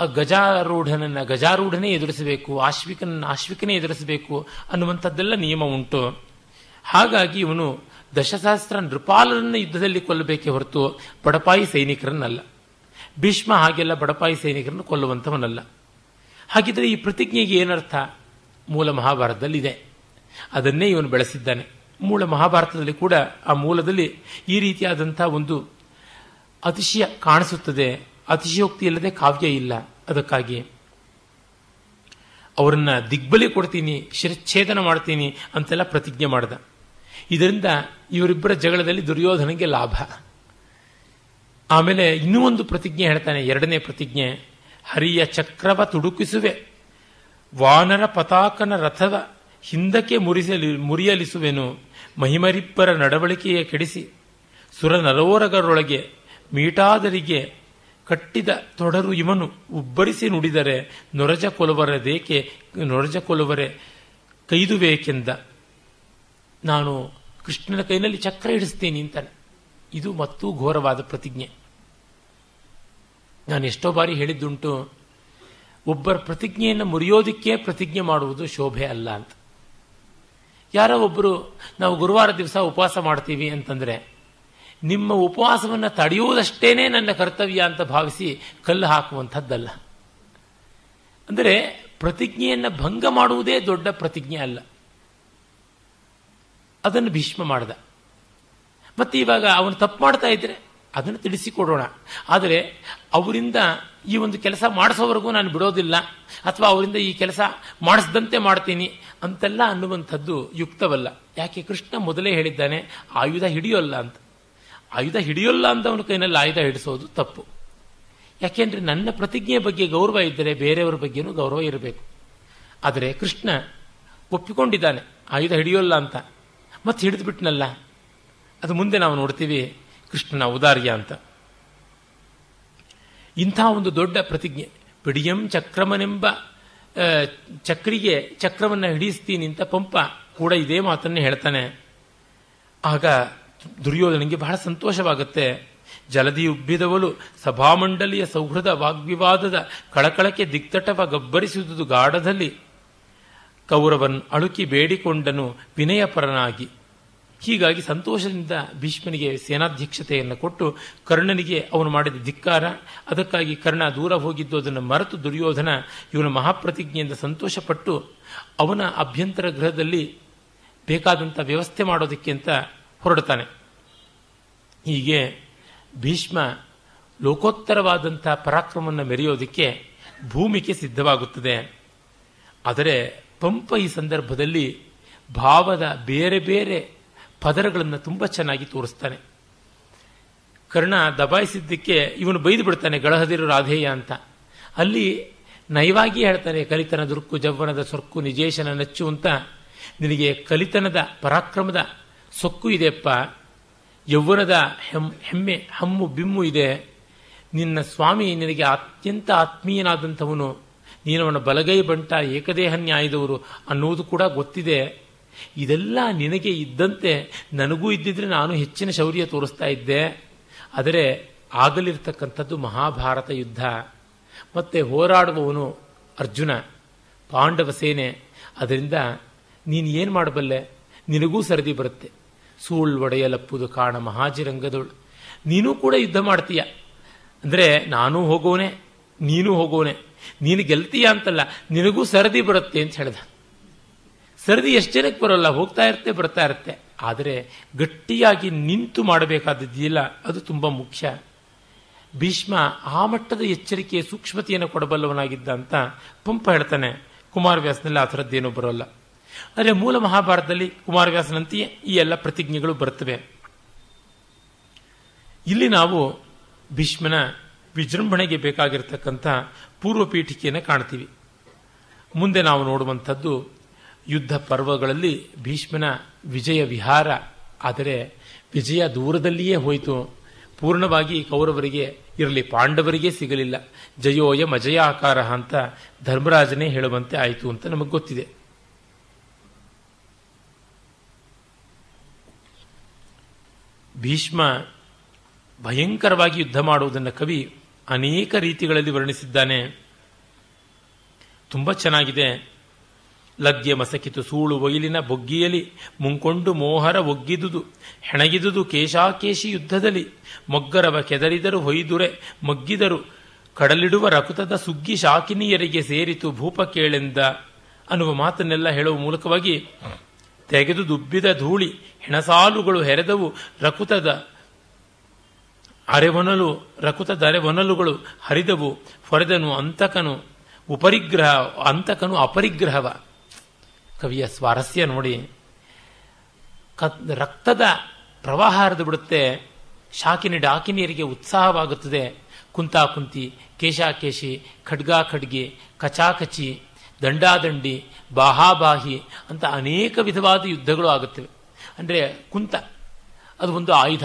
ಆ ಗಜಾರೂಢನನ್ನ ಗಜಾರೂಢನೇ ಎದುರಿಸಬೇಕು. ಆಶ್ವಿಕನನ್ನು ಆಶ್ವಿಕನೇ ಎದುರಿಸಬೇಕು ಅನ್ನುವಂಥದ್ದೆಲ್ಲ ನಿಯಮ ಉಂಟು. ಹಾಗಾಗಿ ಇವನು ದಶಸಹಸ್ರ ನೃಪಾಲರನ್ನು ಯುದ್ಧದಲ್ಲಿ ಕೊಲ್ಲಬೇಕೇ ಹೊರತು ಬಡಪಾಯಿ ಸೈನಿಕರನ್ನಲ್ಲ. ಭೀಷ್ಮ ಹಾಗೆಲ್ಲ ಬಡಪಾಯಿ ಸೈನಿಕರನ್ನು ಕೊಲ್ಲುವಂಥವನಲ್ಲ. ಹಾಗಿದ್ರೆ ಈ ಪ್ರತಿಜ್ಞೆಗೆ ಏನರ್ಥ? ಮೂಲ ಮಹಾಭಾರತದಲ್ಲಿದೆ. ಅದನ್ನೇ ಇವನು ಬೆಳೆಸಿದ್ದಾನೆ. ಮೂಲ ಮಹಾಭಾರತದಲ್ಲಿ ಕೂಡ ಆ ಮೂಲದಲ್ಲಿ ಈ ರೀತಿಯಾದಂಥ ಒಂದು ಅತಿಶಯ ಕಾಣಿಸುತ್ತದೆ. ಅತಿಶಯೋಕ್ತಿ ಇಲ್ಲದೆ ಕಾವ್ಯ ಇಲ್ಲ. ಅದಕ್ಕಾಗಿ ಅವರನ್ನು ದಿಗ್ಬಲಿ ಕೊಡ್ತೀನಿ, ಶಿರಚ್ಛೇದನ ಮಾಡ್ತೀನಿ ಅಂತೆಲ್ಲ ಪ್ರತಿಜ್ಞೆ ಮಾಡಿದ. ಇದರಿಂದ ಇವರಿಬ್ಬರ ಜಗಳದಲ್ಲಿ ದುರ್ಯೋಧನಿಗೆ ಲಾಭ. ಆಮೇಲೆ ಇನ್ನೂ ಒಂದು ಪ್ರತಿಜ್ಞೆ ಹೇಳ್ತಾನೆ, ಎರಡನೇ ಪ್ರತಿಜ್ಞೆ. ಹರಿಯ ಚಕ್ರವ ತುಡುಕಿಸುವೆ. ವಾನರ ಪತಾಕನ ರಥದ ಹಿಂದಕ್ಕೆ ಮುರಿಸಲಿ, ಮುರಿಯಲಿಸುವೆನು. ಮಹಿಮರಿಬ್ಬರ ನಡವಳಿಕೆಯ ಕೆಡಿಸಿ. ಸುರ ನರೋರಗರೊಳಗೆ ಮೀಟಾದರಿಗೆ ಕಟ್ಟಿದ ತೊಡರು ಇವನು ಉಬ್ಬರಿಸಿ ನುಡಿದರೆ ನೊರಜ ಕೊಲುವರದೇಕೆ ನೊರಜ ಕೊಲುವರೆ ಕೈದುಬೇಕೆಂದ ನಾನು ಕೃಷ್ಣನ ಕೈನಲ್ಲಿ ಚಕ್ರ ಹಿಡಿಸ್ತೇನೆ ಅಂತಾನೆ ಇದು ಮತ್ತೂ ಘೋರವಾದ ಪ್ರತಿಜ್ಞೆ. ನಾನು ಎಷ್ಟೋ ಬಾರಿ ಹೇಳಿದ್ದುಂಟು, ಒಬ್ಬರ ಪ್ರತಿಜ್ಞೆಯನ್ನು ಮುರಿಯೋದಕ್ಕೆ ಪ್ರತಿಜ್ಞೆ ಮಾಡುವುದು ಶೋಭೆ ಅಲ್ಲ ಅಂತ. ಯಾರೋ ಒಬ್ಬರು ನಾವು ಗುರುವಾರ ದಿವಸ ಉಪವಾಸ ಮಾಡ್ತೀವಿ ಅಂತಂದರೆ, ನಿಮ್ಮ ಉಪವಾಸವನ್ನು ತಡೆಯುವುದಷ್ಟೇ ನನ್ನ ಕರ್ತವ್ಯ ಅಂತ ಭಾವಿಸಿ ಕಲ್ಲು ಹಾಕುವಂಥದ್ದಲ್ಲ. ಅಂದರೆ ಪ್ರತಿಜ್ಞೆಯನ್ನು ಭಂಗ ಮಾಡುವುದೇ ದೊಡ್ಡ ಪ್ರತಿಜ್ಞೆ ಅಲ್ಲ. ಅದನ್ನು ಭೀಷ್ಮ ಮಾಡ್ದ. ಮತ್ತು ಇವಾಗ ಅವನು ತಪ್ಪು ಮಾಡ್ತಾ ಇದ್ರೆ ಅದನ್ನು ತಿಳಿಸಿಕೊಡೋಣ. ಆದರೆ ಅವರಿಂದ ಈ ಒಂದು ಕೆಲಸ ಮಾಡಿಸೋವರೆಗೂ ನಾನು ಬಿಡೋದಿಲ್ಲ. ಅಥವಾ ಅವರಿಂದ ಈ ಕೆಲಸ ಮಾಡಿಸ್ದಂತೆ ಮಾಡ್ತೀನಿ ಅಂತೆಲ್ಲ ಅನ್ನುವಂಥದ್ದು ಯುಕ್ತವಲ್ಲ. ಯಾಕೆ? ಕೃಷ್ಣ ಮೊದಲೇ ಹೇಳಿದ್ದಾನೆ, ಆಯುಧ ಹಿಡಿಯೋಲ್ಲ ಅಂತ. ಆಯುಧ ಹಿಡಿಯೋಲ್ಲ ಅಂತ ಅವನ ಕೈನಲ್ಲಿ ಆಯುಧ ಹಿಡಿಸೋದು ತಪ್ಪು. ಯಾಕೆಂದ್ರೆ ನನ್ನ ಪ್ರತಿಜ್ಞೆಯ ಬಗ್ಗೆ ಗೌರವ ಇದ್ದರೆ ಬೇರೆಯವರ ಬಗ್ಗೆನೂ ಗೌರವ ಇರಬೇಕು. ಆದರೆ ಕೃಷ್ಣ ಒಪ್ಪಿಕೊಂಡಿದ್ದಾನೆ, ಆಯುಧ ಹಿಡಿಯೋಲ್ಲ ಅಂತ. ಮತ್ತೆ ಹಿಡಿದ್ಬಿಟ್ನಲ್ಲ. ಅದು ಮುಂದೆ ನಾವು ನೋಡ್ತೀವಿ ಕೃಷ್ಣನ ಔದಾರ್ಯ ಅಂತ. ಇಂಥ ಒಂದು ದೊಡ್ಡ ಪ್ರತಿಜ್ಞೆ. ಪಿಡಿಯಂ ಚಕ್ರಮನೆಂಬ ಚಕ್ರಿಗೆ ಚಕ್ರವನ್ನು ಹಿಡಿಸ್ತೀನಿ ಅಂತ ಪಂಪ ಕೂಡ ಇದೇ ಮಾತನ್ನೇ ಹೇಳ್ತಾನೆ. ಆಗ ದುರ್ಯೋಧನಿಗೆ ಬಹಳ ಸಂತೋಷವಾಗುತ್ತೆ. ಜಲದಿ ಉಬ್ಬಿದವಲು ಸಭಾಮಂಡಲಿಯ ಸೌಹೃದ ವಾಗ್ವಿವಾದದ ಕಳಕಳಕ್ಕೆ ದಿಕ್ತಟವ ಗಬ್ಬರಿಸಿದುದು ಗಾಢದಲ್ಲಿ. ಕೌರವನ್ ಅಳುಕಿ ಬೇಡಿಕೊಂಡನು ವಿನಯಪರನಾಗಿ. ಹೀಗಾಗಿ ಸಂತೋಷದಿಂದ ಭೀಷ್ಮನಿಗೆ ಸೇನಾಧ್ಯಕ್ಷತೆಯನ್ನು ಕೊಟ್ಟು ಕರ್ಣನಿಗೆ ಅವನು ಮಾಡಿದ ಧಿಕ್ಕಾರ, ಅದಕ್ಕಾಗಿ ಕರ್ಣ ದೂರ ಹೋಗಿದ್ದು ಅದನ್ನು ಮರೆತು ದುರ್ಯೋಧನ ಇವನ ಮಹಾಪ್ರತಿಜ್ಞೆಯಿಂದ ಸಂತೋಷಪಟ್ಟು ಅವನ ಅಭ್ಯಂತರ ಗೃಹದಲ್ಲಿ ಬೇಕಾದಂಥ ವ್ಯವಸ್ಥೆ ಮಾಡೋದಕ್ಕೆ ಅಂತ ಹೊರಡ್ತಾನೆ ಹೀಗೆ ಭೀಷ್ಮ ಲೋಕೋತ್ತರವಾದಂಥ ಪರಾಕ್ರಮವನ್ನು ಮೆರೆಯೋದಕ್ಕೆ ಭೂಮಿಗೆ ಸಿದ್ಧವಾಗುತ್ತದೆ. ಆದರೆ ಪಂಪ ಈ ಸಂದರ್ಭದಲ್ಲಿ ಭಾವದ ಬೇರೆ ಬೇರೆ ಪದರಗಳನ್ನು ತುಂಬ ಚೆನ್ನಾಗಿ ತೋರಿಸ್ತಾನೆ. ಕರ್ಣ ದಬಾಯಿಸಿದ್ದಕ್ಕೆ ಇವನು ಬೈದು ಬಿಡ್ತಾನೆ, ಗಳಹದಿರು ರಾಧೇಯ ಅಂತ. ಅಲ್ಲಿ ನಯವಾಗಿ ಹೇಳ್ತಾನೆ, ಕಲಿತನ ದುರ್ಕು ಜವ್ವನದ ಸೊರ್ಕು ನಿಜೇಶನ ನಚ್ಚು ಅಂತ. ನಿನಗೆ ಕಲಿತನದ ಪರಾಕ್ರಮದ ಸೊಕ್ಕು ಇದೆಯಪ್ಪ. ಯೌವನದ ಹೆಮ್ ಹೆಮ್ಮೆ, ಹಮ್ಮು, ಬಿಮ್ಮು ಇದೆ. ನಿನ್ನ ಸ್ವಾಮಿ ನಿನಗೆ ಅತ್ಯಂತ ಆತ್ಮೀಯನಾದಂಥವನು. ನೀನವನ ಬಲಗೈ ಬಂಟ ಏಕದೇಹ ನ್ಯಾಯದವರು ಅನ್ನುವುದು ಕೂಡ ಗೊತ್ತಿದೆ. ಇದೆಲ್ಲ ನಿನಗೆ ಇದ್ದಂತೆ ನನಗೂ ಇದ್ದಿದ್ರೆ ನಾನು ಹೆಚ್ಚಿನ ಶೌರ್ಯ ತೋರಿಸ್ತಾ ಇದ್ದೆ. ಆದರೆ ಆಗಲಿರ್ತಕ್ಕಂಥದ್ದು ಮಹಾಭಾರತ ಯುದ್ಧ. ಮತ್ತೆ ಹೋರಾಡುವವನು ಅರ್ಜುನ, ಪಾಂಡವ ಸೇನೆ. ಅದರಿಂದ ನೀನು ಏನು ಮಾಡಬಲ್ಲೆ? ನಿನಗೂ ಸರದಿ ಬರುತ್ತೆ. ಸೂಳ್ ಒಡೆಯಲಪ್ಪುದು ಕಾಣ ಮಹಾಜಿರಂಗದೋಳು. ನೀನೂ ಕೂಡ ಯುದ್ಧ ಮಾಡ್ತೀಯ. ಅಂದರೆ ನಾನೂ ಹೋಗೋನೆ, ನೀನು ಹೋಗೋನೆ. ನೀನು ಗೆಲ್ತೀಯ ಅಂತಲ್ಲ, ನಿನಗೂ ಸರದಿ ಬರುತ್ತೆ ಅಂತ ಹೇಳ್ದ. ಸರದಿ ಎಷ್ಟು ಜನಕ್ಕೆ ಬರೋಲ್ಲ, ಹೋಗ್ತಾ ಇರುತ್ತೆ, ಬರ್ತಾ ಇರುತ್ತೆ. ಆದರೆ ಗಟ್ಟಿಯಾಗಿ ನಿಂತು ಮಾಡಬೇಕಾದದ್ದಿಲ್ಲ ಅದು ತುಂಬ ಮುಖ್ಯ. ಭೀಷ್ಮ ಆ ಮಟ್ಟದ ಎಚ್ಚರಿಕೆಯ ಸೂಕ್ಷ್ಮತೆಯನ್ನು ಕೊಡಬಲ್ಲವನಾಗಿದ್ದ ಅಂತ ಪಂಪ ಹೇಳ್ತಾನೆ ಕುಮಾರವ್ಯಾಸನಲ್ಲಿ ಆ ಥರದ್ದೇನೂ ಬರೋಲ್ಲ. ಆದರೆ ಮೂಲ ಮಹಾಭಾರತದಲ್ಲಿ ಕುಮಾರವ್ಯಾಸನಂತೆಯೇ ಈ ಎಲ್ಲ ಪ್ರತಿಜ್ಞೆಗಳು ಬರ್ತವೆ. ಇಲ್ಲಿ ನಾವು ಭೀಷ್ಮನ ವಿಜೃಂಭಣೆಗೆ ಬೇಕಾಗಿರತಕ್ಕಂಥ ಪೂರ್ವ ಪೀಠಿಕೆಯನ್ನು ಕಾಣ್ತೀವಿ. ಮುಂದೆ ನಾವು ನೋಡುವಂಥದ್ದು ಯುದ್ಧ ಪರ್ವಗಳಲ್ಲಿ ಭೀಷ್ಮನ ವಿಜಯ ವಿಹಾರ. ಆದರೆ ವಿಜಯ ದೂರದಲ್ಲಿಯೇ ಹೋಯಿತು. ಪೂರ್ಣವಾಗಿ ಕೌರವರಿಗೆ ಇರಲಿ, ಪಾಂಡವರಿಗೆ ಸಿಗಲಿಲ್ಲ. ಜಯೋಯ ಮಜಯಾಕಾರ ಅಂತ ಧರ್ಮರಾಜನೇ ಹೇಳುವಂತೆ ಆಯಿತು ಅಂತ ನಮಗೆ ಗೊತ್ತಿದೆ. ಭೀಷ್ಮ ಭಯಂಕರವಾಗಿ ಯುದ್ಧ ಮಾಡುವುದನ್ನು ಕವಿ ಅನೇಕ ರೀತಿಗಳಲ್ಲಿ ವರ್ಣಿಸಿದ್ದಾನೆ. ತುಂಬ ಚೆನ್ನಾಗಿದೆ. ಲದ್ಯ ಮಸಕಿತು ಸೂಳು ಒಯಿಲಿನ ಬೊಗ್ಗಿಯಲಿ, ಮುಂಕೊಂಡು ಮೋಹರ ಒಗ್ಗಿದುದು, ಹೆಣಗಿದುದು ಕೇಶಾಕೇಶಿ ಯುದ್ಧದಲ್ಲಿ, ಮೊಗ್ಗರವ ಕೆದರಿದರು ಹೊಯ್ದುರೆ, ಮಗ್ಗಿದರು ಕಡಲಿಡುವ ರಕುತದ ಸುಗ್ಗಿ ಶಾಕಿನಿಯರಿಗೆ ಸೇರಿತು ಭೂಪ ಕೇಳೆಂದ ಅನ್ನುವ ಮಾತನ್ನೆಲ್ಲ ಹೇಳುವ ಮೂಲಕವಾಗಿ ತೆಗೆದು ದುಬ್ಬಿದ ಧೂಳಿ, ಹೆಣಸಾಲುಗಳು ಹೆರೆದವು ರಕುತದ ಅರೆವೊನಲು, ರಕುತದ ಅರೆವೊನಲುಗಳು ಹರಿದವು, ಹೊರೆದನು ಅಂತಕನು ಉಪರಿಗ್ರಹ, ಅಂತಕನು ಅಪರಿಗ್ರಹವ. ಕವಿಯ ಸ್ವಾರಸ್ಯ ನೋಡಿ ಕ ರಕ್ತದ ಪ್ರವಾಹ ಹರಿದು ಬಿಡುತ್ತೆ, ಶಾಕಿನಿ ಡಾಕಿನಿಯರಿಗೆ ಉತ್ಸಾಹವಾಗುತ್ತದೆ. ಕುಂತಾ ಕುಂತಿ ಕೇಶಾಕೇಶಿ ಖಡ್ಗಾ ಖಡ್ಗಿ, ಕಚಾಕಚಿ, ದಂಡಾದಂಡಿ, ಬಾಹಾಬಾಹಿ ಅಂತ ಅನೇಕ ವಿಧವಾದ ಯುದ್ಧಗಳು ಆಗುತ್ತವೆ. ಅಂದರೆ ಕುಂತ, ಅದು ಒಂದು ಆಯುಧ,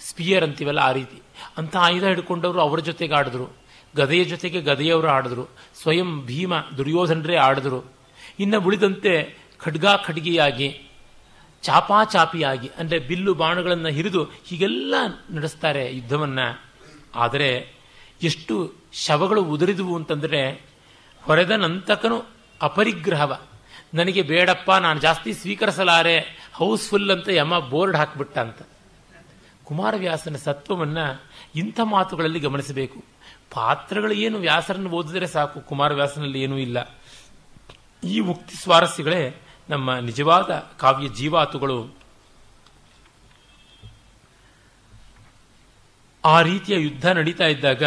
ಸ್ಪಿಯರ್ ಅಂತೀವಲ್ಲ ಆ ರೀತಿ. ಅಂಥ ಆಯುಧ ಹಿಡ್ಕೊಂಡವರು ಅವರ ಜೊತೆಗೆ ಆಡಿದ್ರು. ಗದೆಯ ಜೊತೆಗೆ ಗದೆಯವರು ಆಡಿದ್ರು. ಸ್ವಯಂ ಭೀಮ ದುರ್ಯೋಧನರೇ ಆಡಿದ್ರು. ಇನ್ನು ಉಳಿದಂತೆ ಖಡ್ಗ ಖಡ್ಗಿಯಾಗಿ ಚಾಪಾಚಾಪಿಯಾಗಿ ಅಂದರೆ ಬಿಲ್ಲು ಬಾಣಗಳನ್ನು ಹಿರಿದು ಹೀಗೆಲ್ಲ ನಡೆಸ್ತಾರೆ ಯುದ್ಧವನ್ನು. ಆದರೆ ಎಷ್ಟು ಶವಗಳು ಉದುರಿದುವು ಅಂತಂದರೆ ಹೊರೆದ ನಂತಕನು ಅಪರಿಗ್ರಹವ. ನನಗೆ ಬೇಡಪ್ಪ, ನಾನು ಜಾಸ್ತಿ ಸ್ವೀಕರಿಸಲಾರೆ, ಹೌಸ್ಫುಲ್ ಅಂತ ಯಮ ಬೋರ್ಡ್ ಹಾಕ್ಬಿಟ್ಟ ಅಂತ. ಕುಮಾರವ್ಯಾಸನ ಸತ್ವವನ್ನು ಇಂಥ ಮಾತುಗಳಲ್ಲಿ ಗಮನಿಸಬೇಕು. ಪಾತ್ರಗಳು ಏನು ವ್ಯಾಸರನ್ನು ಓದಿದರೆ ಸಾಕು, ಕುಮಾರವ್ಯಾಸನಲ್ಲಿ ಏನೂ ಇಲ್ಲ. ಈ ಉಕ್ತಿ ಸ್ವಾರಸ್ಯಗಳೇ ನಮ್ಮ ನಿಜವಾದ ಕಾವ್ಯ ಜೀವಾತುಗಳು. ಆ ರೀತಿಯ ಯುದ್ಧ ನಡೀತಾ ಇದ್ದಾಗ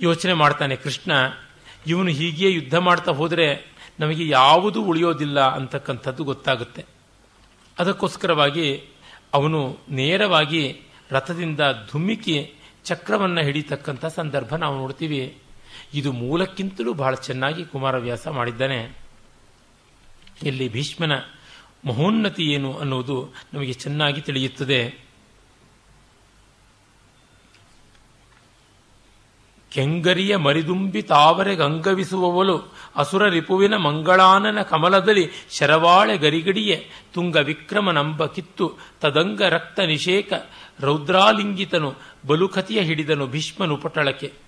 ಯೋಚನೆ ಮಾಡ್ತಾನೆ, ಕೃಷ್ಣ, ಇವನು ಹೀಗೆ ಯುದ್ಧ ಮಾಡ್ತಾ ಹೋದರೆ ನಮಗೆ ಯಾವುದು ಉಳಿಯೋದಿಲ್ಲ ಅಂತಕ್ಕಂಥದ್ದು ಗೊತ್ತಾಗುತ್ತೆ. ಅದಕ್ಕೋಸ್ಕರವಾಗಿ ಅವನು ನೇರವಾಗಿ ರಥದಿಂದ ಧುಮ್ಮಿಕಿ ಚಕ್ರವನ್ನು ಹಿಡಿತಕ್ಕಂಥ ಸಂದರ್ಭ ನಾವು ನೋಡ್ತೀವಿ. ಇದು ಮೂಲಕ್ಕಿಂತಲೂ ಬಹಳ ಚೆನ್ನಾಗಿ ಕುಮಾರವ್ಯಾಸ ಮಾಡಿದ್ದಾನೆ. ಇಲ್ಲಿ ಭೀಷ್ಮನ ಮಹೋನ್ನತಿ ಏನು ಅನ್ನುವುದು ನಮಗೆ ಚೆನ್ನಾಗಿ ತಿಳಿಯುತ್ತದೆ. ಕೆಂಗರಿಯ ಮರಿದುಂಬಿ ತಾವರೆ ಗಂಗವಿಸುವವಳು, ಅಸುರ ರಿಪುವಿನ ಮಂಗಳಾನನ ಕಮಲದಲ್ಲಿ ಶರವಾಳೆ ಗರಿಗಡಿಯೆ ತುಂಗ ವಿಕ್ರಮನಂಬ ಕಿತ್ತು ತದಂಗ ರಕ್ತ ನಿಷೇಕ ರೌದ್ರಾಲಿಂಗಿತನು ಬಲುಕತಿಯ ಹಿಡಿದನು ಭೀಷ್ಮನು ಪಟಳಕ್ಕೆ.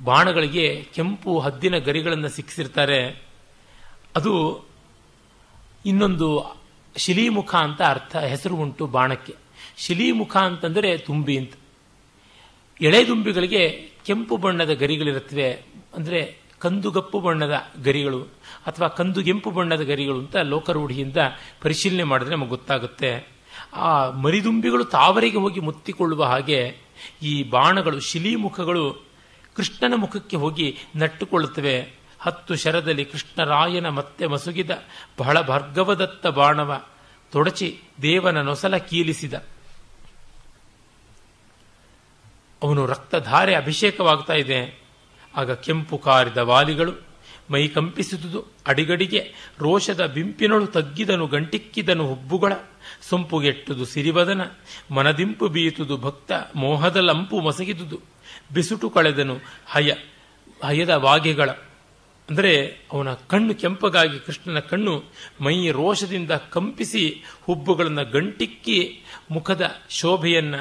ಬಾಣಗಳಿಗೆ ಕೆಂಪು ಹದ್ದಿನ ಗರಿಗಳನ್ನು ಸಿಕ್ಕಿಸಿರ್ತಾರೆ. ಅದು ಇನ್ನೊಂದು ಶಿಲೀಮುಖ ಅಂತ ಅರ್ಥ, ಹೆಸರು ಉಂಟು ಬಾಣಕ್ಕೆ. ಶಿಲೀಮುಖ ಅಂತಂದರೆ ತುಂಬಿ ಅಂತ. ಎಳೆ ದುಂಬಿಗಳಿಗೆ ಕೆಂಪು ಬಣ್ಣದ ಗರಿಗಳಿರುತ್ತವೆ, ಅಂದರೆ ಕಂದುಗಪ್ಪು ಬಣ್ಣದ ಗರಿಗಳು ಅಥವಾ ಕಂದುಗೆಂಪು ಬಣ್ಣದ ಗರಿಗಳು ಅಂತ ಲೋಕರೂಢಿಯಿಂದ ಪರಿಶೀಲನೆ ಮಾಡಿದ್ರೆ ನಮಗೆ ಗೊತ್ತಾಗುತ್ತೆ. ಆ ಮರಿದುಂಬಿಗಳು ತಾವರಿಗೆ ಹೋಗಿ ಮುತ್ತಿಕೊಳ್ಳುವ ಹಾಗೆ ಈ ಬಾಣಗಳು, ಶಿಲೀಮುಖಗಳು ಕೃಷ್ಣನ ಮುಖಕ್ಕೆ ಹೋಗಿ ನಟ್ಟುಕೊಳ್ಳುತ್ತವೆ. ಹತ್ತು ಶರದಲ್ಲಿ ಕೃಷ್ಣರಾಯನ ಮತ್ತೆ ಮಸುಗಿದ ಬಹಳ ಭರ್ಗವದತ್ತ ಬಾಣವ ತೊಡಚಿ ದೇವನ ನೊಸಲ ಕೀಲಿಸಿದ. ಅವನು ರಕ್ತಧಾರೆ ಅಭಿಷೇಕವಾಗ್ತಾ ಇದೆ. ಆಗ ಕೆಂಪು ಕಾರಿದ ವಾಲಿಗಳು ಮೈ ಕಂಪಿಸಿದುದು ಅಡಿಗಡಿಗೆ ರೋಷದ ಬಿಂಪಿನಳು ತಗ್ಗಿದನು ಗಂಟಿಕ್ಕಿದನು ಹುಬ್ಬುಗಳ ಸೊಂಪುಗೆಟ್ಟುದು ಸಿರಿವದನ ಮನದಿಂಪು ಬೀಯಿತು ಭಕ್ತ ಮೋಹದ ಲಂಪು ಮಸಗಿದುದು. ಬಿಸುಟು ಕಳೆದನು. ಹಯ, ಹಯದ ವಾಗೆಗಳ, ಅಂದರೆ ಅವನ ಕಣ್ಣು ಕೆಂಪಗಾಗಿ ಕೃಷ್ಣನ ಕಣ್ಣು ಮೈ ರೋಷದಿಂದ ಕಂಪಿಸಿ ಹುಬ್ಬುಗಳನ್ನು ಗಂಟಿಕ್ಕಿ ಮುಖದ ಶೋಭೆಯನ್ನ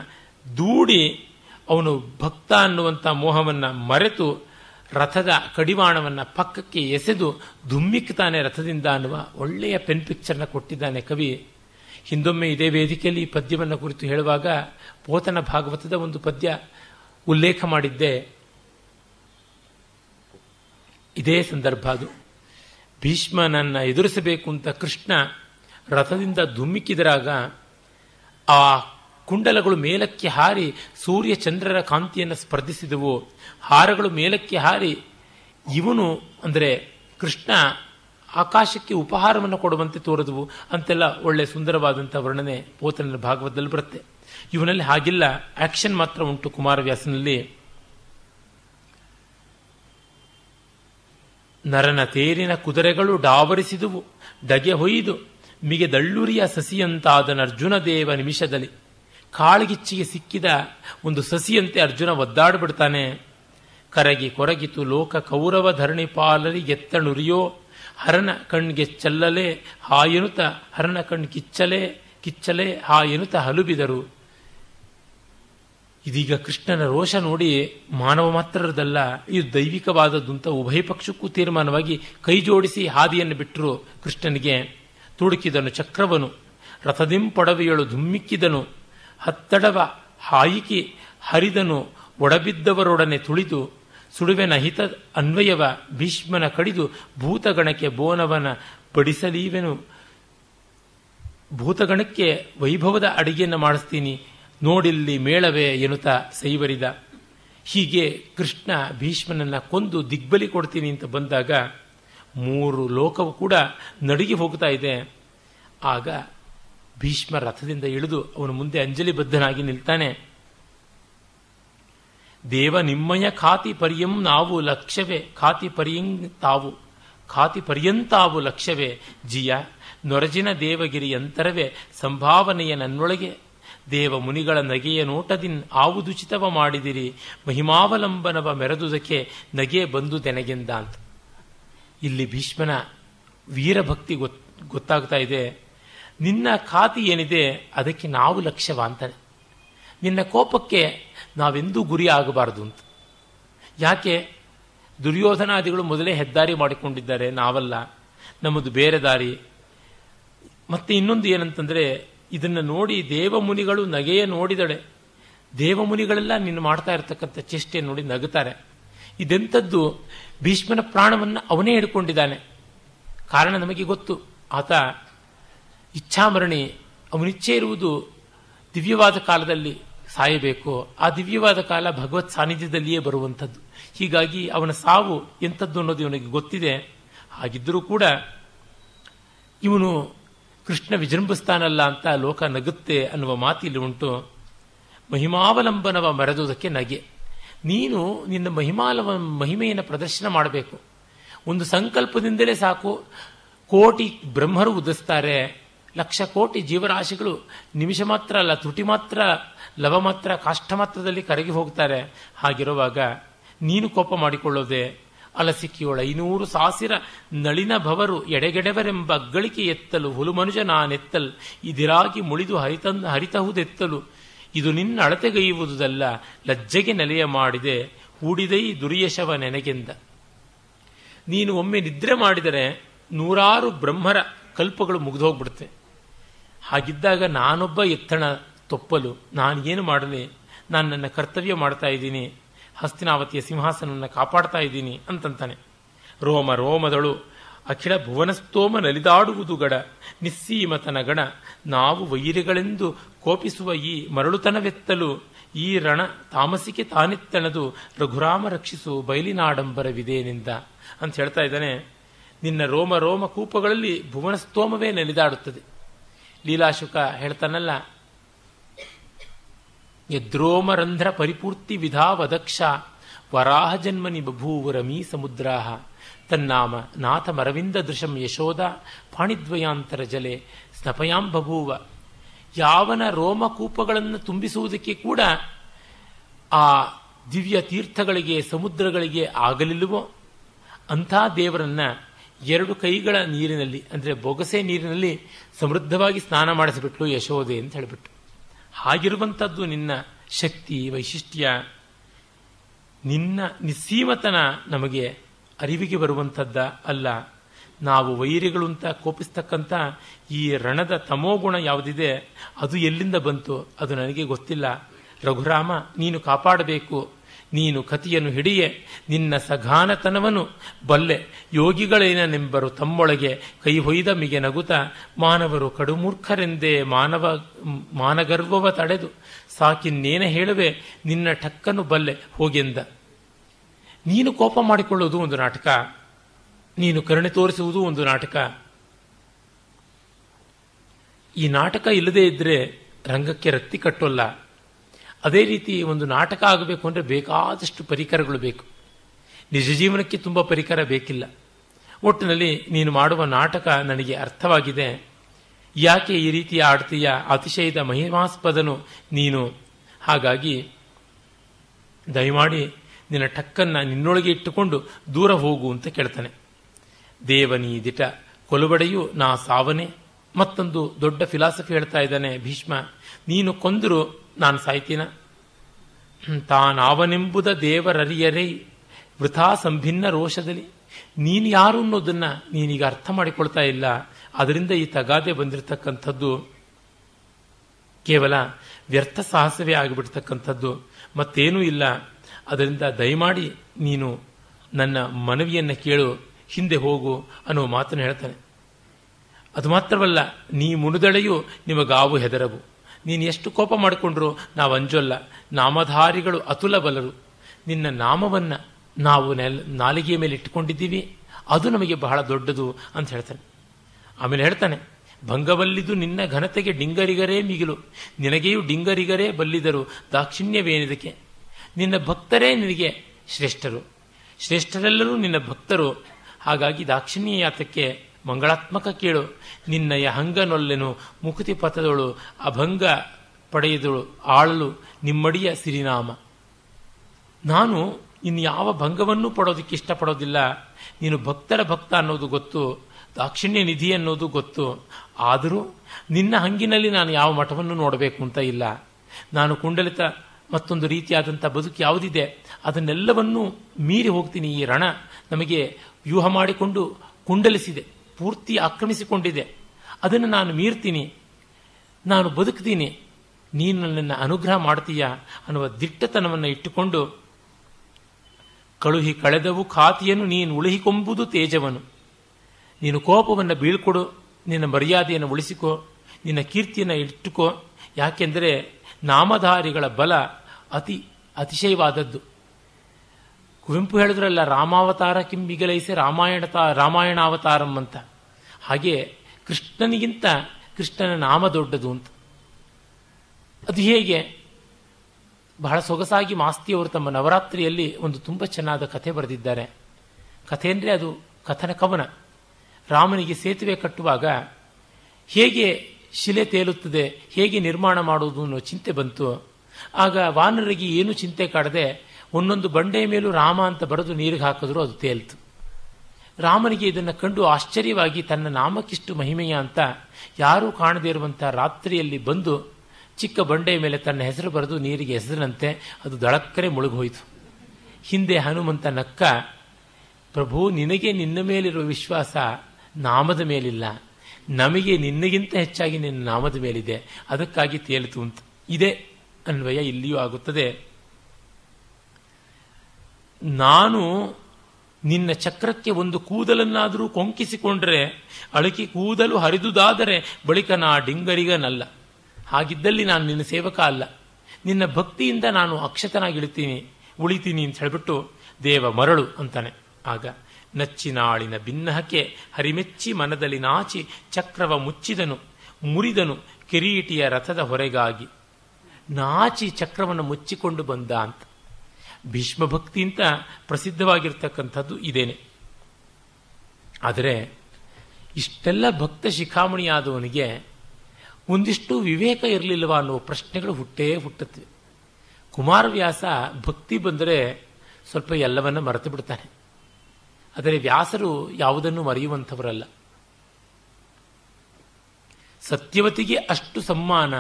ದೂಡಿ ಅವನು ಭಕ್ತ ಅನ್ನುವಂಥ ಮೋಹವನ್ನ ಮರೆತು ರಥದ ಕಡಿವಾಣವನ್ನ ಪಕ್ಕಕ್ಕೆ ಎಸೆದು ಧುಮ್ಮಿಕ್ತಾನೆ ರಥದಿಂದ ಅನ್ನುವ ಒಳ್ಳೆಯ ಪೆನ್ ಪಿಕ್ಚರ್ನ ಕೊಟ್ಟಿದ್ದಾನೆ ಕವಿ. ಹಿಂದೊಮ್ಮೆ ಇದೇ ವೇದಿಕೆಯಲ್ಲಿ ಈ ಪದ್ಯವನ್ನು ಕುರಿತು ಹೇಳುವಾಗ ಪೋತನ ಭಾಗವತದ ಒಂದು ಪದ್ಯ ಉಲ್ಲೇಖ ಮಾಡಿದ್ದೆ. ಇದೇ ಸಂದರ್ಭ ಅದು. ಭೀಷ್ಮನನ್ನ ಎದುರಿಸಬೇಕು ಅಂತ ಕೃಷ್ಣ ರಥದಿಂದ ಧುಮ್ಮಿಕ್ಕಿದರಾಗ ಆ ಕುಂಡಲಗಳು ಮೇಲಕ್ಕೆ ಹಾರಿ ಸೂರ್ಯ ಚಂದ್ರರ ಕಾಂತಿಯನ್ನು ಸ್ಪರ್ಧಿಸಿದವು. ಹಾರಗಳು ಮೇಲಕ್ಕೆ ಹಾರಿ ಇವನು ಅಂದರೆ ಕೃಷ್ಣ ಆಕಾಶಕ್ಕೆ ಉಪಹಾರವನ್ನು ಕೊಡುವಂತೆ ತೋರಿದವು ಅಂತೆಲ್ಲ ಒಳ್ಳೆ ಸುಂದರವಾದಂಥ ವರ್ಣನೆ ಪೋತನ ಭಾಗವತದಲ್ಲಿ ಬರುತ್ತೆ. ಇವನಲ್ಲಿ ಹಾಗಿಲ್ಲ. ಆಕ್ಷನ್ ಮಾತ್ರ ಉಂಟು ಕುಮಾರವ್ಯಾಸನಲ್ಲಿ. ನರನ ತೇರಿನ ಕುದುರೆಗಳು ಡಾವರಿಸಿದುವು. ಡಗೆ ಹೊಯ್ದು ಮಿಗೆ ದಳ್ಳುರಿಯ ಸಸಿಯಂತಾದನ ಅರ್ಜುನ ದೇವ ನಿಮಿಷದಲ್ಲಿ. ಕಾಳಗಿಚ್ಚಿಗೆ ಸಿಕ್ಕಿದ ಒಂದು ಸಸಿಯಂತೆ ಅರ್ಜುನ ಒದ್ದಾಡ್ಬಿಡ್ತಾನೆ. ಕರಗಿ ಕೊರಗಿತು ಲೋಕ ಕೌರವ ಧರಣಿ ಪಾಲರಿ ಹರಣ ಹರನ ಕಣ್ಗೆ ಚೆಲ್ಲಲೆ ಹಾಯನುತ, ಹರನ ಕಣ್ ಕಿಚ್ಚಲೆ ಕಿಚ್ಚಲೆ ಹಾಯನುತ ಹಲುಬಿದರು. ಇದೀಗ ಕೃಷ್ಣನ ರೋಷ ನೋಡಿ ಮಾನವ ಮಾತ್ರದಲ್ಲ ಇದು ದೈವಿಕವಾದದ್ದು ಅಂತ ಉಭಯ ಪಕ್ಷಕ್ಕೂ ತೀರ್ಮಾನವಾಗಿ ಕೈ ಜೋಡಿಸಿ ಹಾದಿಯನ್ನು ಬಿಟ್ಟರು ಕೃಷ್ಣನಿಗೆ. ತುಡುಕಿದನು ಚಕ್ರವನು, ರಥದಿಂಪೊಡವೆಯಳು ಧುಮ್ಮಿಕ್ಕಿದನು, ಹತ್ತಡವ ಹಾಯಿಕಿ ಹರಿದನು, ಒಡಬಿದ್ದವರೊಡನೆ ತುಳಿದು, ಸುಡುವೆನ ಹಿತ ಅನ್ವಯವ ಭೀಷ್ಮನ ಕಡಿದು, ಭೂತಗಣಕ್ಕೆ ಬೋನವನ ಬಡಿಸಲೀವೆನು ಭೂತಗಣಕ್ಕೆ ವೈಭವದ ಅಡಿಗೆಯನ್ನು ಮಾಡಿಸ್ತೀನಿ ನೋಡಿಲ್ಲಿ ಮೇಳವೇ ಎನ್ನುತ್ತಾ ಸೈವರಿದ. ಹೀಗೆ ಕೃಷ್ಣ ಭೀಷ್ಮನನ್ನ ಕೊಂದು ದಿಗ್ಬಲಿ ಕೊಡ್ತೀನಿ ಅಂತ ಬಂದಾಗ ಮೂರು ಲೋಕವು ಕೂಡ ನಡುಗಿ ಹೋಗ್ತಾ ಇದೆ. ಆಗ ಭೀಷ್ಮ ರಥದಿಂದ ಇಳಿದು ಅವನು ಮುಂದೆ ಅಂಜಲಿ ಬದ್ಧನಾಗಿ ನಿಲ್ತಾನೆ. ದೇವ ನಿಮ್ಮಯ ಖಾತಿ ಪರ್ಯಂ ನಾವು ಲಕ್ಷ್ಯವೇ, ಖಾತಿ ಪರ್ಯಂ ತಾವು, ಖಾತಿ ಪರ್ಯಂತಾವು ಲಕ್ಷ್ಯವೇ, ಜಿಯ ನೊರಜಿನ ದೇವಗಿರಿ ಅಂತರವೇ ಸಂಭಾವನೆಯ ನನ್ನೊಳಗೆ ದೇವ ಮುನಿಗಳ ನಗೆಯ ನೋಟದಿನ್ ಆವುದುಚಿತವ ಮಾಡಿದಿರಿ, ಮಹಿಮಾವಲಂಬನವ ಮೆರೆದುದಕ್ಕೆ ನಗೆ ಬಂದು ತೆನಗೆಂದ ಅಂತ ಇಲ್ಲಿ ಭೀಷ್ಮನ ವೀರಭಕ್ತಿ ಗೊತ್, ಗೊತ್ತಾಗ್ತಾ ಇದೆ. ನಿನ್ನ ಖಾತಿ ಏನಿದೆ ಅದಕ್ಕೆ ನಾವು ಲಕ್ಷ್ಯವ ಅಂತಾನೆ ನಿನ್ನ ಕೋಪಕ್ಕೆ ನಾವೆಂದೂ ಗುರಿ ಆಗಬಾರದು ಅಂತ ಯಾಕೆ? ದುರ್ಯೋಧನಾದಿಗಳು ಮೊದಲೇ ಹೆದ್ದಾರಿ ಮಾಡಿಕೊಂಡಿದ್ದಾರೆ, ನಾವಲ್ಲ. ನಮ್ಮದು ಬೇರೆ ದಾರಿ. ಮತ್ತೆ ಇನ್ನೊಂದು ಏನಂತಂದ್ರೆ ಇದನ್ನು ನೋಡಿ ದೇವಮುನಿಗಳು ನಗೆಯ ನೋಡಿದಳೆ. ದೇವಮುನಿಗಳೆಲ್ಲ ನೀನು ಮಾಡ್ತಾ ಇರತಕ್ಕಂಥ ಚೇಷ್ಟೆ ನೋಡಿ ನಗುತ್ತಾರೆ. ಇದೆಂಥದ್ದು? ಭೀಷ್ಮನ ಪ್ರಾಣವನ್ನು ಅವನೇ ಹಿಡ್ಕೊಂಡಿದ್ದಾನೆ. ಕಾರಣ ನಮಗೆ ಗೊತ್ತು. ಆತ ಇಚ್ಛಾಮರಣಿ. ಅವನಿಚ್ಛೆ ಇರುವುದು ದಿವ್ಯವಾದ ಕಾಲದಲ್ಲಿ ಸಾಯಬೇಕು. ಆ ದಿವ್ಯವಾದ ಕಾಲ ಭಗವತ್ ಸಾನ್ನಿಧ್ಯದಲ್ಲಿಯೇ ಬರುವಂಥದ್ದು. ಹೀಗಾಗಿ ಅವನ ಸಾವು ಎಂಥದ್ದು ಅನ್ನೋದು ಇವನಿಗೆ ಗೊತ್ತಿದೆ. ಹಾಗಿದ್ದರೂ ಕೂಡ ಇವನು ಕೃಷ್ಣ ವಿಜೃಂಭಿಸ್ತಾನಲ್ಲ ಅಂತ ಲೋಕ ನಗುತ್ತೆ ಅನ್ನುವ ಮಾತಿಲ್ಲಿ ಉಂಟು. ಮಹಿಮಾವಲಂಬನವ ಮರೆದುದಕ್ಕೆ ನಗೆ. ನೀನು ನಿನ್ನ ಮಹಿಮಾಲವ, ಮಹಿಮೆಯನ್ನು ಪ್ರದರ್ಶನ ಮಾಡಬೇಕು. ಒಂದು ಸಂಕಲ್ಪದಿಂದಲೇ ಸಾಕು. ಕೋಟಿ ಬ್ರಹ್ಮರು ಉದಿಸ್ತಾರೆ. ಲಕ್ಷ ಕೋಟಿ ಜೀವರಾಶಿಗಳು ನಿಮಿಷ ಮಾತ್ರ ಅಲ್ಲ, ತುಟಿ ಮಾತ್ರ, ಲವ ಮಾತ್ರ ಕಾಷ್ಟ ಮಾತ್ರದಲ್ಲಿ ಕರಗಿ ಹೋಗ್ತಾರೆ. ಹಾಗಿರುವಾಗ ನೀನು ಕೋಪ ಮಾಡಿಕೊಳ್ಳೋದೆ. ಅಲಸಿಕಿಯೊಳ ಐನೂರು ಸಾಸಿರ ನಳಿನ ಭವರು ಎಡೆಗೆಡೆವರೆಂಬ ಗಳಿಕೆ ಎತ್ತಲು, ಹುಲು ಮನುಜ ನಾನೆತ್ತಲ್, ಇದಿರಾಗಿ ಮುಳಿದು ಹರಿತಂದ ಹರಿತಹುದೆತ್ತಲು. ಇದು ನಿನ್ನ ಅಳತೆಗೈಯುವುದಲ್ಲ ಲಜ್ಜೆಗೆ ನೆಲೆಯ ಮಾಡಿದೆ, ಹೂಡಿದೈ ದುರ್ಯಶವ ನೆನೆಗೆಂದ. ನೀನು ಒಮ್ಮೆ ನಿದ್ರೆ ಮಾಡಿದರೆ ನೂರಾರು ಬ್ರಹ್ಮರ ಕಲ್ಪಗಳು ಮುಗಿದೋಗ್ಬಿಡುತ್ತೆ. ಹಾಗಿದ್ದಾಗ ನಾನೊಬ್ಬ ಎತ್ತಣ ತೊಪ್ಪಲು ನಾನು ಏನು ಮಾಡಲಿ? ನಾನು ನನ್ನ ಕರ್ತವ್ಯ ಮಾಡ್ತಾ ಇದ್ದೀನಿ. ಹಸ್ತಿನಾವತಿಯ ಸಿಂಹಾಸನವನ್ನು ಕಾಪಾಡ್ತಾ ಇದ್ದೀನಿ ಅಂತಂತಾನೆ. ರೋಮ ರೋಮದಳು ಅಖಿಲ ಭುವನಸ್ತೋಮ ನಲಿದಾಡುವುದು ಗಡ, ನಿಸ್ಸೀಮತನ ಗಣ, ನಾವು ವೈರಿಗಳೆಂದು ಕೋಪಿಸುವ ಈ ಮರಳುತನವೆತ್ತಲು, ಈ ರಣ ತಾಮಸಿಕೆ ತಾನಿತ್ತಣದು ರಘುರಾಮ ರಕ್ಷಿಸು ಬಯಲಿನಾಡಂಬರವಿದೇನಿಂದ ಅಂತ ಹೇಳ್ತಾ ಇದ್ದಾನೆ. ನಿನ್ನ ರೋಮ ರೋಮ ಕೂಪಗಳಲ್ಲಿ ಭುವನಸ್ತೋಮವೇ ನಲಿದಾಡುತ್ತದೆ. ಲೀಲಾಶುಕ ಹೇಳ್ತಾನಲ್ಲ ಯದ್ರೋಮರಂಧ್ರ ಪರಿಪೂರ್ತಿ ವಿಧಾವದಕ್ಷ ವರಾಹ ಜನ್ಮನಿ ಬಭೂವು ರಮೀ ಸಮುದ್ರಾಹ ತನ್ನಾಮ ನಾಥ ಮರವಿಂದ ದೃಶಂ ಯಶೋದ ಪಾಣಿದ್ವಯಾಂತರ ಜಲೆ ಸ್ನಪಯಾಂ ಬಭೂವ. ಯಾವನ ರೋಮಕೂಪಗಳನ್ನು ತುಂಬಿಸುವುದಕ್ಕೆ ಕೂಡ ಆ ದಿವ್ಯ ತೀರ್ಥಗಳಿಗೆ ಸಮುದ್ರಗಳಿಗೆ ಆಗಲಿಲ್ಲವೋ? ಅಂಥ ದೇವರನ್ನ ಎರಡು ಕೈಗಳ ನೀರಿನಲ್ಲಿ, ಅಂದರೆ ಬೊಗಸೆ ನೀರಿನಲ್ಲಿ ಸಮೃದ್ಧವಾಗಿ ಸ್ನಾನ ಮಾಡಿಸಿಬಿಟ್ಲು ಯಶೋದೆ ಅಂತ ಹೇಳಿಬಿಟ್ಟು ಹಾಗಿರುವಂಥದ್ದು ನಿನ್ನ ಶಕ್ತಿ, ವೈಶಿಷ್ಟ್ಯ, ನಿನ್ನ ನಿಸ್ಸೀಮತನ ನಮಗೆ ಅರಿವಿಗೆ ಬರುವಂಥದ್ದ ಅಲ್ಲ. ನಾವು ವೈರಿಗಳು ಅಂತ ಕೋಪಿಸ್ತಕ್ಕಂಥ ಈ ರಣದ ತಮೋಗುಣ ಯಾವುದಿದೆ, ಅದು ಎಲ್ಲಿಂದ ಬಂತು, ಅದು ನನಗೆ ಗೊತ್ತಿಲ್ಲ. ರಘುರಾಮ, ನೀನು ಕಾಪಾಡಬೇಕು. ನೀನು ಕತಿಯನ್ನು ಹಿಡಿಯೆ, ನಿನ್ನ ಸಘಾನತನವನ್ನು ಬಲ್ಲೆ ಯೋಗಿಗಳೇನೆಂಬರು ತಮ್ಮೊಳಗೆ ಕೈ ಹೊಯ್ದ ಮಿಗೆ ನಗುತ, ಮಾನವರು ಕಡುಮೂರ್ಖರೆಂದೇ ಮಾನವ, ಮಾನಗರ್ವವ ತಡೆದು, ಸಾಕಿನ್ನೇನ ಹೇಳುವೆ, ನಿನ್ನ ಠಕ್ಕನ್ನು ಬಲ್ಲೆ ಹೋಗೆಂದ. ನೀನು ಕೋಪ ಮಾಡಿಕೊಳ್ಳುವುದು ಒಂದು ನಾಟಕ, ನೀನು ಕರುಣೆ ತೋರಿಸುವುದು ಒಂದು ನಾಟಕ. ಈ ನಾಟಕ ಇಲ್ಲದೇ ಇದ್ರೆ ರಂಗಕ್ಕೆ ರತ್ತಿ ಕಟ್ಟೋಲ್ಲ. ಅದೇ ರೀತಿ ಒಂದು ನಾಟಕ ಆಗಬೇಕು ಅಂದರೆ ಬೇಕಾದಷ್ಟು ಪರಿಕರಗಳು ಬೇಕು. ನಿಜ ಜೀವನಕ್ಕೆ ತುಂಬ ಪರಿಕರ ಬೇಕಿಲ್ಲ. ಒಟ್ಟಿನಲ್ಲಿ ನೀನು ಮಾಡುವ ನಾಟಕ ನನಗೆ ಅರ್ಥವಾಗಿದೆ. ಯಾಕೆ ಈ ರೀತಿ ಆಡ್ತೀಯ? ಅತಿಶಯದ ಮಹಿಮಾಸ್ಪದನು ನೀನು. ಹಾಗಾಗಿ ದಯಮಾಡಿ ನಿನ್ನ ಟಕ್ಕನ್ನು ನಿನ್ನೊಳಗೆ ಇಟ್ಟುಕೊಂಡು ದೂರ ಹೋಗು ಅಂತ ಕೇಳ್ತಾನೆ. ದೇವನೀ ದಿಟ, ಕೊಲುಬಡೆಯು ನಾ ಸಾವನೆ. ಮತ್ತೊಂದು ದೊಡ್ಡ ಫಿಲಾಸಫಿ ಹೇಳ್ತಾ ಇದ್ದಾನೆ ಭೀಷ್ಮ. ನೀನು ಕೊಂದರು ನಾನು ಸಾಯ್ತೀನ? ತಾನಾವನೆಂಬುದ ದೇವರರಿಯರೇ ವೃಥಾ ಸಂಭಿನ್ನ ರೋಷದಲ್ಲಿ. ನೀನು ಯಾರು ಅನ್ನೋದನ್ನ ನೀನೀಗ ಅರ್ಥ ಮಾಡಿಕೊಳ್ತಾ ಇಲ್ಲ. ಅದರಿಂದ ಈ ತಗಾದೆ ಬಂದಿರತಕ್ಕಂಥದ್ದು ಕೇವಲ ವ್ಯರ್ಥ ಸಾಹಸವೇ ಆಗಿಬಿಡ್ತಕ್ಕಂಥದ್ದು. ಮತ್ತೇನೂ ಇಲ್ಲ. ಅದರಿಂದ ದಯಮಾಡಿ ನೀನು ನನ್ನ ಮನವಿಯನ್ನು ಕೇಳು, ಹಿಂದೆ ಹೋಗು ಅನ್ನುವ ಮಾತನ್ನು ಹೇಳ್ತಾನೆ. ಅದು ಮಾತ್ರವಲ್ಲ, ನೀ ಮುನುದಳೆಯು ನಿಮಗಾವು ಹೆದರವು. ನೀನು ಎಷ್ಟು ಕೋಪ ಮಾಡಿಕೊಂಡ್ರು? ನಾವು ಅಂಜೊಲ್ಲ. ನಾಮಧಾರಿಗಳು ಅತುಲ ಬಲರು ನಿನ್ನ ನಾಮವನ್ನು ನಾವು ನೆಲ್, ನಾಲಿಗೆಯ ಮೇಲೆ ಇಟ್ಟುಕೊಂಡಿದ್ದೀವಿ. ಅದು ನಮಗೆ ಬಹಳ ದೊಡ್ಡದು ಅಂತ ಹೇಳ್ತಾನೆ. ಆಮೇಲೆ ಹೇಳ್ತಾನೆ ಭಂಗವಲ್ಲಿದ್ದು ನಿನ್ನ ಘನತೆಗೆ ಡಿಂಗರಿಗರೇ ಮಿಗಿಲು. ನಿನಗೆಯೂ ಡಿಂಗರಿಗರೇ ಬಲ್ಲಿದರು ದಾಕ್ಷಿಣ್ಯವೇನಿದಕ್ಕೆ. ನಿನ್ನ ಭಕ್ತರೇ ನಿನಗೆ ಶ್ರೇಷ್ಠರು. ಶ್ರೇಷ್ಠರೆಲ್ಲರೂ ನಿನ್ನ ಭಕ್ತರು. ಹಾಗಾಗಿ ದಾಕ್ಷಿಣ್ಯ ಯಾತಕ್ಕೆ ಮಂಗಳಾತ್ಮಕ ಕೇಳು. ನಿನ್ನಯ ಹಂಗನೊಲ್ಲೆನು ಮುಕುತಿ ಪಥದಳು ಅಭಂಗ ಪಡೆಯದಳು ಆಳಲು ನಿಮ್ಮಡಿಯ ಸಿರಿನಾಮ. ನಾನು ಇನ್ನು ಯಾವ ಭಂಗವನ್ನೂ ಪಡೋದಕ್ಕೆ ಇಷ್ಟಪಡೋದಿಲ್ಲ. ನೀನು ಭಕ್ತರ ಭಕ್ತ ಅನ್ನೋದು ಗೊತ್ತು, ದಾಕ್ಷಿಣ್ಯ ನಿಧಿ ಅನ್ನೋದು ಗೊತ್ತು. ಆದರೂ ನಿನ್ನ ಹಂಗಿನಲ್ಲಿ ನಾನು ಯಾವ ಮಠವನ್ನು ನೋಡಬೇಕು ಅಂತ ಇಲ್ಲ. ನಾನು ಕುಂಡಲಿತ ಮತ್ತೊಂದು ರೀತಿಯಾದಂಥ ಬದುಕು ಯಾವುದಿದೆ, ಅದನ್ನೆಲ್ಲವನ್ನೂ ಮೀರಿ ಹೋಗ್ತೀನಿ ಈ ರಣ ನಮಗೆ ವ್ಯೂಹ ಮಾಡಿಕೊಂಡು ಕುಂಡಲಿಸಿದೆ. ಪೂರ್ತಿ ಆಕ್ರಮಿಸಿಕೊಂಡಿದೆ. ಅದನ್ನು ನಾನು ಮೀರ್ತೀನಿ. ನಾನು ಬದುಕ್ತೀನಿ. ನೀನು ನನ್ನನ್ನು ಅನುಗ್ರಹ ಮಾಡ್ತೀಯ ಅನ್ನುವ ದಿಟ್ಟತನವನ್ನು ಇಟ್ಟುಕೊಂಡು, ಕಳುಹಿ ಕಳೆದವು ಖಾತಿಯನ್ನು ನೀನು ಉಳಿಹಿಕೊಂಬುದು ತೇಜವನು. ನೀನು ಕೋಪವನ್ನು ಬೀಳ್ಕೊಡು, ನಿನ್ನ ಮರ್ಯಾದೆಯನ್ನು ಉಳಿಸಿಕೋ, ನಿನ್ನ ಕೀರ್ತಿಯನ್ನು ಇಟ್ಟುಕೋ. ಯಾಕೆಂದರೆ ನಾಮಧಾರಿಗಳ ಬಲ ಅತಿ ಅತಿಶಯವಾದದ್ದು. ಕುವೆಂಪು ಹೇಳಿದ್ರಲ್ಲ, ರಾಮಾವತಾರ ಕಿಂಬಿಗಲೈಸೆ ರಾಮಾಯಣ ರಾಮಾಯಣಾವತಾರಂ ಅಂತ. ಹಾಗೆ ಕೃಷ್ಣನಿಗಿಂತ ಕೃಷ್ಣನ ನಾಮ ದೊಡ್ಡದು ಅಂತ. ಅದು ಹೇಗೆ? ಬಹಳ ಸೊಗಸಾಗಿ ಮಾಸ್ತಿಯವರು ತಮ್ಮ ನವರಾತ್ರಿಯಲ್ಲಿ ಒಂದು ತುಂಬ ಚೆನ್ನಾದ ಕಥೆ ಬರೆದಿದ್ದಾರೆ. ಕಥೆ ಅಂದರೆ ಅದು ಕಥನ ಕವನ. ರಾಮನಿಗೆ ಸೇತುವೆ ಕಟ್ಟುವಾಗ ಹೇಗೆ ಶಿಲೆ ತೇಲುತ್ತದೆ, ಹೇಗೆ ನಿರ್ಮಾಣ ಮಾಡುವುದು ಅನ್ನೋ ಚಿಂತೆ ಬಂತು. ಆಗ ವಾನರಿಗೆ ಏನು ಚಿಂತೆ ಕಾಡದೆ ಒಂದೊಂದು ಬಂಡೆಯ ಮೇಲೂ ರಾಮ ಅಂತ ಬರೆದು ನೀರಿಗೆ ಹಾಕಿದ್ರು ಅದು ತೇಲ್ತು. ರಾಮನಿಗೆ ಇದನ್ನು ಕಂಡು ಆಶ್ಚರ್ಯವಾಗಿ, ತನ್ನ ನಾಮಕ್ಕಿಷ್ಟು ಮಹಿಮೆಯ ಅಂತ ಯಾರೂ ಕಾಣದೇ ಇರುವಂಥ ರಾತ್ರಿಯಲ್ಲಿ ಬಂದು ಚಿಕ್ಕ ಬಂಡೆಯ ಮೇಲೆ ತನ್ನ ಹೆಸರು ಬರೆದು ನೀರಿಗೆ ಹೆಸರಿನಂತೆ ಅದು ದಳಕ್ಕರೆ ಮುಳುಗೋಯಿತು. ಹಿಂದೆ ಹನುಮಂತ ನಕ್ಕ, ಪ್ರಭು, ನಿನಗೆ ನಿನ್ನ ಮೇಲಿರುವ ವಿಶ್ವಾಸ ನಾಮದ ಮೇಲಿಲ್ಲ. ನಮಗೆ ನಿನ್ನಗಿಂತ ಹೆಚ್ಚಾಗಿ ನಿನ್ನ ನಾಮದ ಮೇಲಿದೆ. ಅದಕ್ಕಾಗಿ ತೇಲಿತು ಅಂತ. ಇದೆ ಅನ್ವಯ, ಇಲ್ಲಿಯೂ ಆಗುತ್ತದೆ. ನಾನು ನಿನ್ನ ಚಕ್ರಕ್ಕೆ ಒಂದು ಕೂದಲನ್ನಾದರೂ ಕೊಂಕಿಸಿಕೊಂಡ್ರೆ, ಅಳಕಿ ಕೂದಲು ಹರಿದುದಾದರೆ ಬಳಿಕ ನಾ ಡಿಂಗರಿಗನಲ್ಲ. ಹಾಗಿದ್ದಲ್ಲಿ ನಾನು ನಿನ್ನ ಸೇವಕ ಅಲ್ಲ. ನಿನ್ನ ಭಕ್ತಿಯಿಂದ ನಾನು ಅಕ್ಷತನಾಗಿಳಿತೀನಿ ಉಳಿತೀನಿ ಅಂತ ಹೇಳಿಬಿಟ್ಟು ದೇವ ಮರಳು ಅಂತಾನೆ. ಆಗ ನಚ್ಚಿನಾಳಿನ ಭಿನ್ನಹಕ್ಕೆ ಹರಿಮೆಚ್ಚಿ ಮನದಲ್ಲಿ ನಾಚಿ ಚಕ್ರವ ಮುಚ್ಚಿದನು, ಮುರಿದನು ಕಿರೀಟಿಯ ರಥದ ಹೊರೆಗಾಗಿ ನಾಚಿ ಚಕ್ರವನ್ನು ಮುಚ್ಚಿಕೊಂಡು ಬಂದ ಅಂತ. ಭೀಷ್ಮ ಭಕ್ತಿ ಅಂತ ಪ್ರಸಿದ್ಧವಾಗಿರ್ತಕ್ಕಂಥದ್ದು ಇದೇನೆ. ಆದರೆ ಇಷ್ಟೆಲ್ಲ ಭಕ್ತ ಶಿಖಾಮಣಿಯಾದವನಿಗೆ ಒಂದಿಷ್ಟು ವಿವೇಕ ಇರಲಿಲ್ಲವಾ ಅನ್ನೋ ಪ್ರಶ್ನೆಗಳು ಹುಟ್ಟೇ ಹುಟ್ಟುತ್ತವೆ. ಕುಮಾರವ್ಯಾಸ ಭಕ್ತಿ ಬಂದರೆ ಸ್ವಲ್ಪ ಎಲ್ಲವನ್ನ ಮರೆತು ಬಿಡ್ತಾನೆ. ಆದರೆ ವ್ಯಾಸರು ಯಾವುದನ್ನು ಮರೆಯುವಂಥವರಲ್ಲ. ಸತ್ಯವತಿಗೆ ಅಷ್ಟು ಸಮ್ಮಾನ,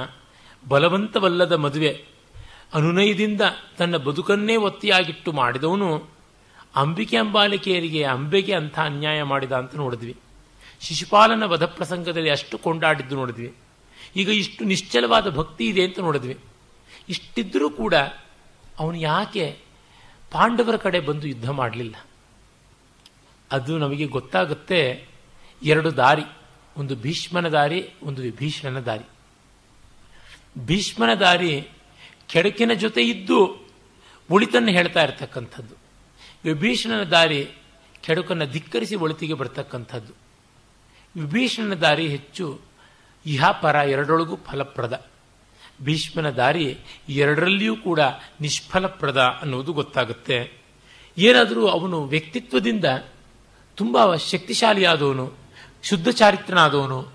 ಬಲವಂತವಲ್ಲದ ಮದುವೆ ಅನುನಯದಿಂದ ತನ್ನ ಬದುಕನ್ನೇ ಒತ್ತಿಯಾಗಿಟ್ಟು ಮಾಡಿದವನು ಅಂಬಿಕೆ ಅಂಬಾಲಿಕೆಯರಿಗೆ ಅಂಬೆಗೆ ಅಂಥ ಅನ್ಯಾಯ ಮಾಡಿದ ಅಂತ ನೋಡಿದ್ವಿ. ಶಿಶುಪಾಲನ ವಧ ಪ್ರಸಂಗದಲ್ಲಿ ಅಷ್ಟು ಕೊಂಡಾಡಿದ್ದು ನೋಡಿದ್ವಿ. ಈಗ ಇಷ್ಟು ನಿಶ್ಚಲವಾದ ಭಕ್ತಿ ಇದೆ ಅಂತ ನೋಡಿದ್ವಿ. ಇಷ್ಟಿದ್ದರೂ ಕೂಡ ಅವನು ಯಾಕೆ ಪಾಂಡವರ ಕಡೆ ಬಂದು ಯುದ್ಧ ಮಾಡಲಿಲ್ಲ? ಅದು ನಮಗೆ ಗೊತ್ತಾಗುತ್ತೆ. ಎರಡು ದಾರಿ, ಒಂದು ಭೀಷ್ಮನ ದಾರಿ, ಒಂದು ವಿಭೀಷಣನ ದಾರಿ. ಭೀಷ್ಮನ ದಾರಿ ಕೆಡಕಿನ ಜೊತೆ ಇದ್ದು ಒಳಿತನ್ನು ಹೇಳ್ತಾ ಇರತಕ್ಕಂಥದ್ದು. ವಿಭೀಷಣನ ದಾರಿ ಕೆಡುಕನ್ನು ಧಿಕ್ಕರಿಸಿ ಒಳಿತಿಗೆ ಬರ್ತಕ್ಕಂಥದ್ದು. ವಿಭೀಷಣನ ದಾರಿ ಹೆಚ್ಚು ಇಹಾಪರ ಪರ ಎರಡೊಳಗೂ ಫಲಪ್ರದ. ಭೀಷ್ಮನ ದಾರಿ ಎರಡರಲ್ಲಿಯೂ ಕೂಡ ನಿಷ್ಫಲಪ್ರದ ಅನ್ನುವುದು ಗೊತ್ತಾಗುತ್ತೆ. ಏನಾದರೂ ಅವನು ವ್ಯಕ್ತಿತ್ವದಿಂದ ತುಂಬ ಶಕ್ತಿಶಾಲಿಯಾದವನು, ಶುದ್ಧ ಚಾರಿತ್ರನಾದವನು,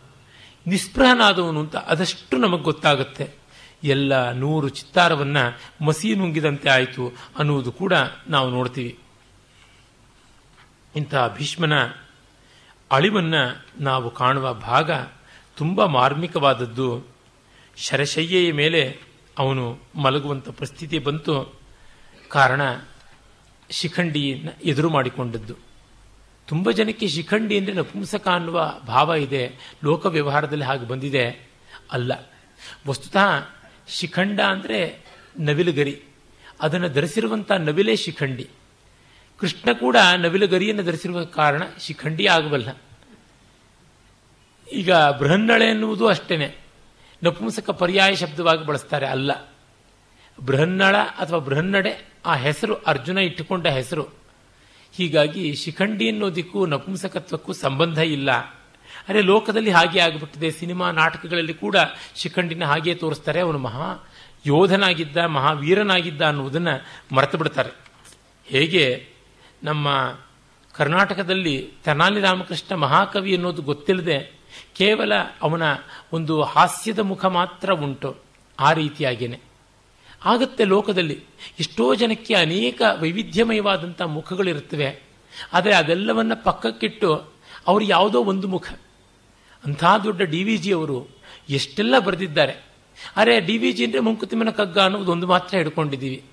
ನಿಸ್ಪೃಹನಾದವನು ಅಂತ ಅದಷ್ಟು ನಮಗೆ ಗೊತ್ತಾಗುತ್ತೆ. ಎಲ್ಲ ನೂರು ಚಿತ್ತಾರವನ್ನ ಮಸಿ ನುಂಗಿದಂತೆ ಆಯಿತು ಅನ್ನುವುದು ಕೂಡ ನಾವು ನೋಡ್ತೀವಿ. ಇಂತಹ ಭೀಷ್ಮನ ಅಳಿವನ್ನ ನಾವು ಕಾಣುವ ಭಾಗ ತುಂಬ ಮಾರ್ಮಿಕವಾದದ್ದು. ಶರಶಯ್ಯೆಯ ಮೇಲೆ ಅವನು ಮಲಗುವಂಥ ಪರಿಸ್ಥಿತಿ ಬಂತು. ಕಾರಣ ಶಿಖಂಡಿಯನ್ನು ಎದುರು ಮಾಡಿಕೊಂಡದ್ದು. ತುಂಬ ಜನಕ್ಕೆ ಶಿಖಂಡಿ ಅಂದರೆ ನಪುಂಸಕ ಅನ್ನುವ ಭಾವ ಇದೆ. ಲೋಕ ವ್ಯವಹಾರದಲ್ಲಿ ಹಾಗೆ ಬಂದಿದೆ. ಅಲ್ಲ. ವಸ್ತುತಃ ಶಿಖಂಡ ಅಂದರೆ ನವಿಲುಗರಿ. ಅದನ್ನು ಧರಿಸಿರುವಂಥ ನವಿಲೇ ಶಿಖಂಡಿ. ಕೃಷ್ಣ ಕೂಡ ನವಿಲುಗರಿಯನ್ನು ಧರಿಸಿರುವ ಕಾರಣ ಶಿಖಂಡಿ ಆಗಬಲ್ಲ. ಈಗ ಬೃಹನ್ನಳೆ ಎನ್ನುವುದು ಅಷ್ಟೇ ನಪುಂಸಕ ಪರ್ಯಾಯ ಶಬ್ದವಾಗಿ ಬಳಸ್ತಾರೆ ಅಲ್ಲ. ಬೃಹನ್ನಳ ಅಥವಾ ಬೃಹನ್ನಡೆ ಆ ಹೆಸರು ಅರ್ಜುನ ಇಟ್ಟುಕೊಂಡ ಹೆಸರು. ಹೀಗಾಗಿ ಶಿಖಂಡಿ ಅನ್ನೋದಿಕ್ಕೂ ನಪುಂಸಕತ್ವಕ್ಕೂ ಸಂಬಂಧ ಇಲ್ಲ. ಅರೆ, ಲೋಕದಲ್ಲಿ ಹಾಗೆ ಆಗಿಬಿಟ್ಟಿದೆ. ಸಿನಿಮಾ ನಾಟಕಗಳಲ್ಲಿ ಕೂಡ ಶಿಖಂಡಿನ ಹಾಗೆ ತೋರಿಸ್ತಾರೆ. ಅವನು ಮಹಾ ಯೋಧನಾಗಿದ್ದ ಮಹಾವೀರನಾಗಿದ್ದ ಅನ್ನುವುದನ್ನು ಮರೆತು ಬಿಡ್ತಾರೆ. ಹೇಗೆ? ನಮ್ಮ ಕರ್ನಾಟಕದಲ್ಲಿ ತೆನಾಲಿ ರಾಮಕೃಷ್ಣ ಮಹಾಕವಿ ಅನ್ನೋದು ಗೊತ್ತಿಲ್ಲದೆ ಕೇವಲ ಅವನ ಒಂದು ಹಾಸ್ಯದ ಮುಖ ಮಾತ್ರ ಉಂಟು ಆ ರೀತಿಯಾಗಿಯೇ ಆಗುತ್ತೆ ಲೋಕದಲ್ಲಿ ಎಷ್ಟೋ ಜನಕ್ಕೆ ಅನೇಕ ವೈವಿಧ್ಯಮಯವಾದಂಥ ಮುಖಗಳಿರುತ್ತವೆ. ಆದರೆ ಅದೆಲ್ಲವನ್ನ ಪಕ್ಕಕ್ಕಿಟ್ಟು ಅವರು ಯಾವುದೋ ಒಂದು ಮುಖ. ಅಂಥ ದೊಡ್ಡ ಡಿ ವಿ ಜಿ ಅವರು ಎಷ್ಟೆಲ್ಲ ಬರೆದಿದ್ದಾರೆ. ಅರೆ, ಡಿ ವಿ ಜಿ ಅಂದರೆ ಮುಂಕುತಿಮ್ಮನ ಕಗ್ಗ ಅನ್ನೋದೊಂದು ಮಾತ್ರ ಹಿಡ್ಕೊಂಡಿದ್ದೀವಿ.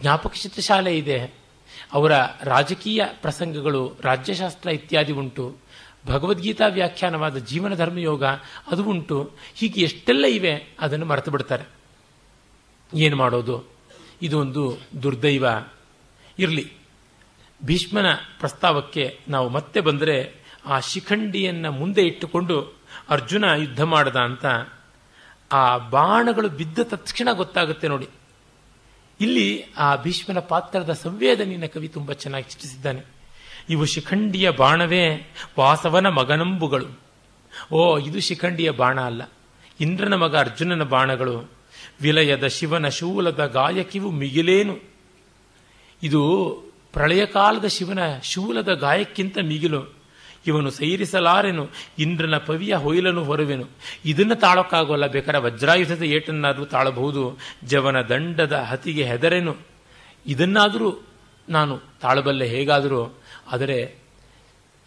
ಜ್ಞಾಪಕ ಚಿತ್ರಶಾಲೆ ಇದೆ. ಅವರ ರಾಜಕೀಯ ಪ್ರಸಂಗಗಳು, ರಾಜ್ಯಶಾಸ್ತ್ರ ಇತ್ಯಾದಿ ಉಂಟು. ಭಗವದ್ಗೀತಾ ವ್ಯಾಖ್ಯಾನವಾದ ಜೀವನ ಧರ್ಮಯೋಗ ಅದು ಉಂಟು. ಹೀಗೆ ಎಷ್ಟೆಲ್ಲ ಇವೆ, ಅದನ್ನು ಮರೆತು ಬಿಡ್ತಾರೆ. ಏನು ಮಾಡೋದು? ಇದೊಂದು ದುರ್ದೈವ. ಇರಲಿ. ಭೀಷ್ಮನ ಪ್ರಸ್ತಾವಕ್ಕೆ ನಾವು ಮತ್ತೆ ಬಂದರೆ ಆ ಶಿಖಂಡಿಯನ್ನು ಮುಂದೆ ಇಟ್ಟುಕೊಂಡು ಅರ್ಜುನ ಯುದ್ಧ ಮಾಡದ ಅಂತ ಆ ಬಾಣಗಳು ಬಿದ್ದ ತಕ್ಷಣ ಗೊತ್ತಾಗುತ್ತೆ ನೋಡಿ. ಇಲ್ಲಿ ಆ ಭೀಷ್ಮನ ಪಾತ್ರದ ಸಂವೇದನೆಯ ಕವಿ ತುಂಬ ಚೆನ್ನಾಗಿ ಚಿತ್ರಿಸಿದ್ದಾನೆ. ಇವು ಶಿಖಂಡಿಯ ಬಾಣವೇ, ವಾಸವನ ಮಗನಂಬುಗಳು. ಓ, ಇದು ಶಿಖಂಡಿಯ ಬಾಣ ಅಲ್ಲ. ಇಂದ್ರನ ಮಗ ಅರ್ಜುನನ ಬಾಣಗಳು. ವಿಲಯದ ಶಿವನ ಶೂಲದ ಗಾಯಕಿವು ಮಿಗಿಲೇನು. ಇದು ಪ್ರಳಯ ಕಾಲದ ಶಿವನ ಶೂಲದ ಗಾಯಕ್ಕಿಂತ ಮಿಗಿಲು. ಇವನು ಸೈರಿಸಲಾರೆನು, ಇಂದ್ರನ ಪವಿಯ ಹೊಯ್ಲನು ಹೊರವೆನು. ಇದನ್ನು ತಾಳೋಕ್ಕಾಗೋಲ್ಲ ಬೇಕಾದ್ರೆ ವಜ್ರಾಯುಧದ ಏಟನ್ನಾದರೂ ತಾಳಬಹುದು, ಜವನ ದಂಡದ ಹತಿಗೆ ಹೆದರೆನು. ಇದನ್ನಾದರೂ ನಾನು ತಾಳಬಲ್ಲೆ ಹೇಗಾದರೂ, ಆದರೆ,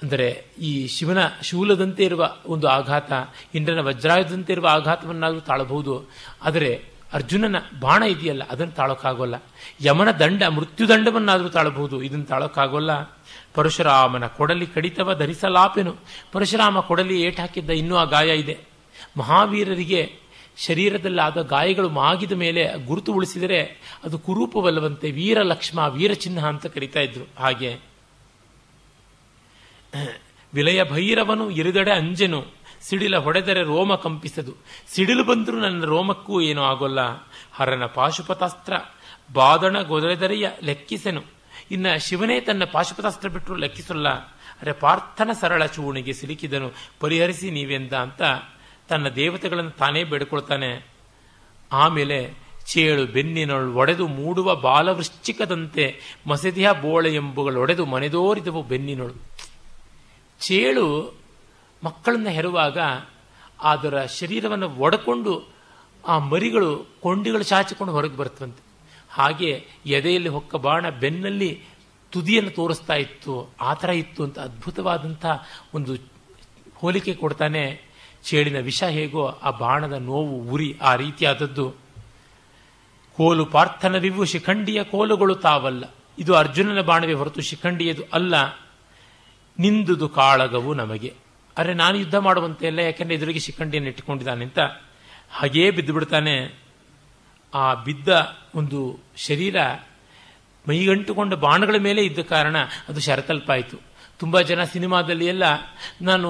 ಅಂದರೆ ಈ ಶಿವನ ಶೂಲದಂತೆ ಇರುವ ಒಂದು ಆಘಾತ, ಇಂದ್ರನ ವಜ್ರಾಯುಧದಂತೆ ಇರುವ ಆಘಾತವನ್ನಾದರೂ ತಾಳಬಹುದು, ಆದರೆ ಅರ್ಜುನನ ಬಾಣ ಇದೆಯಲ್ಲ, ಅದನ್ನು ತಾಳೋಕ್ಕಾಗೋಲ್ಲ. ಯಮನ ದಂಡ, ಮೃತ್ಯುದಂಡವನ್ನಾದರೂ ತಾಳಬಹುದು, ಇದನ್ನು ತಾಳೋಕ್ಕಾಗೋಲ್ಲ. ಪರಶುರಾಮನ ಕೊಡಲಿ ಕಡಿತವ ಧರಿಸಲಾಪೆನು. ಪರಶುರಾಮ ಕೊಡಲಿ ಏಟಾಕಿದ್ದ ಇನ್ನೂ ಆ ಗಾಯ ಇದೆ. ಮಹಾವೀರರಿಗೆ ಶರೀರದಲ್ಲಿ ಆದ ಗಾಯಗಳು ಮಾಗಿದ ಮೇಲೆ ಗುರುತು ಉಳಿಸಿದರೆ ಅದು ಕುರೂಪವಲ್ಲವಂತೆ ವೀರ ಲಕ್ಷ್ಮ ವೀರಚಿಹ್ನ ಅಂತ ಕರಿತಾ ಇದ್ರು. ಹಾಗೆ ವಿಲಯ ಭೈರವನು, ಇರಿದಡೆ ಅಂಜನು, ಸಿಡಿಲ ಹೊಡೆದರೆ ರೋಮ ಕಂಪಿಸದು. ಸಿಡಿಲು ಬಂದರೂ ನನ್ನ ರೋಮಕ್ಕೂ ಏನೂ ಆಗೋಲ್ಲ. ಹರನ ಪಾಶುಪತಾಸ್ತ್ರ, ಬಾದಣ ಗೊದರೆದರೆಯ ಲೆಕ್ಕಿಸೆನು. ಇನ್ನ ಶಿವನೇ ತನ್ನ ಪಾಶುಪತಾಸ್ತ್ರ ಬಿಟ್ಟರು ಲೆಕ್ಕಿಸಲ್ಲ. ಅರೆ ಪಾರ್ಥನ ಸರಳ ಚೂಣಿಗೆ ಸಿಲುಕಿದನು. ಪರಿಹರಿಸಿ ನೀವೆಂದ ಅಂತ ತನ್ನ ದೇವತೆಗಳನ್ನು ತಾನೇ ಬೇಡಿಕೊಳ್ತಾನೆ. ಆಮೇಲೆ ಚೇಳು ಬೆನ್ನಿನೊಳು ಒಡೆದು ಮೂಡುವ ಬಾಲವೃಶ್ಚಿಕದಂತೆ ಮಸದಿಯ ಬೋಳೆ ಎಂಬುಗಳೊಡೆದು ಮನೆದೋರಿದವು ಬೆನ್ನಿನೊಳು. ಚೇಳು ಮಕ್ಕಳನ್ನು ಹೆರುವಾಗ ಅದರ ಶರೀರವನ್ನು ಒಡಕೊಂಡು ಆ ಮರಿಗಳು ಕೊಂಡಿಗಳು ಚಾಚಿಕೊಂಡು ಹೊರಗೆ ಬರ್ತವಂತೆ ಹಾಗೆ ಎದೆಯಲ್ಲಿ ಹೊಕ್ಕ ಬಾಣ ಬೆನ್ನಲ್ಲಿ ತುದಿಯನ್ನು ತೋರಿಸ್ತಾ ಇತ್ತು. ಆ ಥರ ಇತ್ತು ಅಂತ ಅದ್ಭುತವಾದಂಥ ಒಂದು ಹೋಲಿಕೆ ಕೊಡ್ತಾನೆ ಚೇಳಿನ ವಿಷ ಹೇಗೋ ಆ ಬಾಣದ ನೋವು ಉರಿ ಆ ರೀತಿಯಾದದ್ದು. ಕೋಲು ಪಾರ್ಥನವಿವು ಶಿಖಂಡಿಯ ಕೋಲುಗಳು ತಾವಲ್ಲ. ಇದು ಅರ್ಜುನನ ಬಾಣವೇ ಹೊರತು ಶಿಖಂಡಿಯದು ಅಲ್ಲ. ನಿಂದುದು ಕಾಳಗವು ನಮಗೆ. ಅರೆ ನಾನು ಯುದ್ಧ ಮಾಡುವಂತೆ ಇಲ್ಲ ಯಾಕೆಂದ್ರೆ ಎದುರಿಗೆ ಶಿಖಂಡಿಯನ್ನು ಇಟ್ಟುಕೊಂಡಿದ್ದಾನೆ ಅಂತ. ಹಾಗೇ ಬಿದ್ದು ಬಿಡ್ತಾನೆ ಆ ಬಿದ್ದ ಒಂದು ಶರೀರ ಮೈಗಂಟುಕೊಂಡ ಬಾಣಗಳ ಮೇಲೆ ಇದ್ದ ಕಾರಣ ಅದು ಶರತಲ್ಪಾಯಿತು ತುಂಬ ಜನ ಸಿನಿಮಾದಲ್ಲಿ ಎಲ್ಲ ನಾನು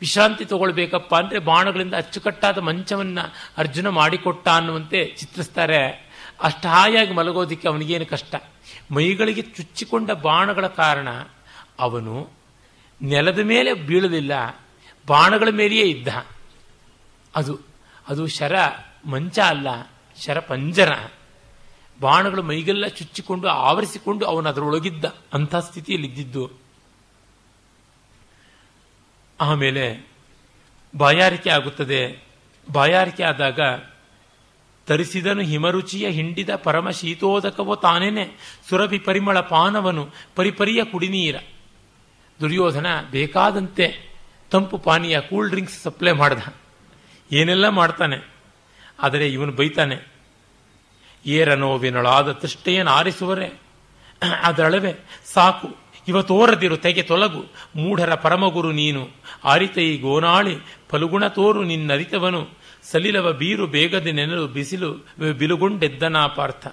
ವಿಶ್ರಾಂತಿ ತಗೊಳ್ಬೇಕಪ್ಪ ಅಂದರೆ ಬಾಣಗಳಿಂದ ಅಚ್ಚುಕಟ್ಟಾದ ಮಂಚವನ್ನು ಅರ್ಜುನ ಮಾಡಿಕೊಟ್ಟ ಅನ್ನುವಂತೆ ಚಿತ್ರಿಸ್ತಾರೆ. ಅಷ್ಟು ಹಾಯಾಗಿ ಮಲಗೋದಿಕ್ಕೆ ಅವನಿಗೇನು ಕಷ್ಟ. ಮೈಗಳಿಗೆ ಚುಚ್ಚಿಕೊಂಡ ಬಾಣಗಳ ಕಾರಣ ಅವನು ನೆಲದ ಮೇಲೆ ಬೀಳಲಿಲ್ಲ, ಬಾಣಗಳ ಮೇಲೆಯೇ ಇದ್ದ. ಅದು ಅದು ಶರ ಮಂಚ ಅಲ್ಲ. ಶರಪಂಜರ. ಬಾಣಗಳು ಮೈಗೆಲ್ಲ ಚುಚ್ಚಿಕೊಂಡು ಆವರಿಸಿಕೊಂಡು ಅವನು ಅದರೊಳಗಿದ್ದ. ಅಂಥ ಸ್ಥಿತಿಯಲ್ಲಿ ಇದ್ದಿದ್ದು ಆಮೇಲೆ ಬಾಯಾರಿಕೆ ಆಗುತ್ತದೆ. ಬಾಯಾರಿಕೆ ಆದಾಗ ತರಿಸಿದನು ಹಿಮರುಚಿಯ ಹಿಂಡಿದ ಪರಮ ಶೀತೋದಕವೋ ತಾನೇನೆ. ಸುರಭಿ ಪರಿಮಳ ಪಾನವನು ಪರಿಪರಿಯ ಕುಡಿನೀರ. ದುರ್ಯೋಧನ ಬೇಕಾದಂತೆ ತಂಪು ಪಾನೀಯ ಕೂಲ್ ಡ್ರಿಂಕ್ಸ್ ಸಪ್ಲೈ ಮಾಡ್ದ. ಏನೆಲ್ಲ ಮಾಡ್ತಾನೆ? ಆದರೆ ಇವನು ಬೈತಾನೆ, ಏರ ನೋವಿನೊಳಾದ ತೃಷ್ಟೆಯನ್ನು ಆರಿಸುವರೆ ಅದಳವೆ ಸಾಕು. ಇವ ತೋರದಿರು ತೆಗೆ ತೊಲಗು. ಮೂಢರ ಪರಮಗುರು ನೀನು. ಆರಿತೈ ಗೋನಾಳಿ, ಫಲುಗುಣ ತೋರು ನಿನ್ನರಿತವನು. ಸಲಿಲವ ಬೀರು ಬೇಗದೆ ನೆನಲು ಬಿಸಿಲು, ಬಿಲುಗೊಂಡೆದ್ದನಾ ಪಾರ್ಥ.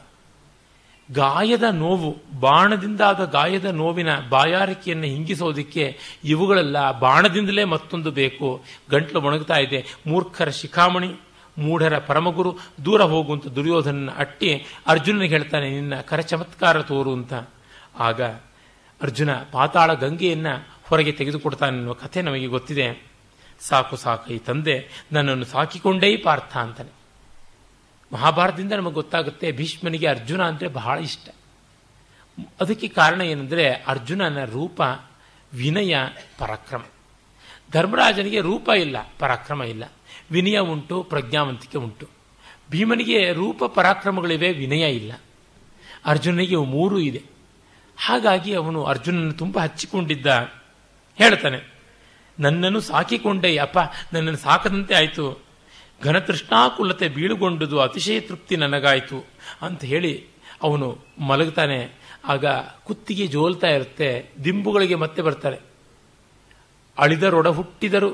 ಗಾಯದ ನೋವು, ಬಾಣದಿಂದಾದ ಗಾಯದ ನೋವಿನ ಬಾಯಾರಿಕೆಯನ್ನು ಹಿಂಗಿಸೋದಿಕ್ಕೆ ಇವುಗಳೆಲ್ಲ ಬಾಣದಿಂದಲೇ ಮತ್ತೊಂದು ಬೇಕು. ಗಂಟ್ಲು ಒಣಗ್ತಾ ಇದೆ. ಮೂರ್ಖರ ಶಿಖಾಮಣಿ. ಮೂಢರ ಪರಮಗುರು ದೂರ ಹೋಗುವಂತ ದುರ್ಯೋಧನ ಅಟ್ಟಿ ಅರ್ಜುನನಿಗೆ ಹೇಳ್ತಾನೆ, ನಿನ್ನ ಕರಚಮತ್ಕಾರ ತೋರು ಅಂತ. ಆಗ ಅರ್ಜುನ ಪಾತಾಳ ಗಂಗೆಯನ್ನು ಹೊರಗೆ ತೆಗೆದುಕೊಡ್ತಾನೆ ಅನ್ನುವ ಕಥೆ ನಮಗೆ ಗೊತ್ತಿದೆ. ಸಾಕು ಸಾಕು, ಈ ತಂದೆ ನನ್ನನ್ನು ಸಾಕಿಕೊಂಡೇ ಪಾರ್ಥ ಅಂತಾನೆ. ಮಹಾಭಾರತದಿಂದ ನಮಗೆ ಗೊತ್ತಾಗುತ್ತೆ ಭೀಷ್ಮನಿಗೆ ಅರ್ಜುನ ಅಂದರೆ ಬಹಳ ಇಷ್ಟ. ಅದಕ್ಕೆ ಕಾರಣ ಏನಂದರೆ ಅರ್ಜುನನ ರೂಪ ವಿನಯ ಪರಾಕ್ರಮ. ಧರ್ಮರಾಜನಿಗೆ ರೂಪ ಇಲ್ಲ, ಪರಾಕ್ರಮ ಇಲ್ಲ. ವಿನಯ ಉಂಟು, ಪ್ರಜ್ಞಾವಂತಿಕೆ ಉಂಟು. ಭೀಮನಿಗೆ ರೂಪ ಪರಾಕ್ರಮಗಳಿವೆ, ವಿನಯ ಇಲ್ಲ. ಅರ್ಜುನನಿಗೆ ಮೂರು ಇದೆ. ಹಾಗಾಗಿ ಅವನು ಅರ್ಜುನನ ತುಂಬ ಹಚ್ಚಿಕೊಂಡಿದ್ದ. ಹೇಳ್ತಾನೆ, ನನ್ನನ್ನು ಸಾಕಿಕೊಂಡೆ, ಅಪ್ಪ, ನನ್ನನ್ನು ಸಾಕದಂತೆ ಆಯಿತು. ಘನತೃಷ್ಣಾಕುಲತೆ ಬೀಳುಗೊಂಡುದು, ಅತಿಶಯ ತೃಪ್ತಿ ನನಗಾಯಿತು ಅಂತ ಹೇಳಿ ಅವನು ಮಲಗ್ತಾನೆ. ಆಗ ಕುತ್ತಿಗೆ ಜೋಲ್ತಾ ಇರುತ್ತೆ, ದಿಂಬುಗಳಿಗೆ ಮತ್ತೆ ಬರ್ತಾರೆ ಅಳಿದರೊಡ ಹುಟ್ಟಿದರು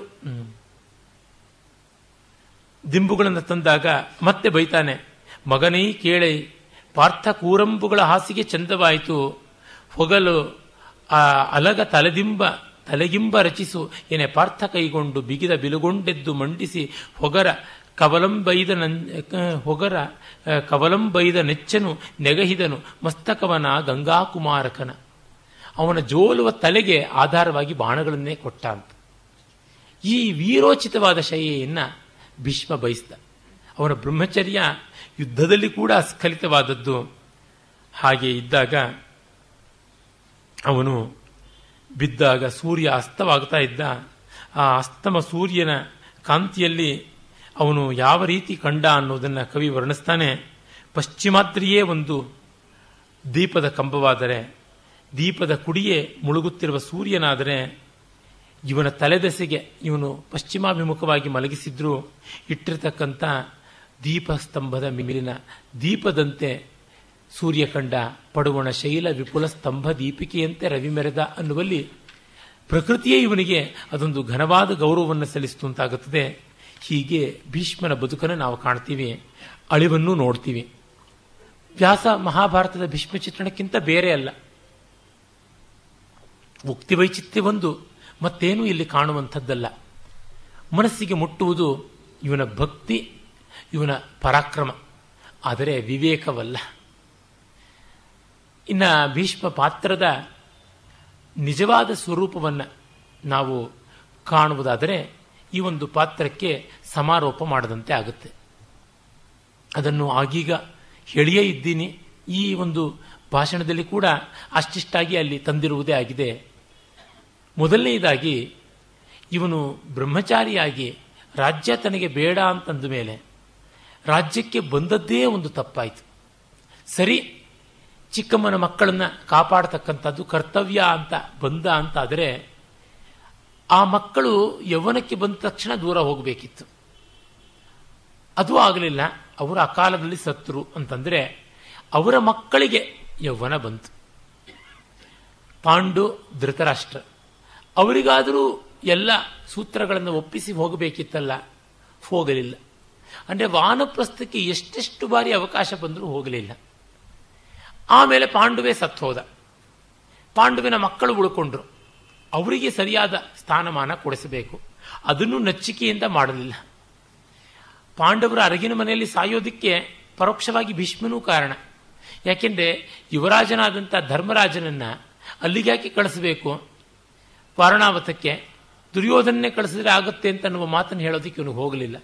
ದಿಂಬುಗಳನ್ನು ತಂದಾಗ ಮತ್ತೆ ಬೈತಾನೆ, ಮಗನೈ, ಕೇಳೈ, ಪಾರ್ಥ ಕೂರಂಬುಗಳ ಹಾಸಿಗೆ ಚಂದವಾಯಿತು. ಹೊಗಲು, ಆ, ಅಲಗ ತಲೆದಿಂಬ, ತಲೆಗಿಂಬ ರಚಿಸು. ಏನೇ ಪಾರ್ಥ ಕೈಗೊಂಡು ಬಿಗಿದ ಬಿಲುಗೊಂಡೆದ್ದು ಮಂಡಿಸಿ, ಹೊಗರ ಕವಲಂಬೈದ ನನ್ ಹೊಗರ ಕವಲಂಬೈದ ನೆಚ್ಚನು, ನೆಗಹಿದನು, ಮಸ್ತಕವನ ಗಂಗಾಕುಮಾರಕನ. ಅವನ ಜೋಲುವ ತಲೆಗೆ ಆಧಾರವಾಗಿ ಬಾಣಗಳನ್ನೇ ಕೊಟ್ಟ ಅಂತ ಈ ವೀರೋಚಿತವಾದ ಶೈಲಿಯನ್ನ ಭೀಷ್ಮ ಬಯಸಿದ. ಅವನ ಬ್ರಹ್ಮಚರ್ಯ ಯುದ್ಧದಲ್ಲಿ ಕೂಡ ಸ್ಖಲಿತವಾದದ್ದು ಹಾಗೆ ಇದ್ದಾಗ ಅವನು ಬಿದ್ದಾಗ ಸೂರ್ಯ ಅಸ್ತವಾಗ್ತಾ ಇದ್ದ. ಆ ಅಸ್ತಮ ಸೂರ್ಯನ ಕಾಂತಿಯಲ್ಲಿ ಅವನು ಯಾವ ರೀತಿ ಕಂಡ ಅನ್ನೋದನ್ನು ಕವಿ ವರ್ಣಿಸ್ತಾನೆ. ಪಶ್ಚಿಮಾದ್ರಿಯೇ ಒಂದು ದೀಪದ ಕಂಬವಾದರೆ ದೀಪದ ಕುಡಿಯೇ ಮುಳುಗುತ್ತಿರುವ ಸೂರ್ಯನಾದರೆ ಇವನ ತಲೆದೆಸೆಗೆ ಇವನು ಪಶ್ಚಿಮಾಭಿಮುಖವಾಗಿ ಮಲಗಿಸಿದ್ರೂ ಇಟ್ಟಿರತಕ್ಕಂಥ ದೀಪಸ್ತಂಭದ ಮಿಮಿಲಿನ ದೀಪದಂತೆ ಸೂರ್ಯಕಂಡ ಪಡುವಣ ಶೈಲ ವಿಪುಲ ಸ್ತಂಭ ದೀಪಿಕೆಯಂತೆ ರವಿ ಮೆರೆದ ಅನ್ನುವಲ್ಲಿ ಪ್ರಕೃತಿಯೇ ಇವನಿಗೆ ಅದೊಂದು ಘನವಾದ ಗೌರವವನ್ನು ಸಲ್ಲಿಸುವಂತಾಗುತ್ತದೆ ಹೀಗೆ ಭೀಷ್ಮನ ಬದುಕನ್ನು ನಾವು ಕಾಣ್ತೀವಿ, ಅಳಿವನ್ನು ನೋಡ್ತೀವಿ. ವ್ಯಾಸ ಮಹಾಭಾರತದ ಭೀಷ್ಮ ಚಿತ್ರಣಕ್ಕಿಂತ ಬೇರೆ ಅಲ್ಲ. ಉಕ್ತಿ ವೈಚಿತ್ಯವೊಂದು ಮತ್ತೇನು ಇಲ್ಲಿ ಕಾಣುವಂಥದ್ದಲ್ಲ. ಮನಸ್ಸಿಗೆ ಮುಟ್ಟುವುದು ಇವನ ಭಕ್ತಿ, ಇವನ ಪರಾಕ್ರಮ. ಆದರೆ ವಿವೇಕವಲ್ಲ. ಇನ್ನು ಭೀಷ್ಮ ಪಾತ್ರದ ನಿಜವಾದ ಸ್ವರೂಪವನ್ನು ನಾವು ಕಾಣುವುದಾದರೆ ಈ ಒಂದು ಪಾತ್ರಕ್ಕೆ ಸಮಾರೋಪ ಮಾಡದಂತೆ ಆಗುತ್ತೆ. ಅದನ್ನು ಆಗೀಗ ಹೇಳಿಯೇ ಇದ್ದೀನಿ. ಈ ಒಂದು ಭಾಷಣದಲ್ಲಿ ಕೂಡ ಅಷ್ಟಿಷ್ಟಾಗಿ ಅಲ್ಲಿ ತಂದಿರುವುದೇ ಆಗಿದೆ. ಮೊದಲನೆಯದಾಗಿ ಇವನು ಬ್ರಹ್ಮಚಾರಿಯಾಗಿ ರಾಜ್ಯ ತನಗೆ ಬೇಡ ಅಂತಂದ ಮೇಲೆ ರಾಜ್ಯಕ್ಕೆ ಬಂದದ್ದೇ ಒಂದು ತಪ್ಪಾಯಿತು. ಸರಿ, ಚಿಕ್ಕಮ್ಮನ ಮಕ್ಕಳನ್ನ ಕಾಪಾಡತಕ್ಕಂಥದ್ದು ಕರ್ತವ್ಯ ಅಂತ ಬಂದ ಅಂತ ಆದರೆ ಆ ಮಕ್ಕಳು ಯೌವನಕ್ಕೆ ಬಂದ ತಕ್ಷಣ ದೂರ ಹೋಗಬೇಕಿತ್ತು. ಅದು ಆಗಲಿಲ್ಲ. ಅವರು ಅಕಾಲದಲ್ಲಿ ಸತ್ರು ಅಂತಂದರೆ ಅವರ ಮಕ್ಕಳಿಗೆ ಯೌವನ ಬಂತು. ಪಾಂಡು ಧೃತರಾಷ್ಟ್ರ. ಅವರಿಗಾದರೂ ಎಲ್ಲ ಸೂತ್ರಗಳನ್ನು ಒಪ್ಪಿಸಿ ಹೋಗಬೇಕಿತ್ತಲ್ಲ? ಹೋಗಲಿಲ್ಲ. ಅಂದರೆ ವಾನಪ್ರಸ್ಥಕ್ಕೆ ಎಷ್ಟೆಷ್ಟು ಬಾರಿ ಅವಕಾಶ ಬಂದರೂ ಹೋಗಲಿಲ್ಲ. ಆಮೇಲೆ ಪಾಂಡುವೆ ಸತ್ತು ಹೋದ ಪಾಂಡುವಿನ ಮಕ್ಕಳು ಉಳ್ಕೊಂಡ್ರು. ಅವರಿಗೆ ಸರಿಯಾದ ಸ್ಥಾನಮಾನ ಕೊಡಿಸಬೇಕು. ಅದನ್ನು ನಚ್ಚಿಕೆಯಿಂದ ಮಾಡಲಿಲ್ಲ. ಪಾಂಡವರ ಅರಗಿನ ಮನೆಯಲ್ಲಿ ಸಾಯೋದಕ್ಕೆ ಪರೋಕ್ಷವಾಗಿ ಭೀಷ್ಮನೂ ಕಾರಣ. ಯಾಕೆಂದರೆ ಯುವರಾಜನಾದಂಥ ಧರ್ಮರಾಜನನ್ನು ಅಲ್ಲಿಗ್ಯಾಕೆ ಕಳಿಸಬೇಕು? ವಾರಣಾವತಕ್ಕೆ ದುರ್ಯೋಧನನ್ನೇ ಕಳಿಸಿದ್ರೆ ಆಗುತ್ತೆ ಅಂತ ಅನ್ನುವ ಮಾತನ್ನು ಹೇಳೋದಕ್ಕೆ ಇವನು ಹೋಗಲಿಲ್ಲ.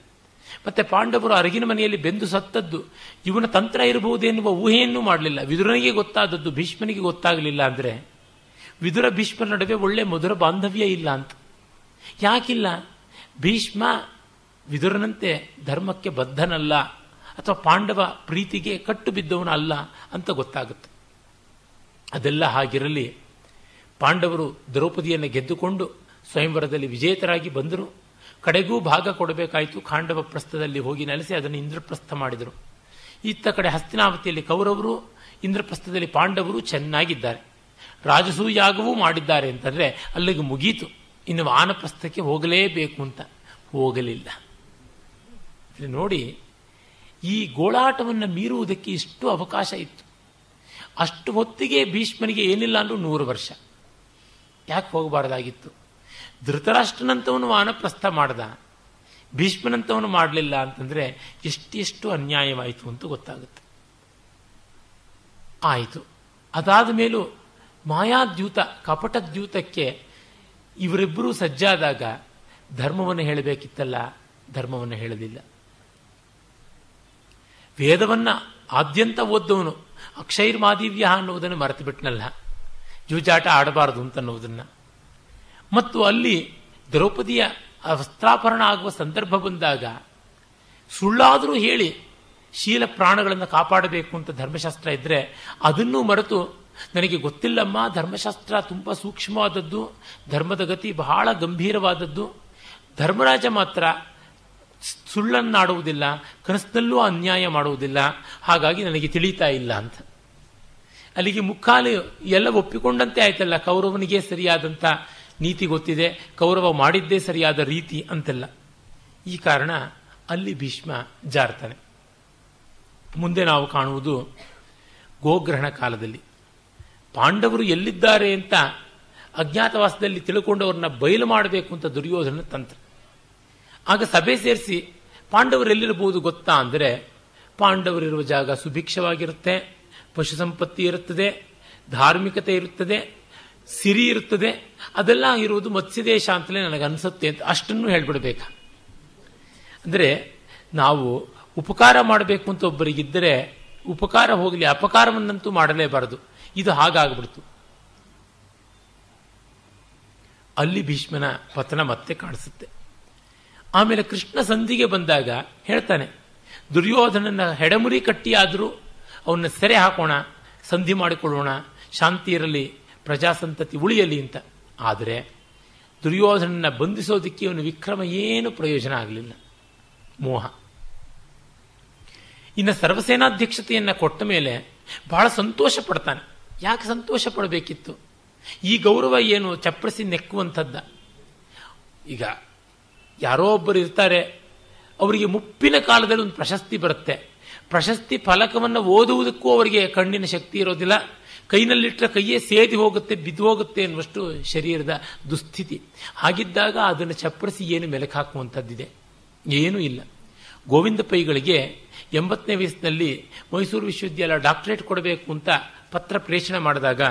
ಮತ್ತೆ ಪಾಂಡವರು ಅರಗಿನ ಮನೆಯಲ್ಲಿ ಬೆಂದು ಸತ್ತದ್ದು, ಇವನ ತಂತ್ರ ಇರಬಹುದು ಎನ್ನುವ ಊಹೆಯನ್ನು ಮಾಡಲಿಲ್ಲ. ವಿದುರನಿಗೆ ಗೊತ್ತಾದದ್ದು, ಭೀಷ್ಮನಿಗೆ ಗೊತ್ತಾಗಲಿಲ್ಲ ಅಂದರೆ, ವಿದುರ ಭೀಷ್ಮ ನಡುವೆ ಒಳ್ಳೆ ಮಧುರ ಬಾಂಧವ್ಯ ಇಲ್ಲ ಅಂತ. ಯಾಕಿಲ್ಲ? ಭೀಷ್ಮ ವಿದುರನಂತೆ ಧರ್ಮಕ್ಕೆ ಬದ್ಧನಲ್ಲ, ಅಥವಾ ಪಾಂಡವ ಪ್ರೀತಿಗೆ ಕಟ್ಟು ಬಿದ್ದವನ ಅಲ್ಲ ಅಂತ ಗೊತ್ತಾಗುತ್ತೆ. ಅದೆಲ್ಲ ಹಾಗಿರಲಿ. ಪಾಂಡವರು ದ್ರೌಪದಿಯನ್ನು ಗೆದ್ದುಕೊಂಡು ಸ್ವಯಂವರದಲ್ಲಿ ವಿಜೇತರಾಗಿ ಬಂದರು. ಕಡೆಗೂ ಭಾಗ ಕೊಡಬೇಕಾಯಿತು. ಖಾಂಡವ ಪ್ರಸ್ಥದಲ್ಲಿ ಹೋಗಿ ನೆಲೆಸಿ ಅದನ್ನು ಇಂದ್ರಪ್ರಸ್ಥ ಮಾಡಿದರು. ಇತ್ತ ಕಡೆ ಹಸ್ತಿನಾವತಿಯಲ್ಲಿ ಕೌರವರು, ಇಂದ್ರಪ್ರಸ್ಥದಲ್ಲಿ ಪಾಂಡವರು ಚೆನ್ನಾಗಿದ್ದಾರೆ. ರಾಜಸೂಯಾಗವೂ ಮಾಡಿದ್ದಾರೆ ಅಂತಂದರೆ ಅಲ್ಲಿಗೆ ಮುಗೀತು. ಇನ್ನು ವಾನಪ್ರಸ್ಥಕ್ಕೆ ಹೋಗಲೇಬೇಕು ಅಂತ ಹೋಗಲಿಲ್ಲ. ನೋಡಿ, ಈ ಗೋಳಾಟವನ್ನು ಮೀರುವುದಕ್ಕೆ ಇಷ್ಟು ಅವಕಾಶ ಇತ್ತು. ಅಷ್ಟು ಹೊತ್ತಿಗೆ ಭೀಷ್ಮನಿಗೆ ಏನಿಲ್ಲ ಅಂದ್ರೂ ನೂರು ವರ್ಷ. ಯಾಕೆ ಹೋಗಬಾರ್ದಾಗಿತ್ತು? ಧೃತರಾಷ್ಟ್ರನಂತವನು ವಾನಪ್ರಸ್ಥ ಮಾಡ್ದ. ಭೀಷ್ಮನಂತವನು ಮಾಡಲಿಲ್ಲ ಅಂತಂದರೆ ಎಷ್ಟೆಷ್ಟು ಅನ್ಯಾಯವಾಯಿತು ಅಂತ ಗೊತ್ತಾಗುತ್ತೆ. ಆಯಿತು. ಅದಾದ ಮೇಲೂ ಮಾಯಾದ್ಯೂತ, ಕಪಟದ್ಯೂತಕ್ಕೆ ಇವರಿಬ್ಬರೂ ಸಜ್ಜಾದಾಗ ಧರ್ಮವನ್ನು ಹೇಳಬೇಕಿತ್ತಲ್ಲ, ಧರ್ಮವನ್ನು ಹೇಳಲಿಲ್ಲ. ವೇದವನ್ನ ಆದ್ಯಂತ ಓದ್ದವನು ಅಕ್ಷೈರ್ ಮಾದಿವ್ಯ ಅನ್ನುವುದನ್ನು ಮರೆತು ಬಿಟ್ನಲ್ಲ ಜೂಜಾಟ ಆಡಬಾರದು ಅಂತ ಅನ್ನೋದನ್ನ ಮತ್ತು ಅಲ್ಲಿ ದ್ರೌಪದಿಯ ವಸ್ತ್ರಾಪರಣ ಆಗುವ ಸಂದರ್ಭ ಬಂದಾಗ ಸುಳ್ಳಾದರೂ ಹೇಳಿ ಶೀಲ ಪ್ರಾಣಗಳನ್ನು ಕಾಪಾಡಬೇಕು ಅಂತ ಧರ್ಮಶಾಸ್ತ್ರ ಇದ್ರೆ ಅದನ್ನು ಮರೆತು ನನಗೆ ಗೊತ್ತಿಲ್ಲಮ್ಮ, ಧರ್ಮಶಾಸ್ತ್ರ ತುಂಬ ಸೂಕ್ಷ್ಮವಾದದ್ದು, ಧರ್ಮದ ಗತಿ ಬಹಳ ಗಂಭೀರವಾದದ್ದು. ಧರ್ಮರಾಜ ಮಾತ್ರ ಸುಳ್ಳನ್ನಾಡುವುದಿಲ್ಲ, ಕನಸಿನಲ್ಲೂ ಅನ್ಯಾಯ ಮಾಡುವುದಿಲ್ಲ, ಹಾಗಾಗಿ ನನಗೆ ತಿಳಿತಾ ಇಲ್ಲ ಅಂತ. ಅಲ್ಲಿಗೆ ಮುಕ್ಕಾಲು ಎಲ್ಲ ಒಪ್ಪಿಕೊಂಡಂತೆ ಆಯ್ತಲ್ಲ, ಕೌರವನಿಗೆ ಸರಿಯಾದಂಥ ನೀತಿ ಗೊತ್ತಿದೆ, ಕೌರವ ಮಾಡಿದ್ದೇ ಸರಿಯಾದ ರೀತಿ ಅಂತೆಲ್ಲ. ಈ ಕಾರಣ ಅಲ್ಲಿ ಭೀಷ್ಮ ಜಾರ್ತಾನೆ. ಮುಂದೆ ನಾವು ಕಾಣುವುದು ಗೋಗ್ರಹಣ ಕಾಲದಲ್ಲಿ. ಪಾಂಡವರು ಎಲ್ಲಿದ್ದಾರೆ ಅಂತ ಅಜ್ಞಾತವಾಸದಲ್ಲಿ ತಿಳ್ಕೊಂಡವ್ರನ್ನ ಬಯಲು ಮಾಡಬೇಕು ಅಂತ ದುರ್ಯೋಧನ ತಂತ್ರ. ಆಗ ಸಭೆ ಸೇರಿಸಿ ಪಾಂಡವರು ಎಲ್ಲಿರಬಹುದು ಗೊತ್ತಾ ಅಂದರೆ ಪಾಂಡವರಿರುವ ಜಾಗ ಸುಭಿಕ್ಷವಾಗಿರುತ್ತೆ. ಪಶು ಸಂಪತ್ತಿ ಇರುತ್ತದೆ, ಧಾರ್ಮಿಕತೆ ಇರುತ್ತದೆ, ಸಿರಿ ಇರುತ್ತದೆ, ಅದೆಲ್ಲ ಇರುವುದು ಮತ್ಸ್ಯದೇಶ ಅಂತಲೇ ನನಗೆ ಅನಿಸುತ್ತೆ ಅಂತ ಅಷ್ಟನ್ನು ಹೇಳ್ಬಿಡ್ಬೇಕಾ. ಅಂದರೆ ನಾವು ಉಪಕಾರ ಮಾಡಬೇಕು ಅಂತ ಒಬ್ಬರಿಗಿದ್ದರೆ ಉಪಕಾರ ಹೋಗಲಿ, ಅಪಕಾರವನ್ನಂತೂ ಮಾಡಲೇಬಾರದು. ಇದು ಹಾಗಾಗ್ಬಿಡ್ತು. ಅಲ್ಲಿ ಭೀಷ್ಮನ ಪತನ ಮತ್ತೆ ಕಾಣಿಸುತ್ತೆ. ಆಮೇಲೆ ಕೃಷ್ಣ ಸಂಧಿಗೆ ಬಂದಾಗ ಹೇಳ್ತಾನೆ, ದುರ್ಯೋಧನನ ಹೆಡಮುರಿ ಕಟ್ಟಿಯಾದರೂ ಅವನ್ನ ಸೆರೆ ಹಾಕೋಣ, ಸಂಧಿ ಮಾಡಿಕೊಳ್ಳೋಣ, ಶಾಂತಿ ಇರಲಿ, ಪ್ರಜಾಸಂತತಿ ಉಳಿಯಲಿ ಅಂತ. ಆದರೆ ದುರ್ಯೋಧನನ ಬಂಧಿಸೋದಕ್ಕೆ ಅವನು ವಿಕ್ರಮ ಏನು ಪ್ರಯೋಜನ ಆಗಲಿಲ್ಲ. ಮೋಹ. ಇನ್ನು ಸರ್ವಸೇನಾಧ್ಯಕ್ಷತೆಯನ್ನು ಕೊಟ್ಟ ಮೇಲೆ ಬಹಳ ಸಂತೋಷ ಪಡ್ತಾನೆ. ಯಾಕೆ ಸಂತೋಷ ಪಡಬೇಕಿತ್ತು? ಈ ಗೌರವ ಏನು ಚಪ್ಪಡಿಸಿ ನೆಕ್ಕುವಂಥದ್ದ? ಈಗ ಯಾರೋ ಒಬ್ಬರು ಇರ್ತಾರೆ, ಅವರಿಗೆ ಮುಪ್ಪಿನ ಕಾಲದಲ್ಲಿ ಒಂದು ಪ್ರಶಸ್ತಿ ಬರುತ್ತೆ. ಪ್ರಶಸ್ತಿ ಫಲಕವನ್ನು ಓದುವುದಕ್ಕೂ ಅವರಿಗೆ ಕಣ್ಣಿನ ಶಕ್ತಿ ಇರೋದಿಲ್ಲ. ಕೈನಲ್ಲಿಟ್ಟರೆ ಕೈಯೇ ಸೇದಿ ಹೋಗುತ್ತೆ, ಬಿದ್ದು ಹೋಗುತ್ತೆ ಅನ್ನುವಷ್ಟು ಶರೀರದ ದುಸ್ಥಿತಿ. ಹಾಗಿದ್ದಾಗ ಅದನ್ನು ಚಪ್ಪರಿಸಿ ಏನು ಮೆಲುಕು ಹಾಕುವಂಥದ್ದಿದೆ? ಏನೂ ಇಲ್ಲ. ಗೋವಿಂದ ಪೈಗಳಿಗೆ ಎಂಬತ್ತನೇ ವಯಸ್ಸಿನಲ್ಲಿ ಮೈಸೂರು ವಿಶ್ವವಿದ್ಯಾಲಯ ಡಾಕ್ಟರೇಟ್ ಕೊಡಬೇಕು ಅಂತ ಪತ್ರ ಪ್ರೇಷಣೆ ಮಾಡಿದಾಗ,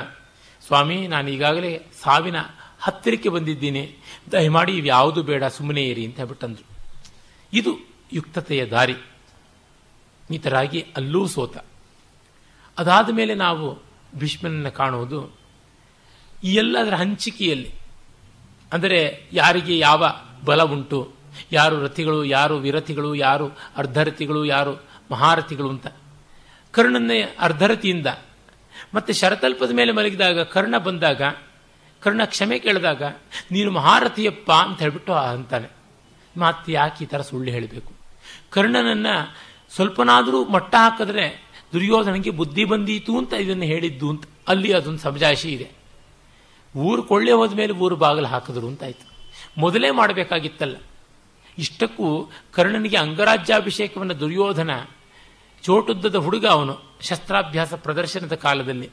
ಸ್ವಾಮಿ, ನಾನು ಈಗಾಗಲೇ ಸಾವಿನ ಹತ್ತಿರಕ್ಕೆ ಬಂದಿದ್ದೀನಿ. ದಯಮಾಡಿ ಇವ್ಯಾವುದು ಬೇಡ, ಸುಮ್ಮನೆ ಇರಿ, ಅಂತ ಹೇಳ್ಬಿಟ್ಟಂದ್ರು. ಇದು ಯುಕ್ತತೆಯ ದಾರಿ. ಈ ತರಾಗಿ ಅಲ್ಲೂ ಸೋತ. ಅದಾದ ಮೇಲೆ ನಾವು ಭೀಷ್ಮನನ್ನು ಕಾಣುವುದು. ಈ ಎಲ್ಲದರ ಹಂಚಿಕೆಯಲ್ಲಿ, ಅಂದರೆ ಯಾರಿಗೆ ಯಾವ ಬಲ ಉಂಟು, ಯಾರು ರಥಿಗಳು, ಯಾರು ವಿರಥಿಗಳು, ಯಾರು ಅರ್ಧರಥಿಗಳು, ಯಾರು ಮಹಾರಥಿಗಳು ಅಂತ. ಕರ್ಣನೇ ಅರ್ಧರಥಿಯಿಂದ, ಮತ್ತೆ ಶರತಲ್ಪದ ಮೇಲೆ ಮಲಗಿದಾಗ ಕರ್ಣ ಬಂದಾಗ, ಕರ್ಣ ಕ್ಷಮೆ ಕೇಳಿದಾಗ, ನೀನು ಮಹಾರಥಿಯಪ್ಪ ಅಂತ ಹೇಳ್ಬಿಟ್ಟು ಅಂತಾನೆ. ಮಾತು ಯಾಕೆ ಈ ಥರ ಸುಳ್ಳು ಹೇಳಬೇಕು? ಕರ್ಣನನ್ನ ಸ್ವಲ್ಪನಾದರೂ ಮಟ್ಟ ಹಾಕಿದ್ರೆ ದುರ್ಯೋಧನಿಗೆ ಬುದ್ಧಿ ಬಂದೀತು ಅಂತ ಇದನ್ನು ಹೇಳಿದ್ದು ಅಂತ. ಅಲ್ಲಿ ಅದೊಂದು ಸಮಜಾಯಿಷಿ ಇದೆ. ಊರು ಕೊಳ್ಳೆ ಹೋದ ಮೇಲೆ ಊರು ಬಾಗಿಲು ಹಾಕಿದ್ರು ಅಂತಾಯ್ತು ಮೊದಲೇ ಮಾಡಬೇಕಾಗಿತ್ತಲ್ಲ. ಇಷ್ಟಕ್ಕೂ ಕರ್ಣನಿಗೆ ಅಂಗರಾಜ್ಯಾಭಿಷೇಕವನ್ನು ದುರ್ಯೋಧನ ಚೋಟುದ್ದದ ಹುಡುಗ ಅವನು, ಶಸ್ತ್ರಾಭ್ಯಾಸ ಪ್ರದರ್ಶನದ ಕಾಲದಲ್ಲಿ.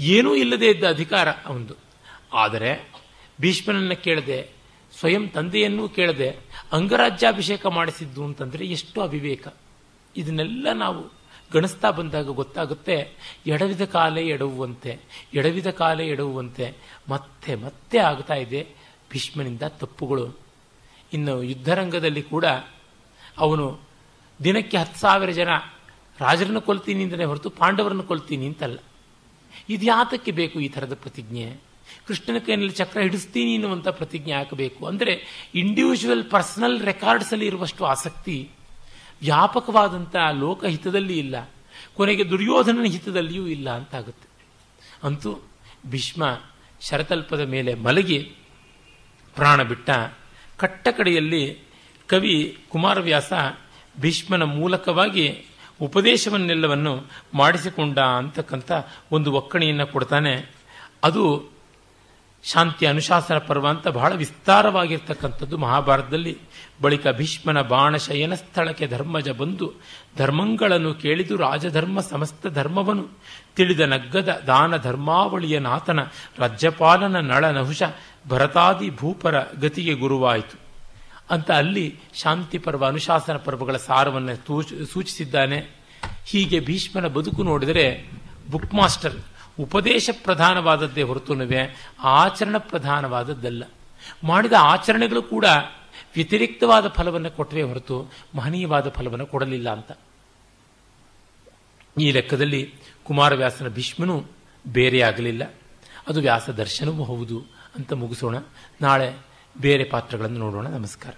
ಏನೂ ಇಲ್ಲದೆ ಇದ್ದ ಅಧಿಕಾರ ಅವನದು ಆದರೆ ಭೀಷ್ಮನನ್ನು ಕೇಳದೆ, ಸ್ವಯಂ ತಂದೆಯನ್ನೂ ಕೇಳದೆ ಅಂಗರಾಜ್ಯಾಭಿಷೇಕ ಮಾಡಿಸಿದ್ದು ಅಂತಂದರೆ ಎಷ್ಟು ಅವಿವೇಕ. ಇದನ್ನೆಲ್ಲ ನಾವು ಗಣಿಸ್ತಾ ಬಂದಾಗ ಗೊತ್ತಾಗುತ್ತೆ, ಎಡವಿದ ಕಾಲೇ ಎಡವುವಂತೆ, ಎಡವಿದ ಕಾಲೇ ಎಡವುವಂತೆ, ಮತ್ತೆ ಮತ್ತೆ ಆಗ್ತಾ ಇದೆ ಭೀಷ್ಮನಿಂದ ತಪ್ಪುಗಳು. ಇನ್ನು ಯುದ್ಧರಂಗದಲ್ಲಿ ಕೂಡ ಅವನು ದಿನಕ್ಕೆ ಹತ್ತು ಸಾವಿರ ಜನ ರಾಜರನ್ನು ಕೊಲ್ತೀನಿ ಅಂತಲೇ ಹೊರತು ಪಾಂಡವರನ್ನು ಕೊಲ್ತೀನಿ ಅಂತಲ್ಲ. ಇದು ಯಾತಕ್ಕೆ ಬೇಕು ಈ ಥರದ ಪ್ರತಿಜ್ಞೆ? ಕೃಷ್ಣನ ಕೈನಲ್ಲಿ ಚಕ್ರ ಹಿಡಿಸ್ತೀನಿ ಎನ್ನುವಂಥ ಪ್ರತಿಜ್ಞೆ ಹಾಕಬೇಕು ಅಂದರೆ ಇಂಡಿವಿಜುವಲ್ ಪರ್ಸನಲ್ ರೆಕಾರ್ಡ್ಸಲ್ಲಿ ಇರುವಷ್ಟು ಆಸಕ್ತಿ ವ್ಯಾಪಕವಾದಂಥ ಲೋಕಹಿತದಲ್ಲಿ ಇಲ್ಲ. ಕೊನೆಗೆ ದುರ್ಯೋಧನನ ಹಿತದಲ್ಲಿಯೂ ಇಲ್ಲ ಅಂತಾಗುತ್ತೆ. ಅಂತೂ ಭೀಷ್ಮ ಶರತಲ್ಪದ ಮೇಲೆ ಮಲಗಿ ಪ್ರಾಣ ಬಿಟ್ಟ ಕಟ್ಟಕಡೆಯಲ್ಲಿ ಕವಿ ಕುಮಾರವ್ಯಾಸ ಭೀಷ್ಮನ ಮೂಲಕವಾಗಿ ಉಪದೇಶವನ್ನೆಲ್ಲವನ್ನು ಮಾಡಿಸಿಕೊಂಡ ಅಂತಕ್ಕಂಥ ಒಂದು ಒಕ್ಕಣಿಯನ್ನು ಕೊಡ್ತಾನೆ. ಅದು ಶಾಂತಿ ಅನುಶಾಸನ ಪರ್ವ ಅಂತ ಬಹಳ ವಿಸ್ತಾರವಾಗಿರ್ತಕ್ಕಂಥದ್ದು. ಮಹಾಭಾರತದಲ್ಲಿ ಬಳಿಕ ಭೀಷ್ಮನ ಬಾಣಶಯನ ಸ್ಥಳಕ್ಕೆ ಧರ್ಮಜ ಬಂದು ಧರ್ಮಗಳನ್ನು ಕೇಳಿದು ರಾಜಧರ್ಮ, ಸಮಸ್ತ ಧರ್ಮವನು ತಿಳಿದ ನಗ್ಗದ ದಾನ ಧರ್ಮಾವಳಿಯ ನಾಥನ ರಾಜ್ಯಪಾಲನ ನಳ ನಹುಷ ಭರತಾದಿ ಭೂಪರ ಗತಿಗೆ ಗುರುವಾಯಿತು. ಅಂತ ಅಲ್ಲಿ ಶಾಂತಿ ಪರ್ವ, ಅನುಶಾಸನ ಪರ್ವಗಳ ಸಾರವನ್ನು ಸೂಚಿಸಿದ್ದಾನೆ. ಹೀಗೆ ಭೀಷ್ಮನ ಬದುಕು ನೋಡಿದರೆ ಬುಕ್ ಮಾಸ್ಟರ್ ಉಪದೇಶ ಪ್ರಧಾನವಾದದ್ದೇ ಹೊರತುನುವೆ ಆಚರಣ ಪ್ರಧಾನವಾದದ್ದಲ್ಲ. ಮಾಡಿದ ಆಚರಣೆಗಳು ಕೂಡ ವ್ಯತಿರಿಕ್ತವಾದ ಫಲವನ್ನು ಕೊಟ್ಟವೇ ಹೊರತು ಮಹನೀಯವಾದ ಫಲವನ್ನು ಕೊಡಲಿಲ್ಲ ಅಂತ. ಈ ಲೆಕ್ಕದಲ್ಲಿ ಕುಮಾರವ್ಯಾಸನ ಭೀಷ್ಮನು ಬೇರೆಯಾಗಲಿಲ್ಲ. ಅದು ವ್ಯಾಸ ದರ್ಶನವೂ ಹೌದು ಅಂತ ಮುಗಿಸೋಣ. ನಾಳೆ ಬೇರೆ ಪಾತ್ರಗಳನ್ನು ನೋಡೋಣ. ನಮಸ್ಕಾರ.